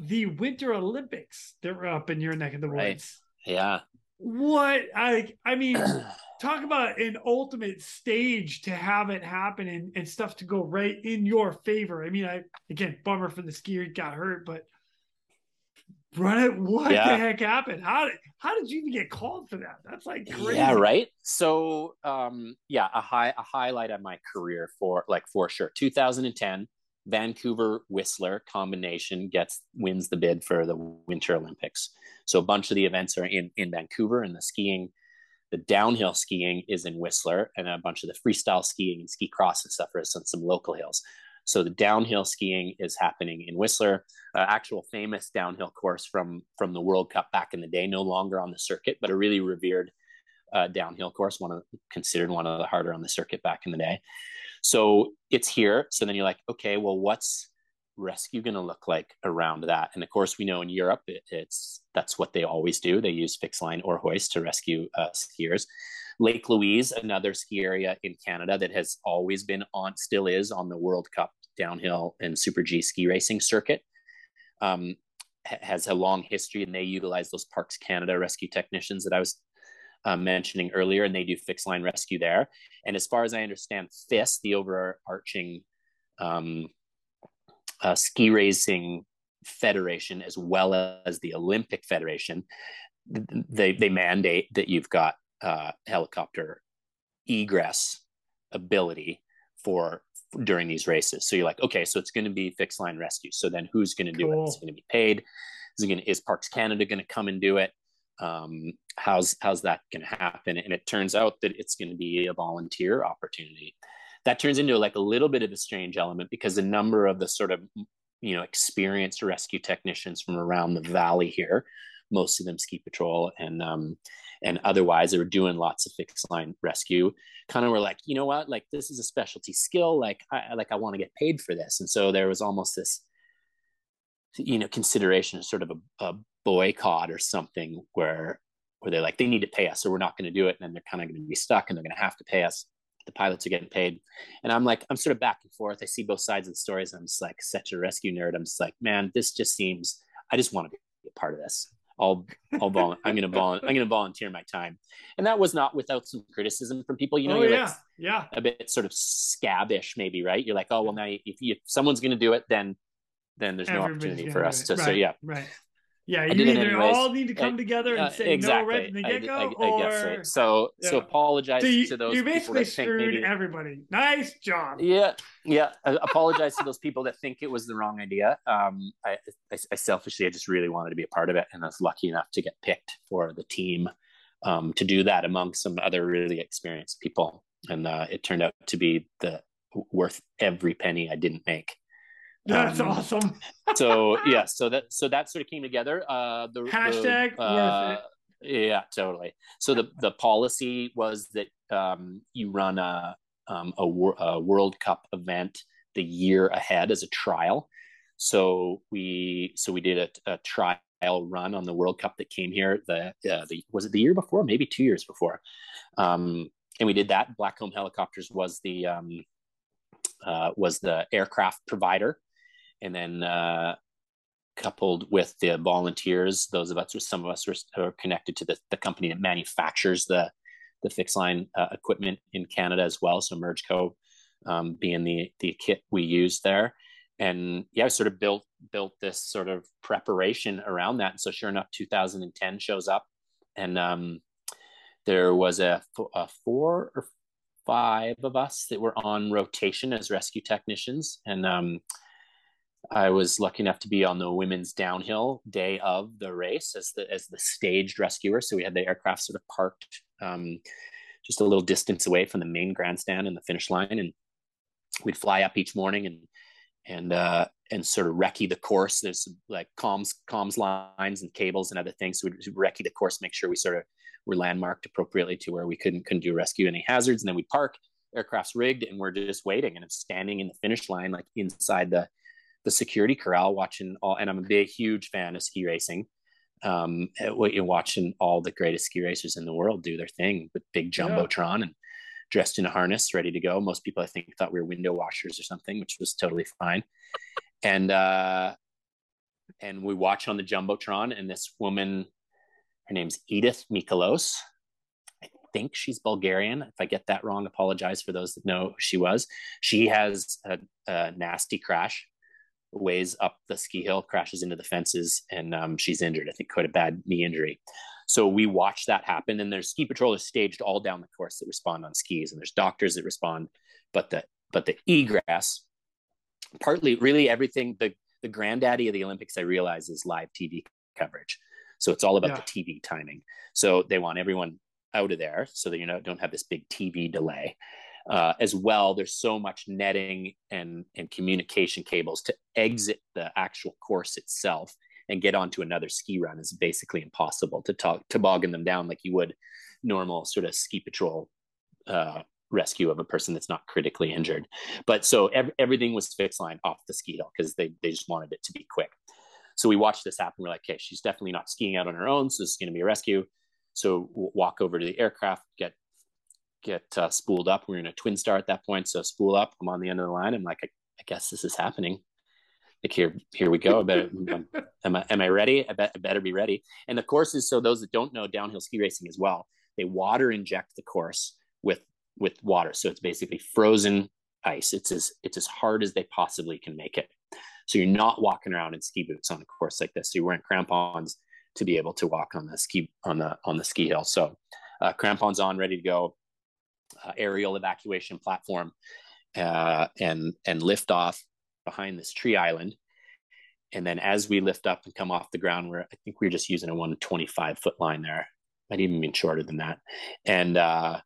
the Winter Olympics that were up in your neck of the woods. Right. Yeah, what I I mean, talk about an ultimate stage to have it happen and, and stuff to go right in your favor. I mean, I again bummer for the skier got hurt, but it. What yeah. the heck happened? How did how did you even get called for that? That's like crazy. Yeah, right. So um yeah, a high a highlight of my career for like for sure. 2010 Vancouver Whistler combination gets wins the bid for the Winter Olympics. So a bunch of the events are in in Vancouver, and the skiing, the downhill skiing is in Whistler, and a bunch of the freestyle skiing and ski cross and stuff is on some local hills. So the downhill skiing is happening in Whistler, actual famous downhill course from from the World Cup back in the day, no longer on the circuit, but a really revered uh, downhill course, one of considered one of the harder on the circuit back in the day. So it's here. So then you're like, okay, well, what's rescue going to look like around that? And of course, we know in Europe, it, it's that's what they always do. They use fixed line or hoist to rescue uh, skiers. Lake Louise, another ski area in Canada that has always been on, still is on the World Cup downhill and Super G ski racing circuit. Um, has a long history and they utilize those Parks Canada rescue technicians that I was uh, mentioning earlier, and they do fixed line rescue there. And as far as I understand, FIS, the overarching um, uh, ski racing federation, as well as the Olympic Federation, they they mandate that you've got uh, helicopter egress ability for during these races. So you're like, okay, so it's going to be fixed line rescue. So then who's going to do cool. it? It's going to be paid. Is it going to, is Parks Canada going to come and do it? um, how's how's that going to happen and it turns out that it's going to be a volunteer opportunity that turns into like a little bit of a strange element because a number of the sort of you know experienced rescue technicians from around the valley here most of them ski patrol and um, and otherwise they were doing lots of fixed line rescue. Kind of were like you know what? Like this is a specialty skill. Like i like i want to get paid for this. And so there was almost this you know consideration of sort of a, a boycott or something where where they're like they need to pay us so we're not going to do it. And then they're kind of going to be stuck and they're going to have to pay us. The pilots are getting paid. And i'm like i'm sort of back and forth. I see both sides of the stories. I'm just like such a rescue nerd. I'm just like man this just seems i just want to be a part of this i'll i'll vol- i'm going to vol- i'm to volunteer my time. And that was not without some criticism from people. You know oh, you're yeah like, yeah. A bit sort of scabbish maybe right? You're like oh well now if, you, if someone's going to do it then then there's no opportunity for us to. So yeah, Right. Yeah, you either anyways. all need to come together and uh, say exactly. no right from the get go, or so. So, so apologize so you, to those you basically screwed maybe. everybody. Nice job. Yeah, yeah. I apologize to those people that think it was the wrong idea. Um, I, I, I selfishly, I just really wanted to be a part of it, and I was lucky enough to get picked for the team um, to do that among some other really experienced people, and uh, it turned out to be the worth every penny I didn't make. That's Um, awesome. so yeah so that so that sort of came together uh the the, Hashtag worth uh, yeah totally. So the the policy was that um you run a um a, a world cup event the year ahead as a trial. So we so we did a, a trial run on the world cup that came here the uh, the was it the year before? Maybe two years before. Um and we did that. Blackcomb helicopters was the um uh, was the aircraft provider and then uh, coupled with the volunteers, those of us, some of us were, were connected to the, the company that manufactures the the fixed line uh, equipment in Canada as well. So Mergeco um, being the the kit we use there, and yeah, I sort of built built this sort of preparation around that. And so sure enough, 2010 shows up, and um, there was a, a four or five of us that were on rotation as rescue technicians, and um, I was lucky enough to be on the women's downhill day of the race as the as the staged rescuer. So we had the aircraft sort of parked um, just a little distance away from the main grandstand and the finish line, and we'd fly up each morning and and uh, and sort of recce the course. There's like comms comms lines and cables and other things. So we'd recce the course, make sure we sort of were landmarked appropriately to where we couldn't couldn't do rescue any hazards, and then we'd park aircraft's rigged and we're just waiting and I'm standing in the finish line like inside the the security corral watching all and i'm a big huge fan of ski racing. Um you're watching all the greatest ski racers in the world do their thing with big jumbotron yeah. and dressed in a harness ready to go. Most people i think thought we were window washers or something which was totally fine. And uh and we watch on the jumbotron and this woman her name's edith Miklós. i think she's bulgarian. If i get that wrong apologize for those that know who she was. She has a, a nasty crash ways up the ski hill, crashes into the fences, and um, she's injured. I think quite a bad knee injury. So we watch that happen, and there's ski patrollers staged all down the course that respond on skis, and there's doctors that respond. But the but the egress, partly really everything. The the granddaddy of the Olympics, I realize, is live TV coverage. So it's all about yeah. the TV timing. So they want everyone out of there so that you know don't have this big TV delay. Uh, as well, there's so much netting and, and communication cables to exit the actual course itself and get onto another ski run is basically impossible to talk toboggan them down like you would normal sort of ski patrol uh, rescue of a person that's not critically injured. But so ev- everything was fixed line off the ski hill because they, they just wanted it to be quick. So we watched this happen. We're like, okay, she's definitely not skiing out on her own. So this is going to be a rescue. So we'll walk over to the aircraft, get get uh, spooled up. We are in a twin star at that point, so spool up. I'm on the end of the line. I'm like, I, I guess this is happening. Like here, here we go. I better, am I am I ready? I bet I better be ready. And the course is so those that don't know downhill ski racing as well, they water inject the course with with water. So it's basically frozen ice. It's as it's as hard as they possibly can make it. So you're not walking around in ski boots on a course like this. So you're wearing crampons to be able to walk on the ski on the on the ski hill. So uh, crampons on, ready to go uh, aerial evacuation platform uh, and and lift off behind this tree island. And then as we lift up and come off the ground, we're I think we are just using a 125 foot line there. Might even been shorter than that. And uh,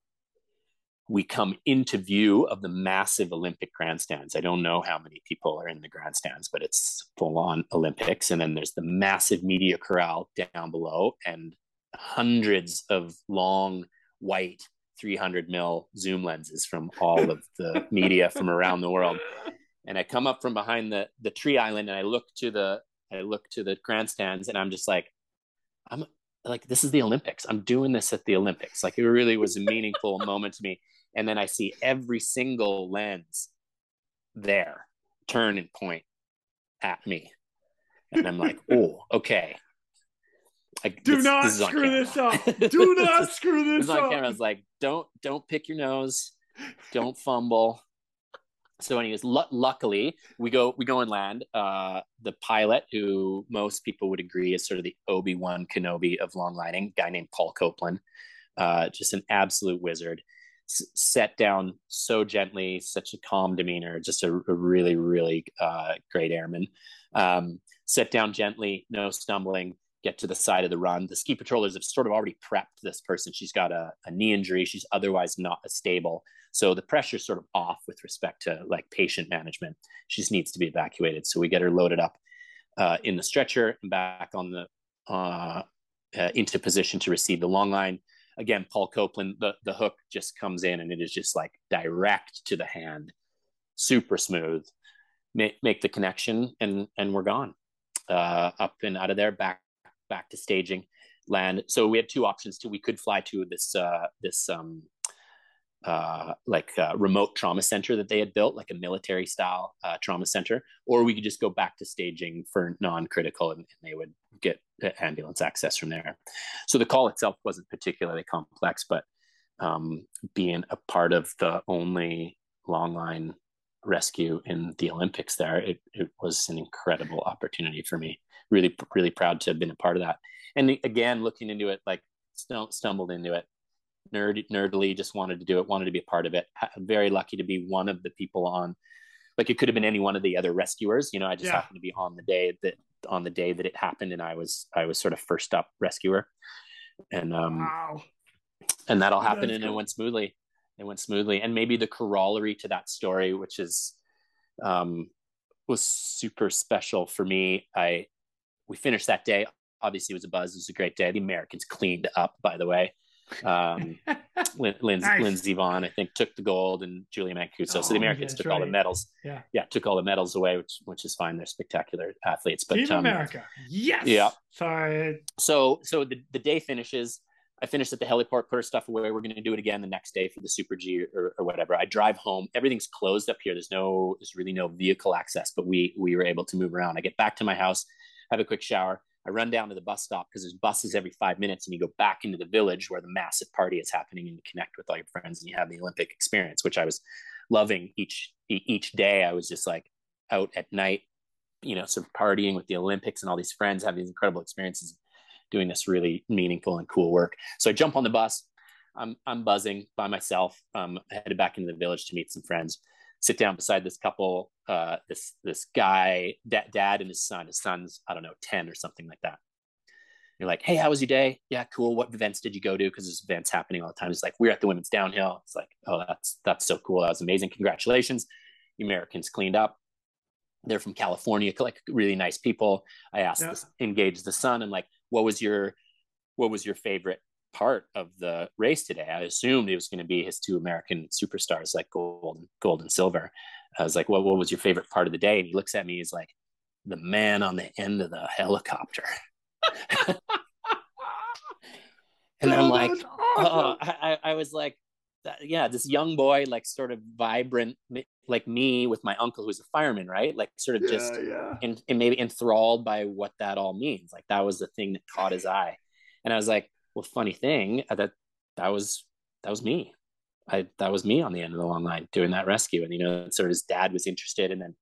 we come into view of the massive Olympic grandstands. I don't know how many people are in the grandstands, but it's full on Olympics. And then there's the massive media corral down below and hundreds of long white 300 mil zoom lenses from all of the media from around the world. And I come up from behind the the tree island and I look to the I look to the grandstands and I'm just like, I'm like, this is the Olympics. I'm doing this at the Olympics. Like it really was a meaningful moment to me. And then I see every single lens there turn and point at me. And I'm like, oh, okay. Like, Do this, not this screw this up. Do not screw this, this up. On camera. I was like, don't don't pick your nose, don't fumble, so anyways l- luckily we go we go and land. Uh the pilot who most people would agree is sort of the obi-wan kenobi of long lining guy named paul copeland uh just an absolute wizard. S- set down so gently such a calm demeanor just a, a really really uh great airman. Um set down gently no stumbling get to the side of the run the ski patrollers have sort of already prepped this person she's got a, a knee injury she's otherwise not stable so the pressure's sort of off with respect to like patient management. She just needs to be evacuated. So we get her loaded up uh, in the stretcher and back on the uh, uh, into position to receive the long line. Again, Paul Copeland, the, the hook just comes in and it is just like direct to the hand, super smooth. Make, make the connection and and we're gone. Uh, up and out of there, back back to staging, land. So we had two options. Too, we could fly to this uh, this um, uh, like a remote trauma center that they had built, like a military style uh, trauma center, or we could just go back to staging for non-critical, and, and, they would get ambulance access from there. So the call itself wasn't particularly complex, but um, being a part of the only long line rescue in the Olympics, there it, it was an incredible opportunity for me. Really, really proud to have been a part of that. And again, looking into it, like stumbled into it nerd nerdily just wanted to do it wanted to be a part of it very lucky to be one of the people on like it could have been any one of the other rescuers you know i just yeah. happened to be on the day that on the day that it happened and i was i was sort of first up rescuer and um wow. and that all happened and cool. it went smoothly it went smoothly and maybe the corollary to that story which is um was super special for me i we finished that day obviously it was a buzz it was a great day the americans cleaned up by the way um, Lin- Lindsey, nice. Lindsey Vonn, I think, took the gold, and Julia Mancuso. Oh, so the oh, Americans took right. all the medals. Yeah, yeah, took all the medals away, which which is fine. They're spectacular athletes. But Team um, America, yes. Yeah. Sorry. So so the, the day finishes. I finished at the heliport, put our stuff away. We're going to do it again the next day for the Super G or, or whatever. I drive home. Everything's closed up here. There's no, there's really no vehicle access, but we we were able to move around. I get back to my house, have a quick shower, I run down to the bus stop because there's buses every five minutes, and you go back into the village where the massive party is happening, and you connect with all your friends, and you have the Olympic experience, which I was loving each each day. I was just like out at night, you know, sort of partying with the Olympics and all these friends, having these incredible experiences, doing this really meaningful and cool work. So I jump on the bus. I'm I'm buzzing by myself. Um, I headed back into the village to meet some friends sit down beside this couple, uh, this this guy, da- dad and his son. His son's I don't know ten or something like that. You're like, hey, how was your day? Yeah, cool. What events did you go to? Because there's events happening all the time. It's like we're at the women's downhill. It's like, oh, that's that's so cool. That was amazing. Congratulations, the Americans cleaned up. They're from California, like really nice people. I asked, yeah. this, engage the son, and like, what was your what was your favorite part of the race today. I assumed it was going to be his two American superstars, like gold, gold and silver. I was like, well, what was your favorite part of the day? And he looks at me, he's like, the man on the end of the helicopter. and I'm oh, like, oh, oh, awesome. oh, I, I was like, yeah, this young boy, like sort of vibrant, like me with my uncle who's a fireman, right? Like sort of yeah, just yeah. And maybe enthralled by what that all means. Like that was the thing that caught his eye. And I was like, well, funny thing uh, that that was that was me. I that was me on the end of the long line doing that rescue, and you know, sort of his dad was interested, and then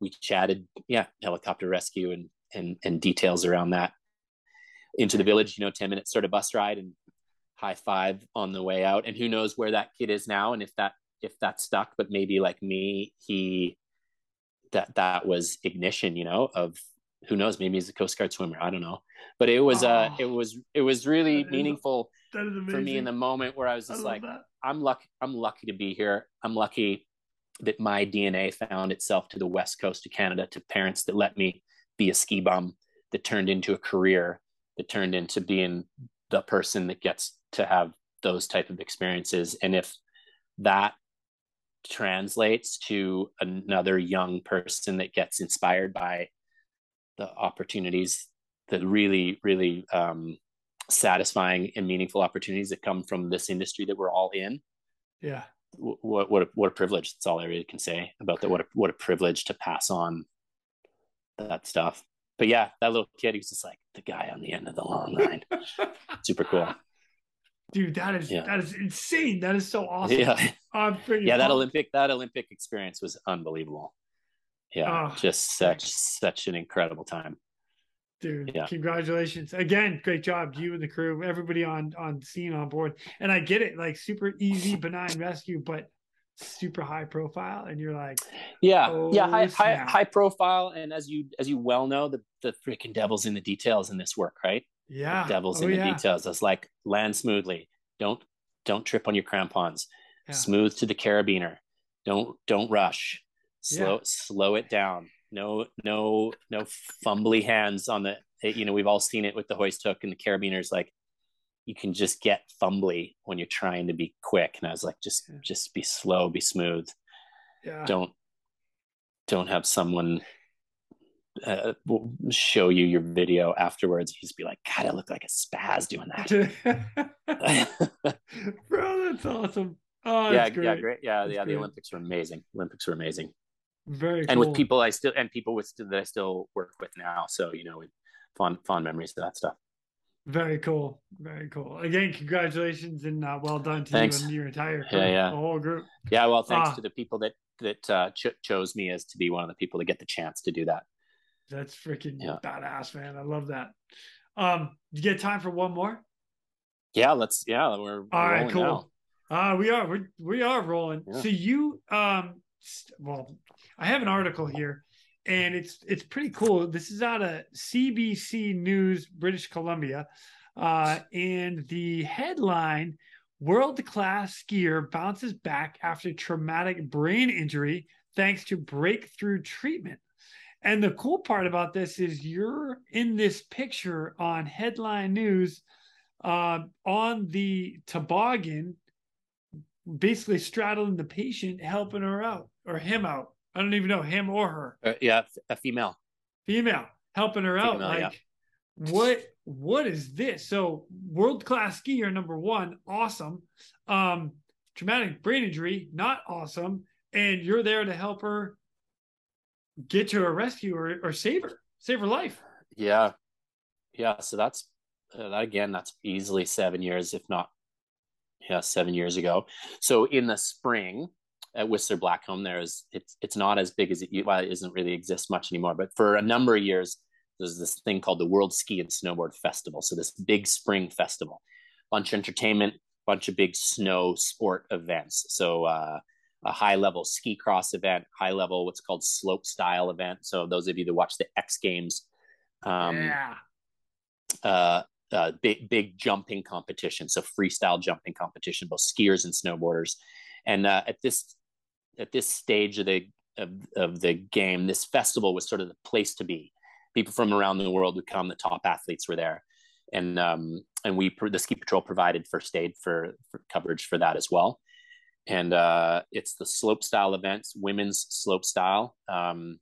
we chatted, yeah, helicopter rescue and and and details around that into the village. You know, ten minutes sort of bus ride and high five on the way out, and who knows where that kid is now, and if that if that stuck, but maybe like me, he that that was ignition, you know, of who knows? Maybe he's a coast guard swimmer. I don't know. But it was oh, uh it was it was really meaningful for me in the moment where i was just I like that. i'm lucky i'm lucky to be here. I'm lucky that my dna found itself to the west coast of canada to parents that let me be a ski bum that turned into a career that turned into being the person that gets to have those type of experiences. And if that translates to another young person that gets inspired by the opportunities, the really, really um, satisfying and meaningful opportunities that come from this industry that we're all in. Yeah. What what a, what a privilege! That's all I really can say about that. What a, what a privilege to pass on that stuff. But yeah, that little kid, he's just like the guy on the end of the long line. Super cool. dude, that is Yeah. that is insane. That is so awesome. Yeah, yeah. That. Olympic that Olympic experience was unbelievable. Yeah, Oh, just such such an incredible time. dude Yeah. congratulations again great job you and the crew everybody on on scene on board and i get it like super easy benign rescue but super high profile and you're like Yeah, Oh, yeah, high, high high profile, and as you as you well know, the the freaking devil's in the details in this work, right? yeah The devil's oh, in the yeah. details. It's like land smoothly. Don't don't trip on your crampons. Yeah. Smooth to the carabiner. Don't don't rush. Slow Yeah. slow it down. No no no fumbly hands on the. You know we've all seen it with the hoist hook and the carabiners. Like you can just get fumbly when you're trying to be quick. And I was like, just just be slow, be smooth yeah don't don't have someone uh, show you your video afterwards you just be like god i look like a spaz doing that bro that's awesome oh yeah that's yeah great yeah yeah the olympics were amazing olympics were amazing very and cool. with people i still and people with that i still work with now so you know fond fond memories of that stuff very cool very cool again congratulations and uh, well done to Thanks. you and your entire crew, Yeah, yeah. the whole group yeah well thanks Ah. to the people that that uh, ch- chose me as to be one of the people to get the chance to do that That's freaking Yeah. badass, man. I love that. Um, you get time for one more? yeah let's yeah we're, we're All right, cool. now. Uh we are we we are rolling. Yeah. So you um well, I have an article here and it's it's pretty cool. This is out of CBC News, British Columbia. Uh and the headline World class skier bounces back after traumatic brain injury thanks to breakthrough treatment. And the cool part about this is you're in this picture on headline news uh, on the toboggan, basically straddling the patient, helping her out or him out. I don't even know him or her, Uh, yeah a female female, helping her out. Like, yeah. what? What is this? So, world class skier number one, awesome. Um, traumatic brain injury, not awesome. And you're there to help her get to a rescue or, or save her, save her life. Yeah, yeah. So that's uh, that again. That's easily seven years, if not, yeah, seven years ago. So in the spring at Whistler Blackcomb, there's it's it's not as big as it well, it doesn't really exist much anymore. But for a number of years, there's this thing called the World Ski and Snowboard Festival. So this big spring festival, bunch of entertainment, bunch of big snow sport events. So. uh a high level ski cross event, high level what's called slope style event. So those of you that watch the X Games, um, yeah. uh, uh, big big jumping competition, so freestyle jumping competition, both skiers and snowboarders. And uh, at this at this stage of the of, of the game, this festival was sort of the place to be. People from around the world would come. The top athletes were there, and um, and we the ski patrol provided first aid for, for coverage for that as well. And uh, it's the slope style events, women's slope style. Um,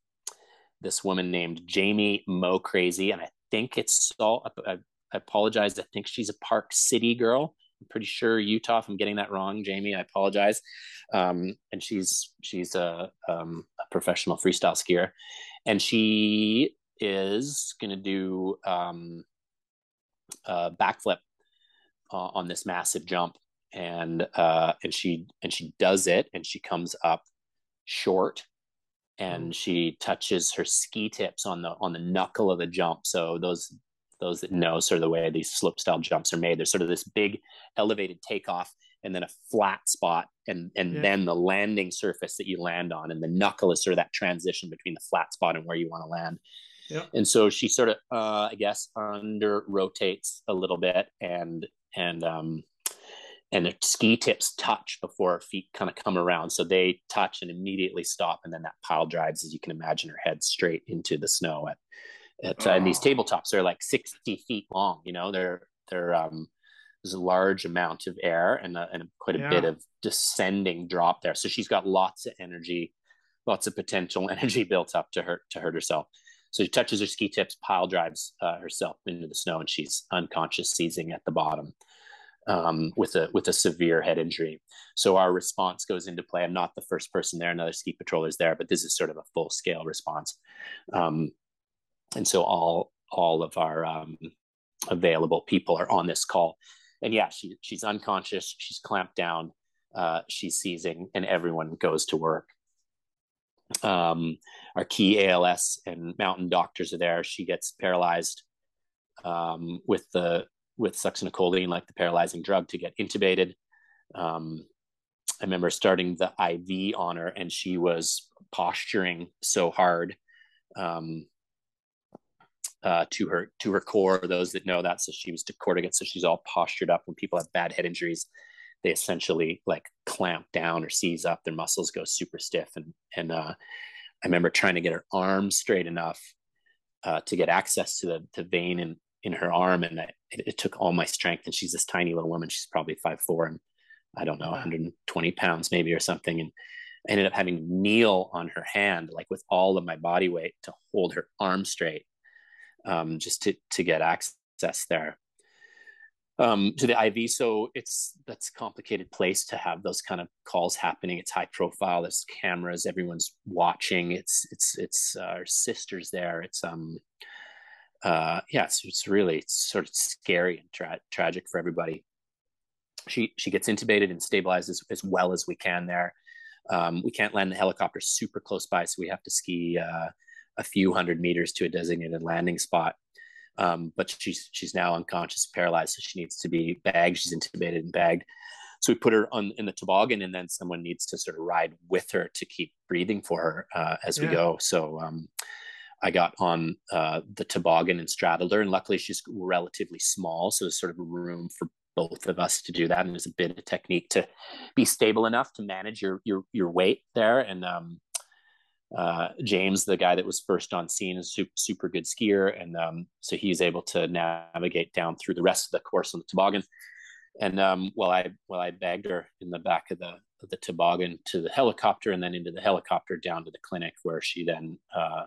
this woman named Jamie Mo Crazy, and I think it's all. I, I apologize. I think she's a Park City girl. I'm pretty sure Utah. If I'm getting that wrong, Jamie, I apologize. Um, and she's she's a, um, a professional freestyle skier, and she is going to do um, a backflip uh, on this massive jump, and uh, and she and she does it, and she comes up short and she touches her ski tips on the on the knuckle of the jump. So those those that know sort of the way these slope style jumps are made, there's sort of this big elevated takeoff and then a flat spot and and Yeah. then the landing surface that you land on and the knuckle is sort of that transition between the flat spot and where you want to land. Yeah. And so she sort of uh I guess under rotates a little bit and and um and the ski tips touch before her feet kind of come around. So they touch and immediately stop. And then that pile drives, as you can imagine, her head straight into the snow. At, at uh, and these Oh. tabletops are like 60 feet long, you know, they're, they're, um, there's a large amount of air and, uh, and quite a Yeah. bit of descending drop there. So she's got lots of energy, lots of potential energy built up to hurt, to hurt herself. So she touches her ski tips, pile drives uh, herself into the snow, and she's unconscious, seizing at the bottom um, with a with a severe head injury. So our response goes into play. I'm not the first person there; another ski patroller's there, but this is sort of a full scale response. Um, and so all all of our um, available people are on this call, and yeah, she she's unconscious, she's clamped down, uh, she's seizing, and everyone goes to work. Um, our key ALS and mountain doctors are there. She gets paralyzed um, with the with succinylcholine, like the paralyzing drug, to get intubated. Um, I remember starting the IV on her, and she was posturing so hard um, uh, to her to her core. Those that know that, so she was decorticate, so she's all postured up. When people have bad head injuries, they essentially like clamp down or seize up. Their muscles go super stiff, and and uh, I remember trying to get her arm straight enough uh, to get access to the, the vein in in her arm, and I, it, it, took all my strength. And she's this tiny little woman; she's probably five four, and I don't know, 120 pounds maybe or something, and. I ended up having kneel on her hand, like with all of my body weight, to hold her arm straight um, just to to get access there um, to the IV. So it's that's a complicated place to have those kind of calls happening. It's high profile. There's cameras. Everyone's watching. It's it's it's uh, our sisters there. It's um uh yeah. It's, it's really it's sort of scary and tra- tragic for everybody. She she gets intubated and stabilized as, as well as we can there. Um, we can't land the helicopter super close by, so we have to ski uh, a few hundred meters to a designated landing spot. Um, but she's she's now unconscious, paralyzed, so she needs to be bagged. She's intubated and bagged. So we put her on in the toboggan, and then someone needs to sort of ride with her to keep breathing for her uh, as yeah. we go. So um, I got on uh, the toboggan and straddled her, and luckily she's relatively small, so there's sort of room for both of us to do that. And there's a bit of technique to be stable enough to manage your your your weight there, and um, uh, James, the guy that was first on scene, is super, super good skier, and um, so he's able to navigate down through the rest of the course on the toboggan. And um, while I while I bagged her in the back of the of the toboggan to the helicopter, and then into the helicopter down to the clinic, where she then uh,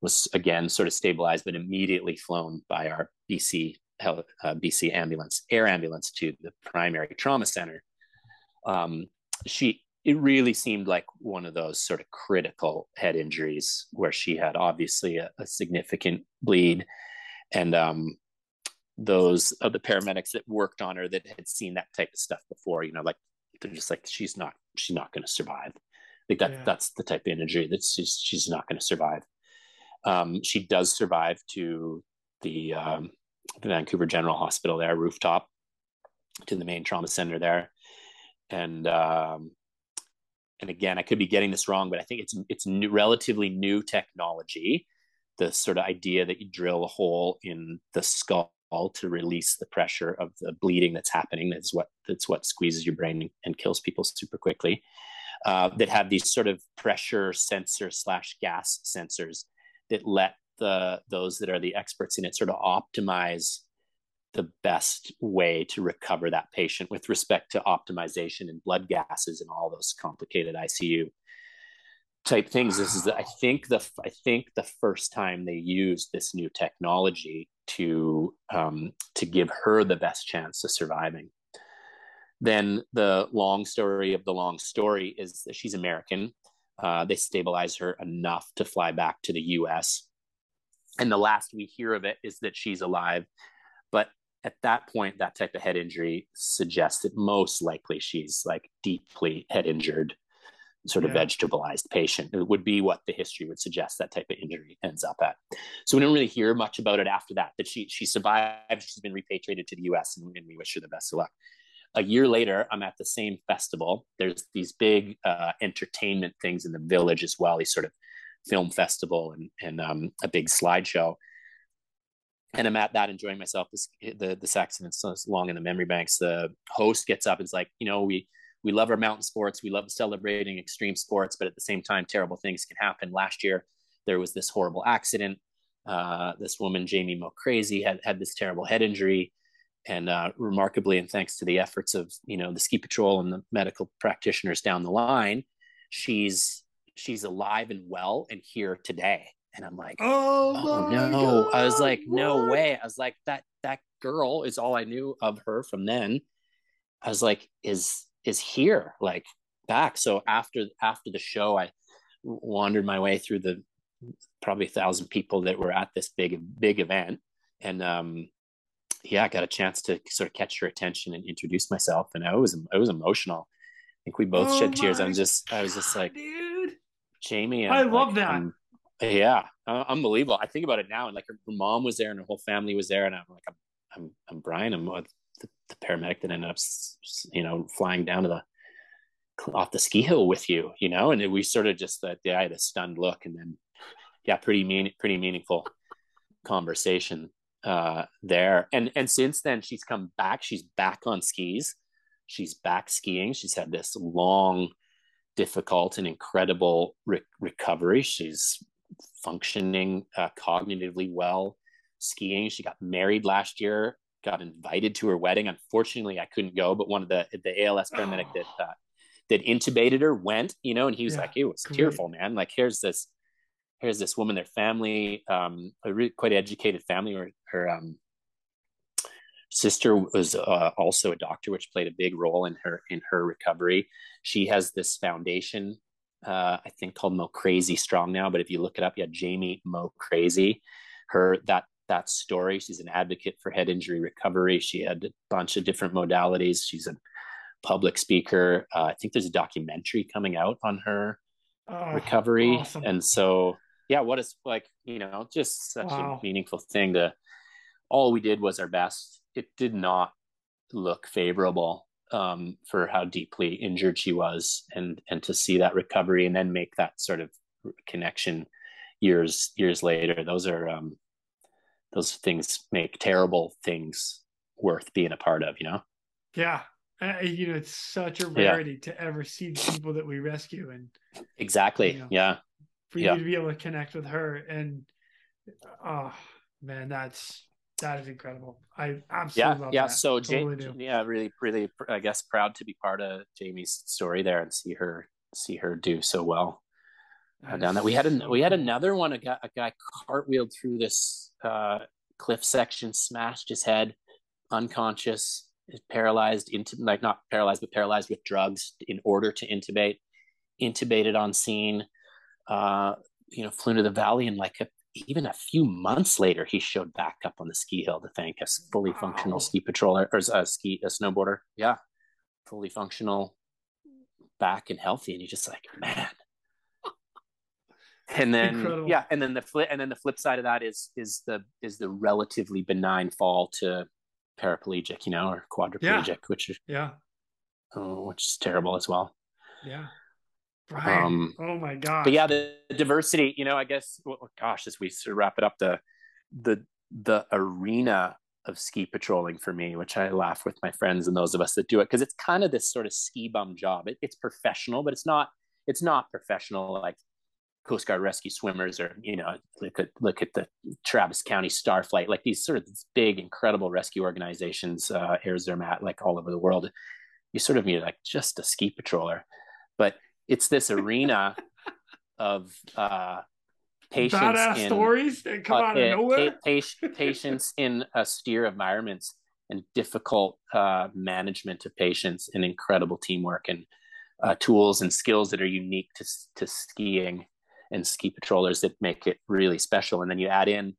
was again sort of stabilized, but immediately flown by our BC uh, BC ambulance, air ambulance, to the primary trauma center. Um, she it really seemed like one of those sort of critical head injuries where she had obviously a, a significant bleed. And um, those of the paramedics that worked on her that had seen that type of stuff before you know like they're just like she's not she's not going to survive. Think that yeah. that's the type of injury that she's she's not going to survive. Um, she does survive to the, um, the vancouver general hospital there rooftop to the main trauma center there. And um, and again, I could be getting this wrong, but I think it's it's new, relatively new technology. The sort of idea that you drill a hole in the skull to release the pressure of the bleeding that's happening that's what that's what squeezes your brain and kills people super quickly. Uh, that have these sort of pressure sensor slash gas sensors that let the those that are the experts in it sort of optimize the best way to recover that patient with respect to optimization and blood gases and all those complicated ICU type things. This is, I think, the I think the first time they used this new technology to um, to give her the best chance of surviving. Then the long story of the long story is that she's American. Uh, they stabilize her enough to fly back to the U.S. And the last we hear of it is that she's alive, but at that point, that type of head injury suggests that most likely she's like deeply head injured, sort of yeah. vegetabilized patient. It would be what the history would suggest that type of injury ends up at. So we didn't really hear much about it after that. That she she survived. She's been repatriated to the U.S. and, and we wish her the best of luck. A year later, I'm at the same festival. There's these big uh, entertainment things in the village as well. These sort of film festival and and um, a big slideshow and I'm at that enjoying myself. This the this accident so long in the memory banks. The host gets up and like, you know, we we love our mountain sports, we love celebrating extreme sports, but at the same time, terrible things can happen. Last year, there was this horrible accident. Uh, this woman, Jamie Mo had had this terrible head injury, and uh, remarkably, and thanks to the efforts of you know the ski patrol and the medical practitioners down the line, she's she's alive and well and here today and I'm like, oh, oh no. God, I was like, what? no way. I was like, that that girl is all I knew of her from then. I was like, is is here, like back. So after after the show, I wandered my way through the probably a thousand people that were at this big big event. And um yeah, I got a chance to sort of catch her attention and introduce myself, and I was I was emotional. I think we both oh shed tears. I'm just I was just like, dude, Jamie. i love that. Um, yeah, uh, unbelievable. I think about it now, and like her, her, mom was there, and her whole family was there, and I'm like, I'm I'm, I'm Brian. I'm the, the paramedic that ended up, you know, flying down to the off the ski hill with you, you know, and we sort of just that yeah, I had a stunned look, and then yeah, pretty mean, pretty meaningful conversation uh, there. And and since then, she's come back. She's back on skis. She's back skiing. She's had this long, difficult, and incredible re- recovery. She's functioning uh, cognitively well skiing. She got married last year. Got invited to her wedding. Unfortunately, I couldn't go, but one of the the ALS paramedic oh. that uh, that intubated her went. You know, and he was yeah, like, "It was great. tearful, man. Like, here's this." here's this woman, their family, um, a really quite educated family. Her, her um, sister was uh, also a doctor, which played a big role in her in her recovery. She has this foundation, uh, I think, called Mo Crazy Strong now. But if you look it up, yeah, Jamie Mo Crazy. Her that that story. She's an advocate for head injury recovery. She had a bunch of different modalities. She's a public speaker. Uh, I think there's a documentary coming out on her oh, recovery, awesome. and so yeah, what is like, you know, just such wow. a meaningful thing to all we did was our best. It did not look favorable um, for how deeply injured she was and and to see that recovery and then make that sort of connection years years later. Those are um, those things make terrible things worth being a part of you know? Yeah. Uh, you know it's such a rarity yeah. to ever see people that we rescue and exactly. you know, yeah. for yeah. you to be able to connect with her and oh man that's that is incredible. I absolutely yeah yeah that. so totally yeah really really i guess proud to be part of jamie's story there and see her see her do so well. That down that we had a, so we had another one a guy, a guy cartwheeled through this uh, cliff section smashed his head unconscious paralyzed into like not paralyzed but paralyzed with drugs in order to intubate intubated on scene uh, you know, flew into the valley and like a, even a few months later, he showed back up on the ski hill to thank a fully wow. functional ski patroller or a ski a snowboarder. Yeah, fully functional, back and healthy, and he's just like, man. And then Incredible. yeah, and then the flip and then the flip side of that is is the is the relatively benign fall to paraplegic, you know, or quadriplegic, yeah. which is yeah, oh, which is terrible as well. Yeah. Right. Um, oh my god. But yeah, the, the, diversity. You know, I guess. Well, gosh, as we sort of wrap it up, the the the arena of ski patrolling for me, which I laugh with my friends and those of us that do it, because it's kind of this sort of ski bum job. It, it's professional, but it's not. It's not professional like Coast Guard rescue swimmers, or you know, look at look at the Travis County Starflight, like these sort of big, incredible rescue organizations, uh, Air Zermatt, like all over the world. You sort of need like just a ski patroller, but it's this arena of uh, patience badass in, stories that come uh, out of nowhere. Pa- patience in austere environments and difficult uh, management of patients and incredible teamwork and uh, tools and skills that are unique to, to skiing and ski patrollers that make it really special. And then you add in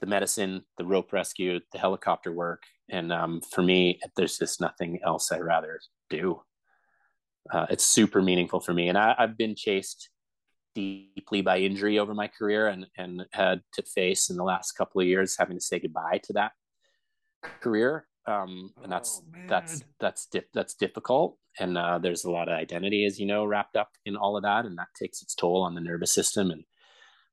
the medicine, the rope rescue, the helicopter work. And um, for me, there's just nothing else I'd rather do uh, it's super meaningful for me. And I, have been chased deeply by injury over my career and, and had to face in the last couple of years having to say goodbye to that career. Um, and that's, oh, that's, that's, di- that's difficult. And uh, there's a lot of identity, as you know, wrapped up in all of that. And that takes its toll on the nervous system. And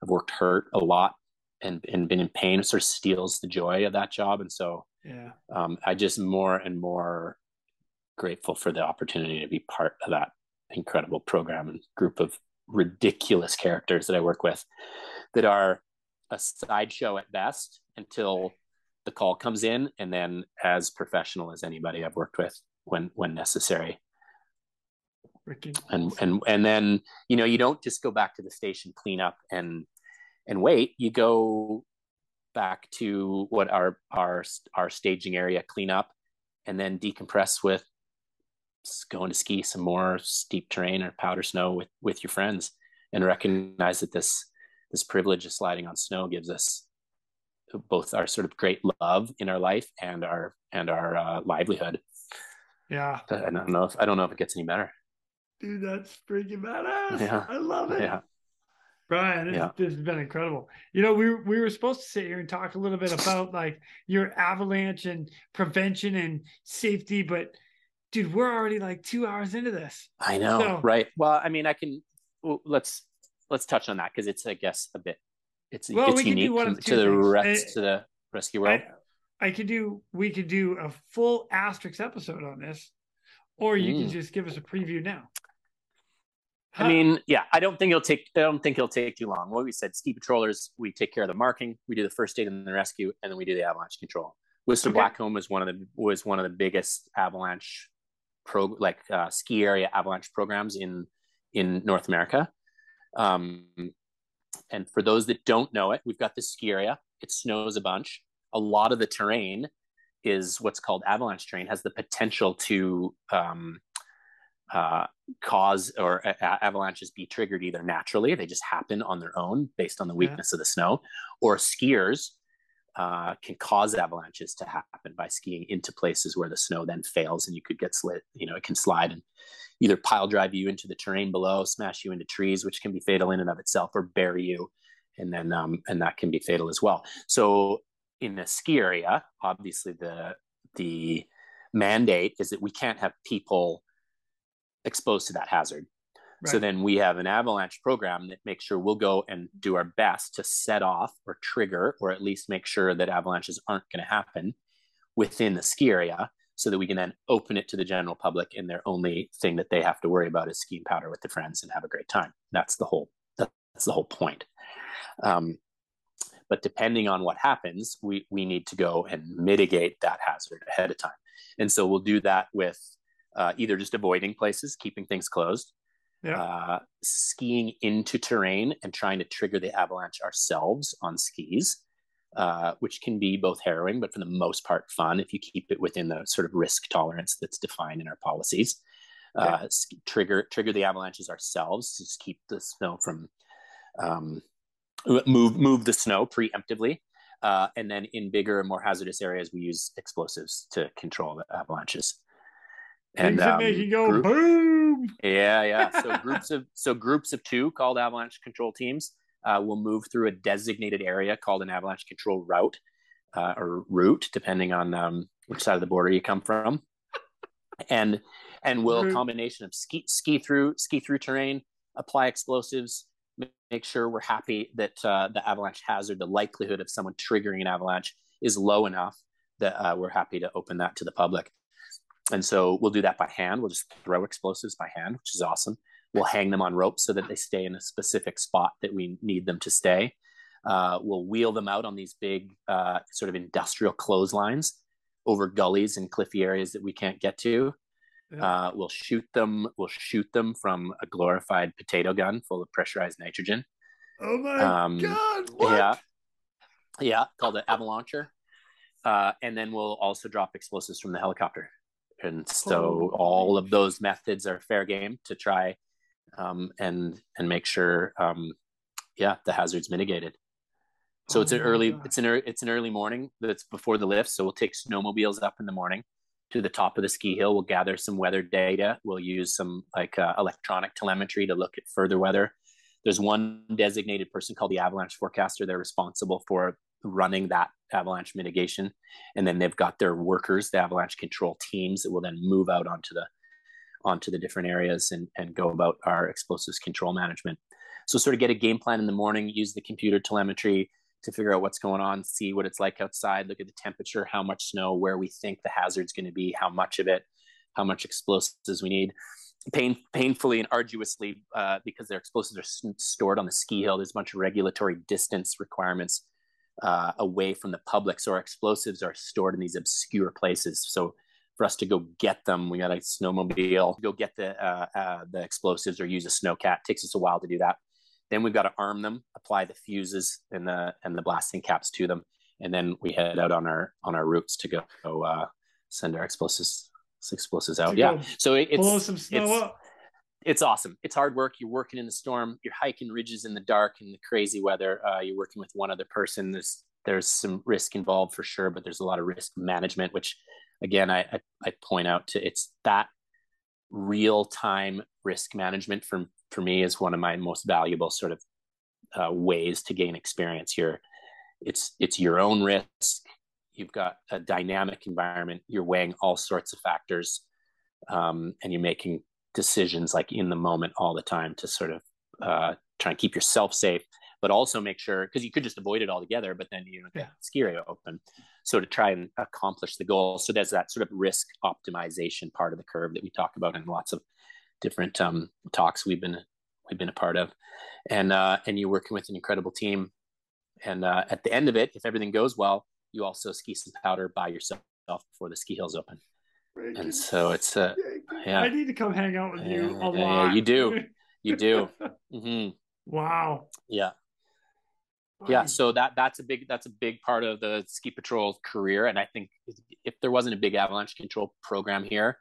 I've worked hurt a lot and, and been in pain. It sort of steals the joy of that job. And so yeah, um, I just more and more grateful for the opportunity to be part of that incredible program and group of ridiculous characters that I work with that are a sideshow at best until the call comes in and then as professional as anybody I've worked with when when necessary. And and and then you know you don't just go back to the station clean up and and wait you go back to what our our our staging area clean up and then decompress with going to ski some more steep terrain or powder snow with with your friends and recognize that this this privilege of sliding on snow gives us both our sort of great love in our life and our and our uh, livelihood. Yeah, I don't know if I don't know if it gets any better. Dude, that's freaking badass. Yeah. I love it. Yeah. Brian, this, yeah. this has been incredible. You know, we we were supposed to sit here and talk a little bit about like your avalanche and prevention and safety, but dude, we're already like two hours into this. I know, so, right? Well, I mean, I can well, let's let's touch on that because it's, I guess, a bit it's well, it's unique to, to the rest to the rescue world. I, I could do we could do a full asterisk episode on this, or you mm. can just give us a preview now. I mean, yeah, I don't think it'll take. I don't think it'll take too long. What we said, ski patrollers, we take care of the marking, we do the first aid and the rescue, and then we do the avalanche control. Whistler okay. Blackcomb was one of the was one of the biggest avalanche pro like uh, ski area avalanche programs in in North America. Um, and for those that don't know it, we've got this ski area. It snows a bunch. A lot of the terrain is what's called avalanche terrain, has the potential to um, uh, cause or avalanches be triggered either naturally, they just happen on their own based on the weakness yeah. of the snow, or skiers uh, can cause avalanches to happen by skiing into places where the snow then fails and you could get slit. You know, it can slide and either pile drive you into the terrain below, smash you into trees, which can be fatal in and of itself, or bury you, and then um, and that can be fatal as well. So in a ski area, obviously the the mandate is that we can't have people exposed to that hazard. Right. So then we have an avalanche program that makes sure we'll go and do our best to set off or trigger, or at least make sure that avalanches aren't going to happen within the ski area so that we can then open it to the general public and their only thing that they have to worry about is skiing powder with their friends and have a great time. That's the whole that's the whole point. Um, but depending on what happens we we need to go and mitigate that hazard ahead of time. And so we'll do that with uh, either just avoiding places keeping things closed yeah. uh, skiing into terrain and trying to trigger the avalanche ourselves on skis uh, which can be both harrowing, but for the most part fun if you keep it within the sort of risk tolerance that's defined in our policies. Uh, trigger trigger the avalanches ourselves, to just keep the snow from um, move move the snow preemptively. Uh, and then in bigger, and more hazardous areas, we use explosives to control the avalanches. And Things um, make you go group, boom. Yeah, yeah. So groups of so groups of two called avalanche control teams uh, will move through a designated area called an avalanche control route uh, or route, depending on um, which side of the border you come from. and and will a combination of ski ski through ski through terrain, apply explosives, make sure we're happy that uh, the avalanche hazard, the likelihood of someone triggering an avalanche, is low enough that uh, we're happy to open that to the public. And so we'll do that by hand. We'll just throw explosives by hand, which is awesome. We'll hang them on ropes so that they stay in a specific spot that we need them to stay. Uh, we'll wheel them out on these big uh, sort of industrial clotheslines over gullies and cliffy areas that we can't get to. Yeah. Uh, we'll shoot them. We'll shoot them from a glorified potato gun full of pressurized nitrogen. Oh my um, god! What? Yeah, yeah, called an avalauncher. Uh, and then we'll also drop explosives from the helicopter. And so all of those methods are fair game to try um, and and make sure um, yeah the hazard's mitigated. So oh it's an early God. it's an early, it's an early morning that's before the lift so we'll take snowmobiles up in the morning to the top of the ski hill. We'll gather some weather data. We'll use some like uh, electronic telemetry to look at further weather. There's one designated person called the avalanche forecaster. They're responsible for running that avalanche mitigation and then they've got their workers the avalanche control teams that will then move out onto the onto the different areas and, and go about our explosives control management. So sort of get a game plan in the morning, use the computer telemetry to figure out what's going on, see what it's like outside, look at the temperature, how much snow, where we think the hazard's going to be, how much of it, how much explosives we need. Pain, painfully and arduously, uh, because their explosives are stored on the ski hill, there's a bunch of regulatory distance requirements uh, away from the public. So our explosives are stored in these obscure places. So for us to go get them. We got a snowmobile, go get the uh, uh, the explosives or use a snowcat. It takes us a while to do that. Then we've got to arm them, apply the fuses and the and the blasting caps to them, and then we head out on our on our routes to go, go uh, send our explosives explosives out. Yeah, so it, it's some snow it's, up. It's awesome. It's hard work. You're working in the storm. You're hiking ridges in the dark in the crazy weather. Uh, you're working with one other person. There's there's some risk involved for sure, but there's a lot of risk management, which again, I, I, I point out to it's that real time risk management for, for me is one of my most valuable sort of uh, ways to gain experience here. It's, it's your own risk. You've got a dynamic environment. You're weighing all sorts of factors um, and you're making decisions like in the moment all the time to sort of uh, try and keep yourself safe but also make sure because you could just avoid it altogether, but then you know yeah. ski area open. So to try and accomplish the goal. So there's that sort of risk optimization part of the curve that we talk about in lots of different um, talks we've been we've been a part of, and uh, and you're working with an incredible team. And uh, at the end of it, if everything goes well, you also ski some powder by yourself before the ski hills open. And so it's uh, yeah. I need to come hang out with you a lot. Yeah, you do, you do. mm-hmm. Wow. Yeah yeah so that that's a big that's a big part of the ski patrol career and i think if there wasn't a big avalanche control program here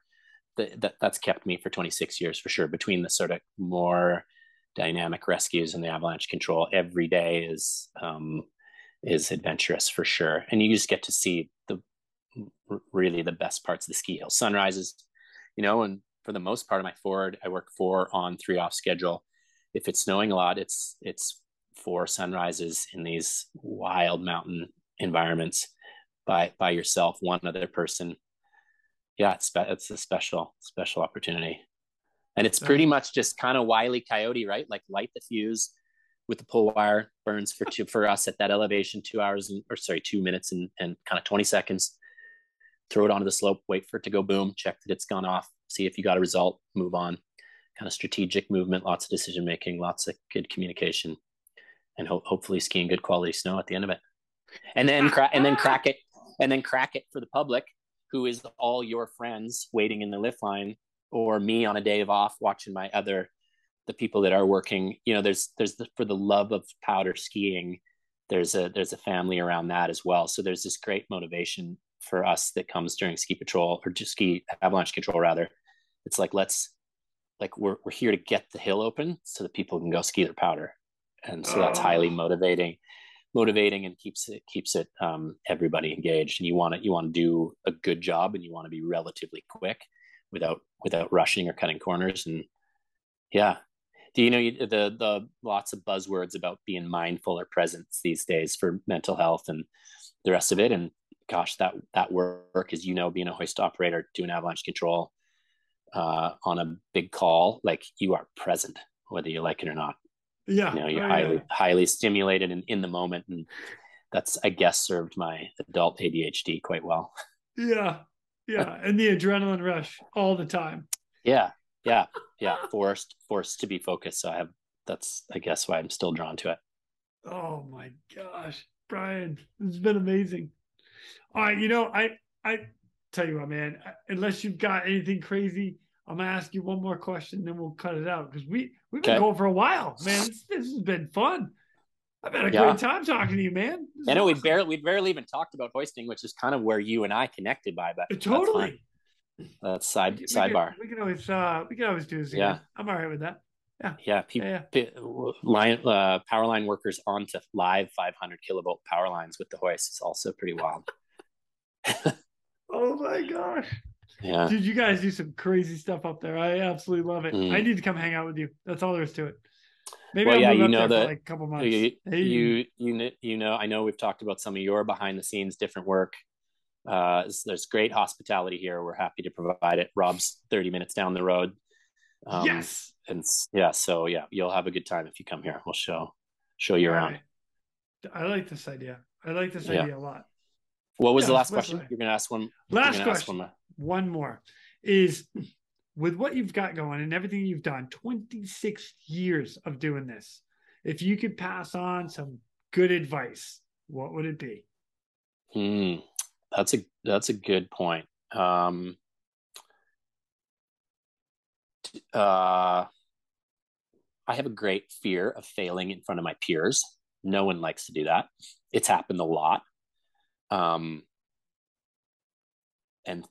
that, that that's kept me for 26 years for sure between the sort of more dynamic rescues and the avalanche control every day is um is adventurous for sure and you just get to see the really the best parts of the ski hill sunrises you know and for the most part of my forward i work four on three off schedule if it's snowing a lot it's it's four sunrises in these wild mountain environments by by yourself, one other person. Yeah, it's it's a special special opportunity, and it's pretty much just kind of wily coyote, right? Like light the fuse with the pull wire, burns for two for us at that elevation, two hours and or sorry, two minutes and and kind of twenty seconds. Throw it onto the slope, wait for it to go boom, check that it's gone off, see if you got a result, move on. Kind of strategic movement, lots of decision making, lots of good communication and ho- hopefully skiing good quality snow at the end of it. And then cra- and then crack it and then crack it for the public who is all your friends waiting in the lift line or me on a day of off watching my other the people that are working you know there's there's the, for the love of powder skiing there's a there's a family around that as well so there's this great motivation for us that comes during ski patrol or just ski avalanche control rather. It's like let's like we're, we're here to get the hill open so that people can go ski their powder. And so that's highly oh. motivating motivating and keeps it keeps it um, everybody engaged. And you want to you want to do a good job and you want to be relatively quick without without rushing or cutting corners. And yeah. Do you know you, the the lots of buzzwords about being mindful or presence these days for mental health and the rest of it? And gosh that that work as you know being a hoist operator doing avalanche control uh, on a big call like you are present whether you like it or not. Yeah. You know you're oh, highly yeah. highly stimulated and in the moment and that's i guess served my adult adhd quite well. Yeah. Yeah. And the adrenaline rush all the time. Yeah. Yeah. Yeah. Forced forced to be focused. So i have that's i guess why i'm still drawn to it. Oh my gosh brian it's been amazing all right you know i i tell you what man unless you've got anything crazy I'm gonna ask you one more question, then we'll cut it out because we we've been okay. going for a while, man. This, this, has been fun. I've had a yeah. great time talking to you, man. I know awesome. we barely we barely even talked about hoisting, which is kind of where you and I connected by, but totally. That's, side we sidebar. Can, we can always uh we can always do this. Again. Yeah, I'm all right with that. Yeah, yeah. People, yeah, yeah. line uh, power line workers onto live 500 kilovolt power lines with the hoist is also pretty wild. oh my gosh! Yeah. Dude, you guys do some crazy stuff up there. I absolutely love it. Mm. I need to come hang out with you. That's all there is to it. Maybe well, I'll yeah, you know that like a couple months. You, hey. you, you, you know, I know we've talked about some of your behind the scenes different work. Uh, there's great hospitality here. We're happy to provide it. Rob's 30 minutes down the road. Um, yes. And yeah, so yeah, you'll have a good time if you come here. We'll show, show you around. I like this idea. I like this yeah. idea a lot. What was yeah, the last question? You're going to ask one. Last question. One, one more is with what you've got going and everything you've done 26 years of doing this if you could pass on some good advice what would it be hmm that's a that's a good point um uh i have a great fear of failing in front of my peers no one likes to do that it's happened a lot um and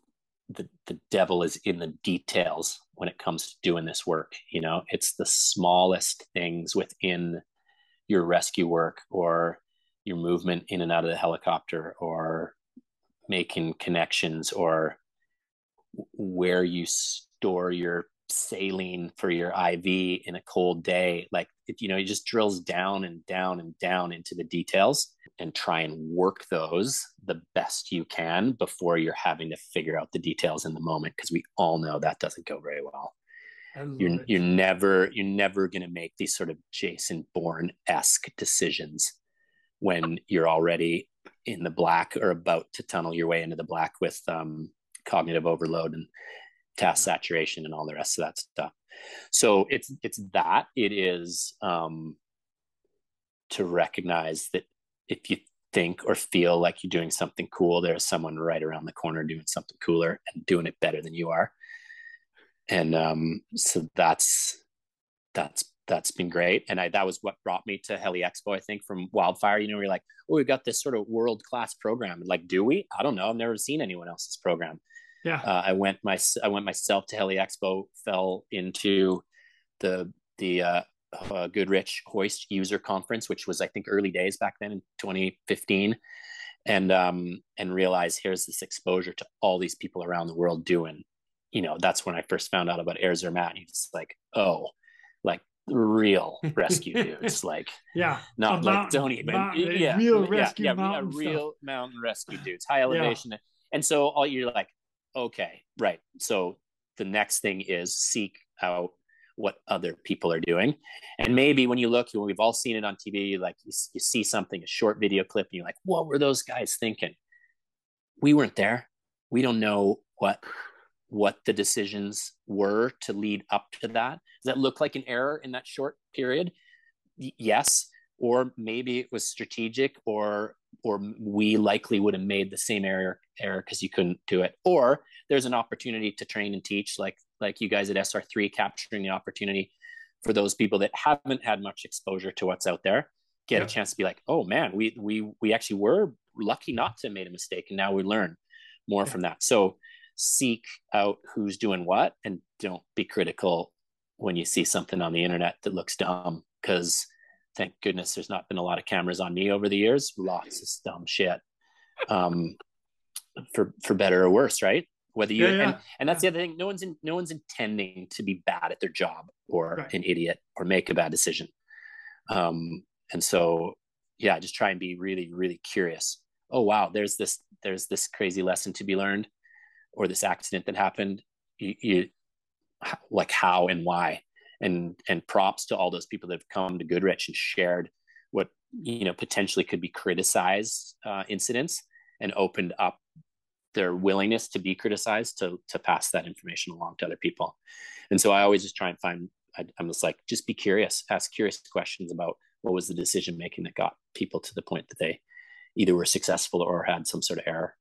the the devil is in the details when it comes to doing this work you know? It's the smallest things within your rescue work or your movement in and out of the helicopter or making connections or where you store your saline for your IV in a cold day. Like, it, you know, it just drills down and down and down into the details and try and work those the best you can before you're having to figure out the details in the moment. Cause we all know that doesn't go very well. You're, you're never, you're never going to make these sort of Jason Bourne esque decisions when you're already in the black or about to tunnel your way into the black with um, cognitive overload and task saturation and all the rest of that stuff. So it's it's that it is um, to recognize that if you think or feel like you're doing something cool, there's someone right around the corner doing something cooler and doing it better than you are. And um, so that's that's that's been great. And I, that was what brought me to Heli Expo, I think, from Wildfire. You know, we're like, oh, we've got this sort of world class program. Like, do we? I don't know. I've never seen anyone else's program. Yeah. Uh, I went my I went myself to Heli Expo, fell into the the uh, uh, Goodrich Hoist User Conference, which was I think early days back then in 2015, and um and realized here's this exposure to all these people around the world doing. You know, that's when I first found out about Air Zermatt. And just like, oh, like real rescue dudes, like yeah, not like don't even yeah, real rescue yeah, yeah, real mountain rescue dudes, high elevation. Yeah. And so all you're like, okay, right. So the next thing is seek out what other people are doing. And maybe when you look, we've all seen it on TV, like you, you see something, a short video clip, and you're like, what were those guys thinking? We weren't there. We don't know what what the decisions were to lead up to that. Does that look like an error in that short period? Y- yes. Or maybe it was strategic or or we likely would have made the same error error because you couldn't do it or there's an opportunity to train and teach like like you guys at sr3 capturing the opportunity for those people that haven't had much exposure to what's out there get yeah. a chance to be like oh man we we we actually were lucky not to have made a mistake and now we learn more yeah. from that so seek out who's doing what and don't be critical when you see something on the internet that looks dumb because thank goodness there's not been a lot of cameras on me over the years. Lots of dumb shit, um, for for better or worse, right? Whether you yeah, yeah. and and that's yeah. the other thing. No one's in, no one's intending to be bad at their job or right. an idiot or make a bad decision. Um, and so yeah, just try and be really really curious. Oh wow, there's this there's this crazy lesson to be learned, or this accident that happened. You, you like how and why and and props to all those people that have come to Goodrich and shared what you know potentially could be criticized uh, incidents and opened up their willingness to be criticized to to pass that information along to other people. And so I always just try and find I, I'm just like just be curious, ask curious questions about what was the decision making that got people to the point that they either were successful or had some sort of error.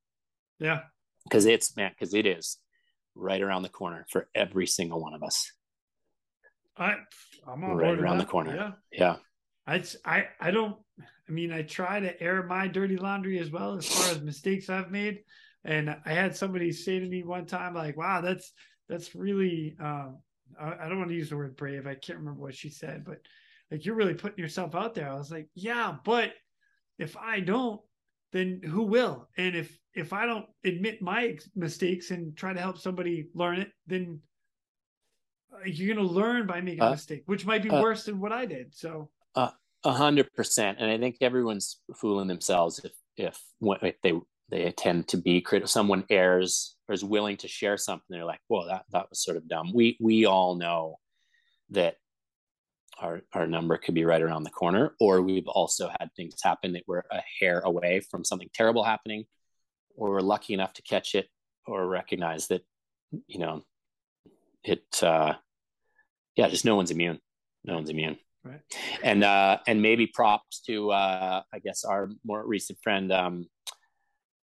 Yeah, because it's man, because it is right around the corner for every single one of us. I I'm on right around the corner. Yeah. Yeah. I I I don't I mean I try to air my dirty laundry as well as far as mistakes I've made. And I had somebody say to me one time, like, wow, that's that's really um I, I don't want to use the word brave. I can't remember what she said, but like you're really putting yourself out there. I was like, yeah, but if I don't, then who will? And if if I don't admit my mistakes and try to help somebody learn it, then you're going to learn by making uh, a mistake, which might be uh, worse than what I did. So, uh, a hundred percent. And I think everyone's fooling themselves if, if, if they, they tend to be critical. Someone errs or is willing to share something. They're like, well, that, that was sort of dumb. We, we all know that our, our number could be right around the corner, or we've also had things happen that we're a hair away from something terrible happening, or we're lucky enough to catch it or recognize that, you know, it, uh, yeah, just no one's immune. No one's immune. Right. And uh, and maybe props to uh, I guess our more recent friend um,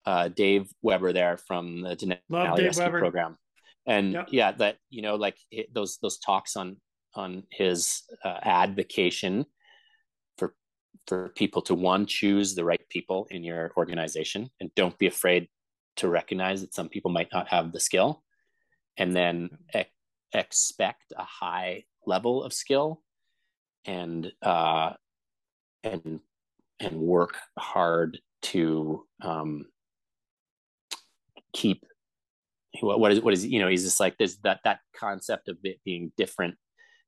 uh, Dave Weber there from the Denali program. And yep. yeah, that you know, like it, those those talks on on his uh, advocation for for people to one choose the right people in your organization and don't be afraid to recognize that some people might not have the skill and then expect a high level of skill and uh and and work hard to um, keep what, what is what is you know he's just like there's that that concept of it being different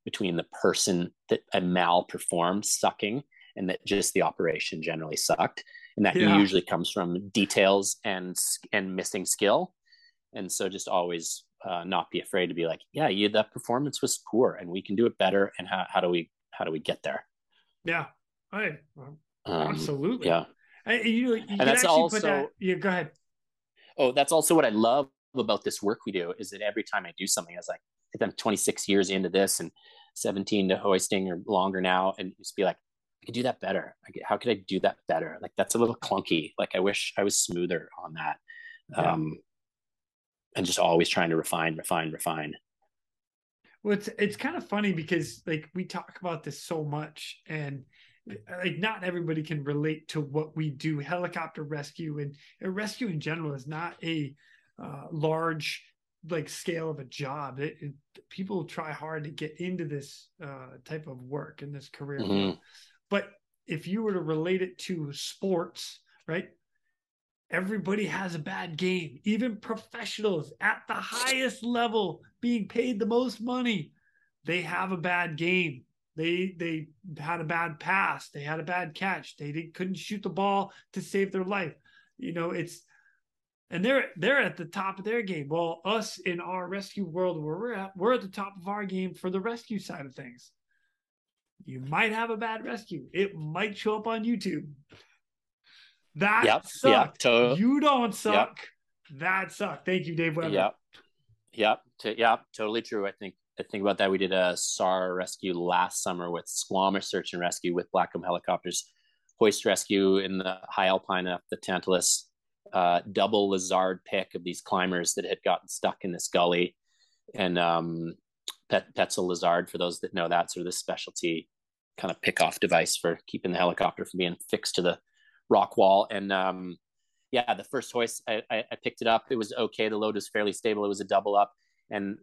between the person that a malperformed sucking and that just the operation generally sucked. And that yeah. usually comes from details and and missing skill. And so just always uh, not be afraid to be like yeah you that performance was poor and we can do it better. And how, how do we how do we get there? Yeah. I, um, absolutely. yeah. I, you, you and that's also that, yeah go ahead oh that's also what i love about this work we do is that every time i do something i was like i'm 26 years into this and 17 to hoisting or longer now and just be like I could do that better. how could I do that better? Like that's a little clunky. Like I wish I was smoother on that. Yeah. Um, and just always trying to refine, refine, refine. Well, it's it's kind of funny because like we talk about this so much, and like not everybody can relate to what we do. Helicopter rescue and, and rescue in general is not a uh, large like scale of a job. It, it, people try hard to get into this uh, type of work in this career. Mm-hmm. But if you were to relate it to sports, right? Everybody has a bad game. Even professionals at the highest level being paid the most money, they have a bad game. They they had a bad pass. They had a bad catch. They couldn't shoot the ball to save their life. You know, it's and they're they're at the top of their game. Well, us in our rescue world where we're at, we're at the top of our game for the rescue side of things you might have a bad rescue. It might show up on YouTube. That yep, sucked. Yep, to- you don't suck. Yep. That sucked. Thank you, Dave Weber. Yep. Yep. T- yep. Totally true. I think Think about that. We did a SAR rescue last summer with Squamish Search and Rescue with Blackcomb helicopters, hoist rescue in the high alpine up the Tantalus, uh, double lizard pick of these climbers that had gotten stuck in this gully, and um, Pet, Petzl Lizard, for those that know that, sort of this specialty kind of pick off device for keeping the helicopter from being fixed to the rock wall. And um, yeah, the first hoist, I, I, I, picked it up. It was okay. The load was fairly stable. It was a double up. And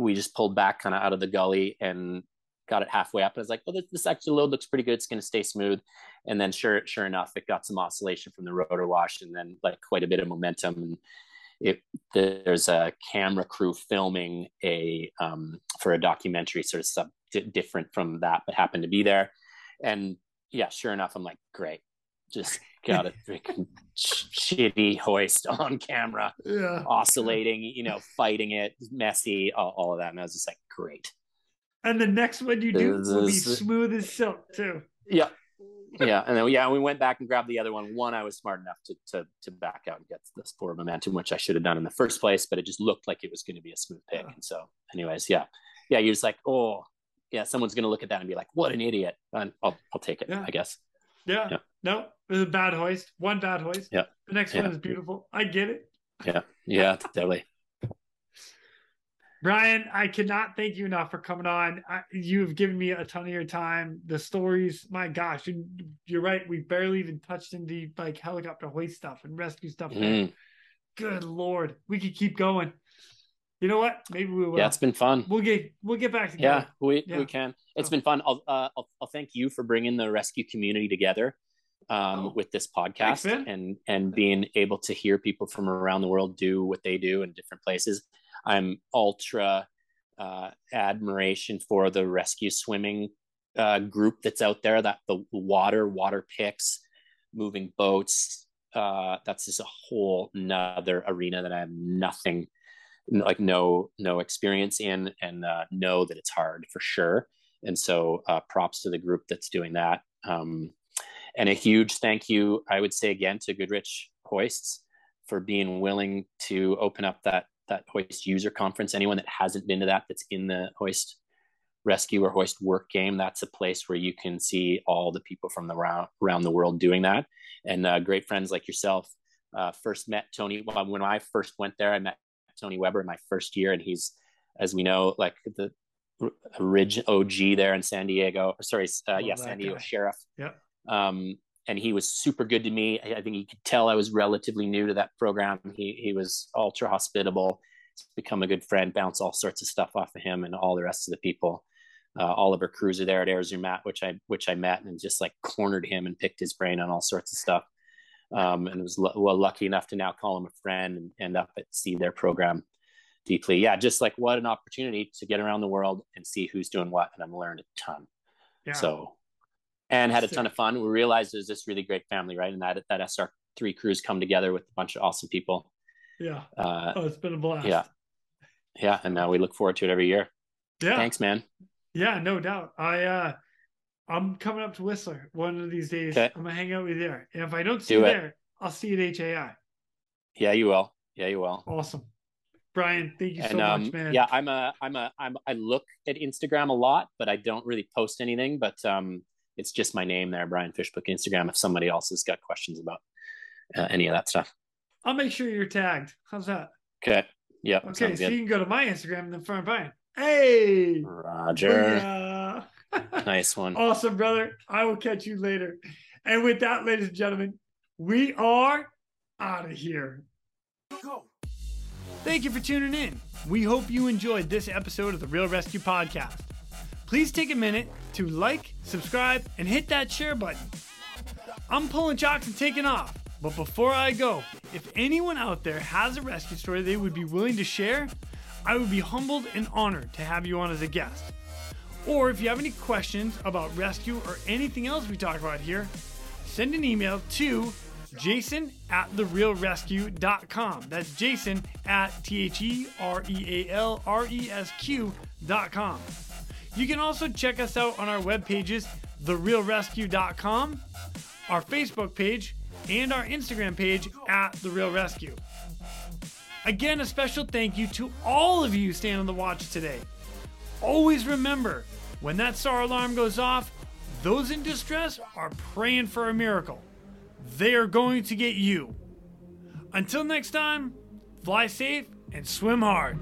we just pulled back kind of out of the gully and got it halfway up. And I was like, well, this, this actually load looks pretty good. It's going to stay smooth. And then sure, sure enough, it got some oscillation from the rotor wash and then like quite a bit of momentum. And it, there's a camera crew filming a um, for a documentary sort of sub different from that but happened to be there and yeah sure enough i'm like great just got a freaking shitty hoist on camera yeah. oscillating you know fighting it messy all, all, of that and i was just like great and the next one you do will be smooth as silk too yeah yeah, and then yeah, we went back and grabbed the other one. One, I was smart enough to to to back out and get the forward momentum, which I should have done in the first place, but it just looked like it was going to be a smooth pick. And so, anyways, yeah, yeah, you're just like, oh, yeah, someone's going to look at that and be like, what an idiot. And I'll I'll take it, yeah. I guess. Yeah. yeah. No, it was a bad hoist. One bad hoist. Yeah. The next yeah. one is beautiful. I get it. Yeah. Yeah. Totally. Brian, I cannot thank you enough for coming on. I, you've given me a ton of your time. The stories, my gosh, you, are right. We barely even touched into like helicopter hoist stuff and rescue stuff. Mm. Good lord, we could keep going. You know what? Maybe we will. Yeah, it's been fun. We'll get we'll get back together. Yeah, we yeah. we can. It's oh. been fun. I'll, uh, I'll I'll thank you for bringing the rescue community together um, oh. with this podcast Thanks, and and being able to hear people from around the world do what they do in different places. I'm ultra uh, admiration for the rescue swimming uh, group that's out there. That the water, water picks, moving boats. Uh, that's just a whole nother arena that I have nothing, like no no experience in, and uh, know that it's hard for sure. And so, uh, props to the group that's doing that. Um, and a huge thank you, I would say again to Goodrich Hoists for being willing to open up that that hoist user conference. Anyone that hasn't been to that that's in the hoist rescue or hoist work game that's a place where you can see all the people from the around, around the world doing that. And uh, great friends like yourself uh, first met tony well, when i first went there i met tony weber in my first year and he's as we know like the ridge og there in san diego sorry uh, yeah san diego guy. sheriff. Yeah um, and he was super good to me. I think he could tell I was relatively new to that program. He he was ultra hospitable. Become a good friend. Bounce all sorts of stuff off of him and all the rest of the people. uh, Oliver Cruiser there at Air Zermatt, which I which I met and just like cornered him and picked his brain on all sorts of stuff. Um, and was l- well lucky enough to now call him a friend and end up at see their program deeply. Yeah, just like what an opportunity to get around the world and see who's doing what, and I've learned a ton. Yeah. So, and had a ton of fun. We realized there's this really great family, right? And that that SR three crews come together with a bunch of awesome people. Yeah. Uh, oh, it's been a blast. Yeah. Yeah, and now we look forward to it every year. Yeah. Thanks, man. Yeah, no doubt. I uh I'm coming up to Whistler one of these days. Okay. I'm gonna hang out with you there. And if I don't see Do you there, I'll see you at HAI. Yeah, you will. Yeah, you will. Awesome. Brian, thank you and, so um, much, man. Yeah, I'm a I'm a I'm I look at Instagram a lot, but I don't really post anything. But um it's just my name there, Brian Fishbook Instagram. If somebody else has got questions about uh, any of that stuff, I'll make sure you're tagged. How's that? Okay. Yep. Okay, so good. you can go to my Instagram and then find Brian. Hey, Roger. nice one. Awesome, brother. I will catch you later. And with that, ladies and gentlemen, we are out of here. Go. Thank you for tuning in. We hope you enjoyed this episode of the Real ResQ Podcast. Please take a minute to like, subscribe, and hit that share button. I'm pulling chocks and taking off. But before I go, if anyone out there has a rescue story they would be willing to share, I would be humbled and honored to have you on as a guest. Or if you have any questions about rescue or anything else we talk about here, send an email to jason at therealresq.com. That's jason at T H E R E A L R E S Q.com. You can also check us out on our web pages, therealresq.com, our Facebook page, and our Instagram page at The Real ResQ. Again, a special thank you to all of you staying on the watch today. Always remember, when that SAR alarm goes off, those in distress are praying for a miracle. They are going to get you. Until next time, fly safe and swim hard.